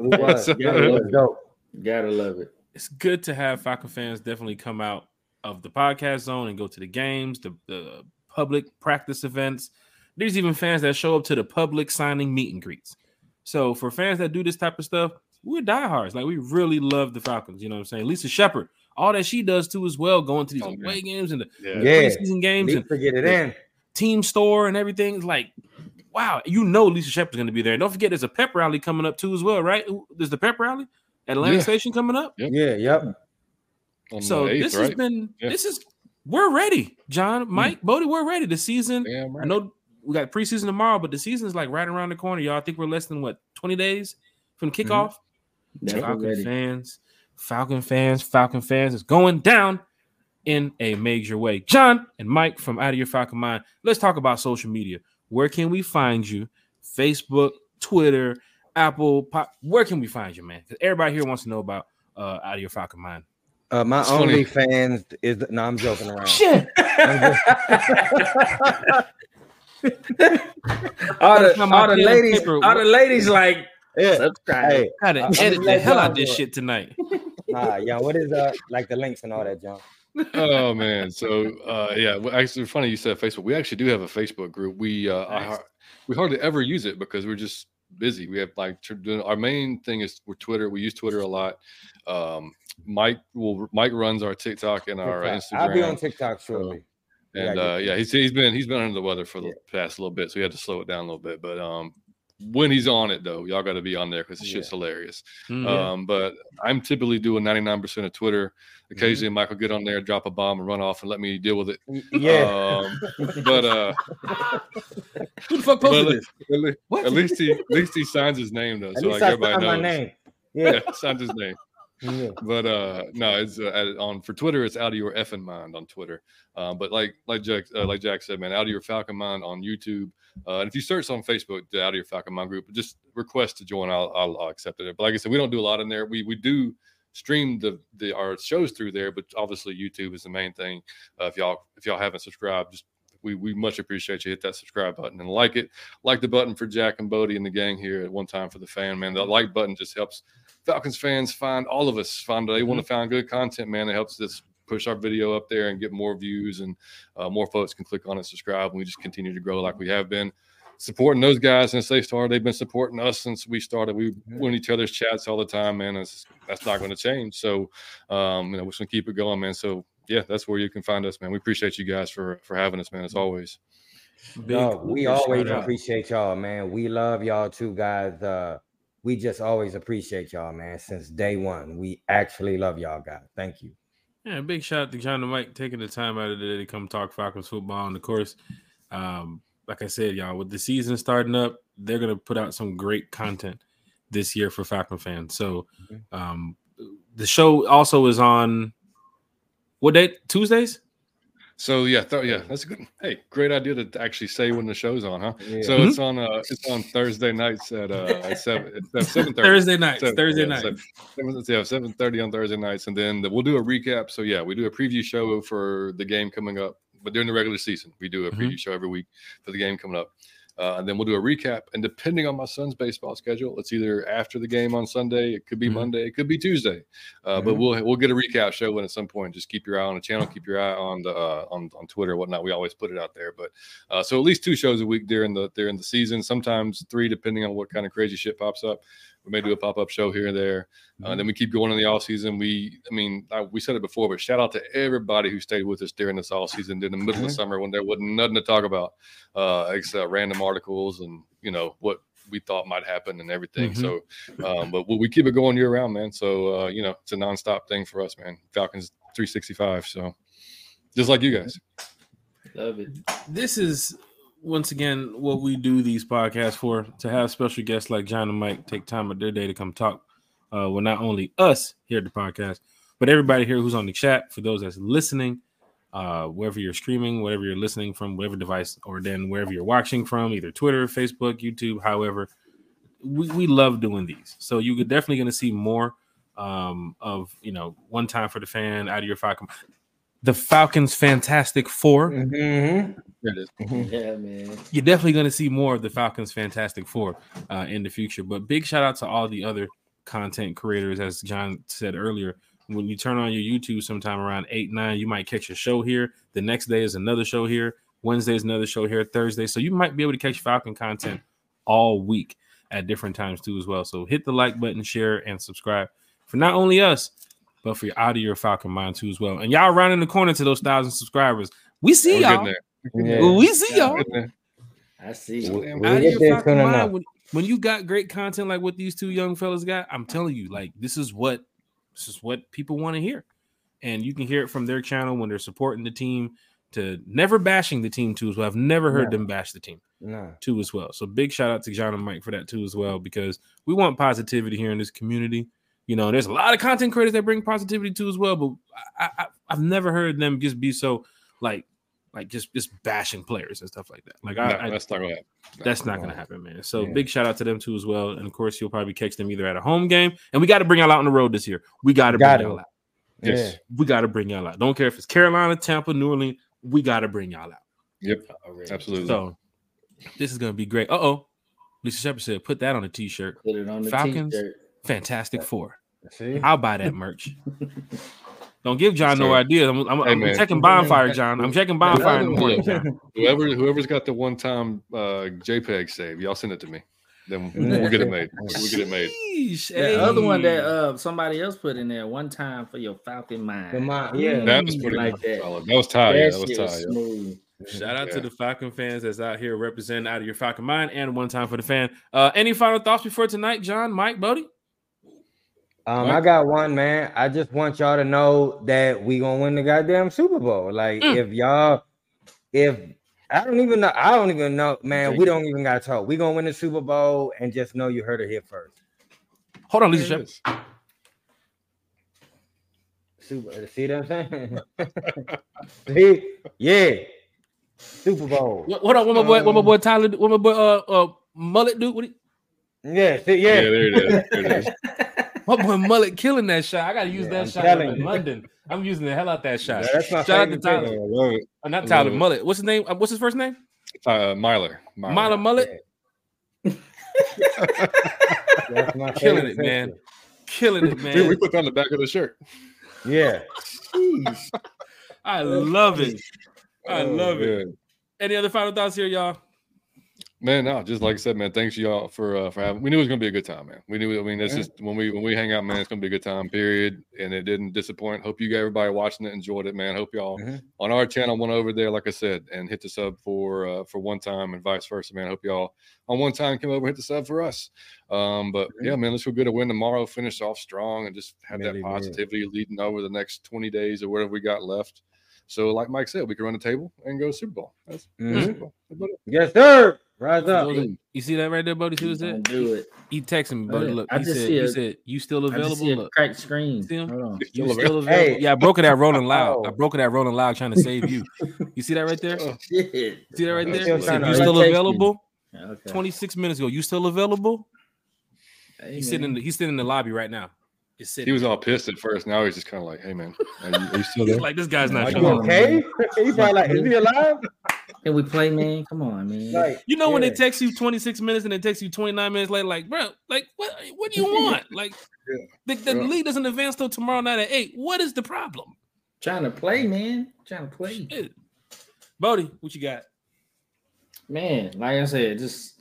It was. So- Yeah, it was dope. gotta love it. It's good to have Falcon fans definitely come out of the podcast zone and go to the games, the, the public practice events. There's even fans that show up to the public signing meet and greets. So for fans that do this type of stuff, we're diehards. Like we really love the Falcons. You know what I'm saying? Lisa Shepard, all that she does too as well, going to these Oh, away games and the Yeah. Yeah. preseason games and to get it in. team store and everything. It's like, wow, you know Lisa Shepard's going to be there. And don't forget, there's a pep rally coming up too as well, right? There's the pep rally at Atlantic Yeah. Station coming up. Yeah, yep. So eighth, this has right? been Yeah. this is we're ready, John, Mike, Bodie, we're ready. The season. Damn I know we got preseason tomorrow, but the season is like right around the corner, y'all. I think we're less than what 20 days from kickoff. Never Falcon ready. fans, Falcon fans, Falcon fans is going down in a major way. John and Mike from Out of Your Falcon Mind. Let's talk about social media. Where can we find you? Facebook, Twitter, Apple. Pop. Where can we find you, man? Because everybody here wants to know about uh, Out of Your Falcon Mind. Uh, my It's funny. only fans is no, I'm joking around. Shit. all the, Find all the pen and ladies, paper. all the ladies like Yeah. subscribe. Hey, Got to I'm edit the hell out this it. shit tonight. nah, yeah. What is uh like the links and all that, John? oh man so uh yeah well, actually funny you said facebook we actually do have a facebook group we uh Nice. har- we hardly ever use it because we're just busy we have like doing- our main thing is we're twitter we use twitter a lot um mike will mike runs our tiktok and our TikTok. instagram I'll be on TikTok shortly. and Yeah, uh yeah he's, he's been he's been under the weather for the Yeah. past little bit so we had to slow it down a little bit but um when he's on it though y'all got to be on there because the shit's hilarious Mhm. um, but I'm typically doing 99% of Twitter. Mm-hmm. Occasionally, Michael get on there, drop a bomb, and run off, and let me deal with it. Yeah. Um, but uh, Who the fuck posted at, this? le- What? at least he at least he signs his name though, At so like I everybody knows. my name. Yeah, Yeah. signs his name. But uh, no, it's uh, on for Twitter. It's out of your effing mind on Twitter. Um, but like like Jack uh, like Jack said, man, out of your Falcon mind on YouTube. Uh, and if you search on Facebook, Out of Your Falcon Mind group, just request to join. I'll, I'll, I'll accept it. But like I said, we don't do a lot in there. We we do stream the the our shows through there, but obviously YouTube is the main thing. Uh, if y'all if y'all haven't subscribed, just we, we much appreciate you hit that subscribe button and like it. Like the button for Jack and Bodie and the gang here at one time for the fan man. The like button just helps Falcons fans find all of us find they want to find good content. Man, it helps us push our video up there and get more views and uh, more folks can click on and subscribe. And we just continue to grow like we have been supporting those guys since they started. They've been supporting us since we started. We win each other's chats all the time, man. That's not going to change. So, um, you know, we're just going to keep it going, man. So, yeah, that's where you can find us, man. We appreciate you guys for for having us, man. As always. Big- Yo, we always shout out. appreciate y'all, man. We love y'all too, guys. Uh, we just always appreciate y'all, man. Since day one, we actually love y'all, guys. Thank you. Yeah, big shout out to John and Mike taking the time out of the day to come talk Falcons football. And of course, um, like I said, y'all, with the season starting up, they're gonna put out some great content this year for Falcon fans. So Mm-hmm. um the show also is on what date? Tuesdays? So yeah, th- yeah, that's a good. Hey, great idea to actually say when the show's on, huh? Yeah. So Mhm. it's on uh it's on Thursday nights at uh at seven at seven thirty. Thursday nights. Seven- Thursday yeah, night. seven- seven- yeah, seven thirty on Thursday nights, and then the, we'll do a recap. So yeah, we do a preview show for the game coming up, but during the regular season, we do a Mhm. preview show every week for the game coming up, uh, and then we'll do a recap. And depending on my son's baseball schedule, it's either after the game on Sunday, it could be Mhm. Monday, it could be Tuesday, uh, but Mhm. we'll we'll get a recap show and at some point. Just keep your eye on the channel, keep your eye on the uh, on on Twitter, or whatnot. We always put it out there, but uh, so at least two shows a week during the during the season, sometimes three, depending on what kind of crazy shit pops up. We may do a pop up show here and there. Uh, then we keep going in the off season. We, I mean, I, we said it before, but shout out to everybody who stayed with us during this off season, in the middle of the Mhm. summer when there wasn't nothing to talk about, uh, except random articles and you know what we thought might happen and everything. So, um, but we, we keep it going year round, man. So uh, you know, it's a nonstop thing for us, man. Falcons 365. So just like you guys. Love it. this is once again what we do these podcasts for to have special guests like John and Mike take time of their day to come talk. Uh, well, not only us here at the podcast, but everybody here who's on the chat. For those that's listening, uh, wherever you're streaming, whatever you're listening from, whatever device, or then wherever you're watching from, either Twitter, Facebook, YouTube, however. We, we love doing these. So you're definitely going to see more um, of, you know, one time for the fan out of your Falcon. The Falcons Fantastic 4 Mhm. There it is. Yeah, man. you're definitely going to see more of the Falcons Fantastic Four uh, in the future. But big shout out to all the other content creators, as John said earlier. When you turn on your YouTube sometime around eight nine, you might catch a show here. The next day is another show here. Wednesday is another show here. Thursday, so you might be able to catch Falcon content all week at different times too as well. So hit the like button, share, and subscribe for not only us, but for your out of your Falcon mind too as well. And y'all rounding the corner to those thousand subscribers. We see We're y'all. Yeah. We see y'all. I see. We- you. we out of your there fucking soon mind, when, when you got great content like what these two young fellas got, I'm telling you, like this is what this is what people want to hear, and you can hear it from their channel when they're supporting the team to never bashing the team too as well. I've never heard No. them bash the team No. too as well. So big shout out to John and Mike for that too as well because we want positivity here in this community. You know, there's a lot of content creators that bring positivity too as well, but I, I, I've never heard them just be so like like just just bashing players and stuff like that. Like No, I, I that's not gonna happen. that's not going to happen, man. So Yeah. big shout out to them too as well. And of course, you'll probably catch them either at a home game, and we got to bring y'all out on the road this year. We got to bring Gotta. y'all out. Yes. We got to bring y'all out. Don't care if it's Carolina, Tampa, New Orleans. We got to bring y'all out. Yep. Already. Absolutely. So this is going to be great. Uh oh, Lisa Shepard said, "Put that on a t-shirt." Put it on the Falcons. t-shirt. Fantastic Four. See? I'll buy that merch. Don't give John no Sir. idea. I'm, I'm, Hey, I'm checking bonfire, John. I'm checking bonfire in the morning. John. Whoever whoever's got the one time uh, JPEG save, y'all send it to me. Then we'll get it made. We'll get it made. Sheesh, The other one that uh somebody else put in there one time for your Falcon mind. Come on, yeah. That was pretty Like that. solid. That was tight. Yeah, That that was shit tight. was yeah. Shout out to the Falcon fans that's out here representing out of your Falcon mind and one time for the fan. Uh, any final thoughts before tonight, John, Mike, Bodie? Um, What? I got one, man. I just want y'all to know that we gonna win the goddamn Super Bowl. Like, Mm. if y'all, if I don't even know, I don't even know, man. We don't even gotta talk. We gonna win the Super Bowl, and just know you heard it here first. Hold on, Lisa There it Shepard. is. Super. See what I'm saying? see, yeah, Super Bowl. What, what, up, what my boy, what my boy Tyler, what my boy uh, uh Mullet dude. What he, Yeah, see, Yeah, yeah. there it is. There it is. my boy Mullet killing that shot. I gotta use Yeah, that I'm shot in. London. I'm using the hell out that shot. Yeah, that's my Shout out to Tyler. thing. I love it. Uh, not Tyler love. Mullet. What's his name? Uh, what's his first name? Uh, Myler. Myler. Myler Mullet. That's Killing it, man. picture. Killing it, Dude, we man. put that on the back of the shirt. Yeah. I love it. I Oh, love it. Any other final thoughts here, y'all? Man, no, just like I said, man. Thanks y'all for uh, for having. We knew it was gonna be a good time, man. We knew. I mean, it's Yeah. just when we when we hang out, man, it's gonna be a good time. Period. And it didn't disappoint. Hope you got everybody watching it enjoyed it, man. Hope y'all Mhm. on our channel went over there, like I said, and hit the sub for uh, for one time and vice versa, man. Hope y'all on one time come over hit the sub for us. Um, but Mhm. yeah, man, let's feel good to win tomorrow. Finish off strong and just have Really that positivity leading over the next twenty days or whatever we got left. So, like Mike said, we can run the table and go Super Bowl. That's, Mhm. Super Bowl. That's about it. Yes, sir. Rise up. Those You see that right there, buddy? See what's Don't that? do it. He texted me, buddy. Look, I he just said, see he said, "You still I just available?" see a Look, cracked screen. See him? You Still still available. available? Hey. Yeah, I broke it at Rolling Loud. Oh. I Oh. broke it at Rolling Loud, trying to save you. You see that right there? Oh, Shit. See that right there? still said, you still Text me. available? Okay. 26 minutes ago. You still available? Hey, He's sitting in the, he's sitting in the lobby right now. He was all pissed at first. Now he's just kind of like, "Hey, man, are you, are you still there?" like, this guy's Are not you Come showing. on, okay? He's probably like, is he alive? Can we play, man? Come on, man. Like, You know when yeah. they text you 26 minutes and they text you 29 minutes later, like, bro, like what what do you want? Like the, the Yeah. league doesn't advance till tomorrow night at eight. What is the problem? Trying to play, man. Trying to play. Shit. Bodie, what you got? Man, like I said, just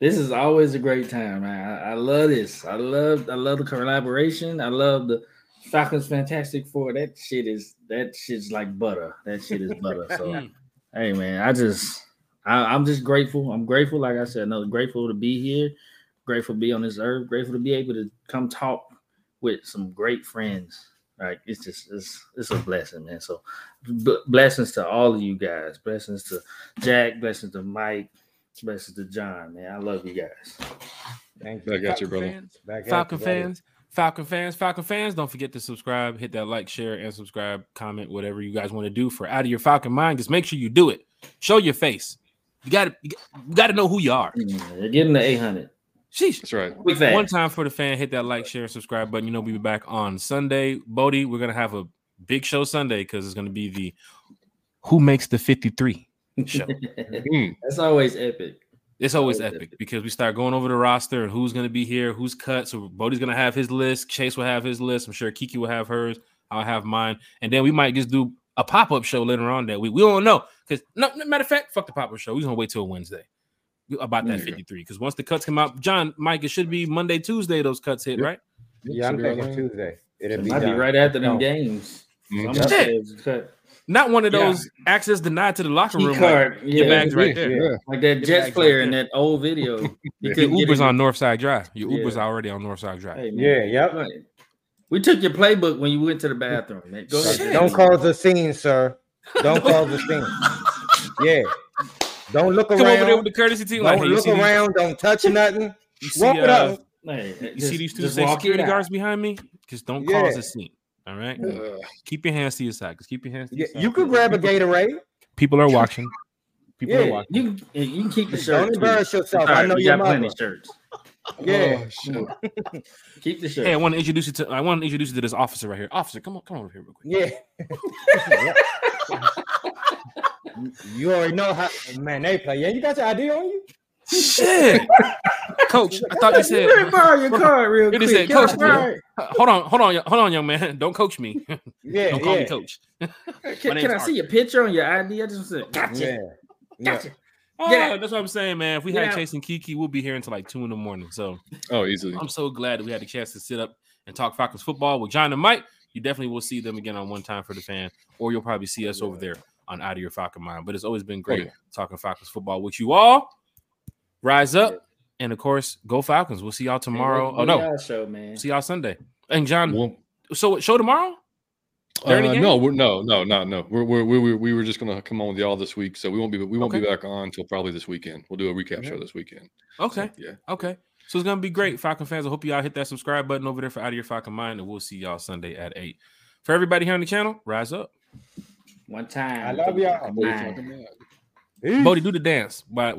this is always a great time. Man. I, I love this. I love I love the collaboration. I love the Falcons Fantastic Four. That shit is that shit's like butter. That shit is butter. So Mm. Hey man, I just I, I'm just grateful. I'm grateful, like I said, no, grateful to be here, grateful to be on this earth, grateful to be able to come talk with some great friends. Like it's just it's it's a blessing, man. So b- blessings to all of you guys. Blessings to Jack. Blessings to Mike. Blessings to John. Man, I love you guys. Thank you. I you. got you, brother. Fans, Back Falcon you, brother. fans, Falcon fans, Falcon fans, don't forget to subscribe, hit that like, share, and subscribe, comment, whatever you guys want to do for out of your Falcon mind. Just make sure you do it. Show your face. You got to, you got to know who you are. Yeah, Get him the 800. Sheesh. That's right. Quick. One time for the fan, hit that like, share, and subscribe button. You know, we'll be back on Sunday. Bodie, we're gonna have a big show Sunday because it's gonna be the Who Makes the 53 show. Mm, That's always epic. It's always Always epic epic. because we start going over the roster and who's going to be here, who's cut. So Bodie's going to have his list. Chase will have his list. I'm sure Kiki will have hers. I'll have mine. And then we might just do a pop up show later on that week. We don't know because, no, no, matter of fact, fuck the pop up show. We're going to wait till Wednesday about that There 53 because once the cuts come out, John, Mike, it should be Monday, Tuesday, those cuts hit, Yep. right? Yeah, I'm Should be all thinking right. Tuesday. It'll It be might be right after them No. games. Mhm. I'm Shit. Gonna say it's cut. Not one of Yeah. those access denied to the locker Key room. Like, card, your yeah, bags right there. yeah. like that Your Jets player right in that old video. He Your Uber's in. on Northside Drive. Your Yeah. Uber's already on Northside Drive. Hey. Yeah, yep. Right. We took your playbook when you went to the bathroom. Man. Go ahead. Don't cause a scene, sir. Don't cause a scene. Yeah. Don't look Come over there with the courtesy team. Don't hey, look see these- around. Don't touch nothing. You see, Walk it uh, up. Hey, You just- see these two just say walk it security guards behind me? Just don't cause a scene. All right. Uh, Keep your hands to your side. Just keep your hands to Yeah, side. you could grab a Gatorade. People are watching. People are watching. You you can keep the shirt. Don't embarrass yourself. I know we your got plenty of shirts. Yeah. oh, shit. Keep the shirt. Hey, I want to introduce you to. I want to introduce you to this officer right here. Officer, come on, come over here real quick. Yeah. you already know how man they play. Yeah, you got your ID on you? Shit, Coach. I thought you said. Let me borrow your card real quick. said, Coach, borrow? Hold on, hold on, hold on, young man. Don't coach me. Yeah, Don't call yeah. me coach. Can, can I see your picture on your ID? I just said, gotcha, Yeah. Yeah. gotcha. Oh, Get that's what I'm saying, man. If we Get had out. Chase and Kiki, we'll be here until like two in the morning. So Oh, easily. I'm so glad that we had the chance to sit up and talk Falcons football with John and Mike. You definitely will see them again on one time for the fan, or you'll probably see us over there on Out of Your Falcon Mind. But it's always been oh, great yeah. talking Falcons football with you all. Rise up, and of course, go Falcons. We'll see y'all tomorrow. Oh no, show man. see y'all Sunday. And John, Well, so show tomorrow? uh, no, we're, no, no, not no. We're, we're, we we we were just gonna come on with y'all this week, so we won't be we won't be back on until probably this weekend. We'll do a recap show this weekend. So, Okay, yeah. okay. So it's gonna be great, Falcon fans. I hope y'all hit that subscribe button over there for Out of Your Falcon Mind, and we'll see y'all Sunday at eight. For everybody here on the channel, rise up. One time. I love y'all. Nine. Bodie, do the dance. By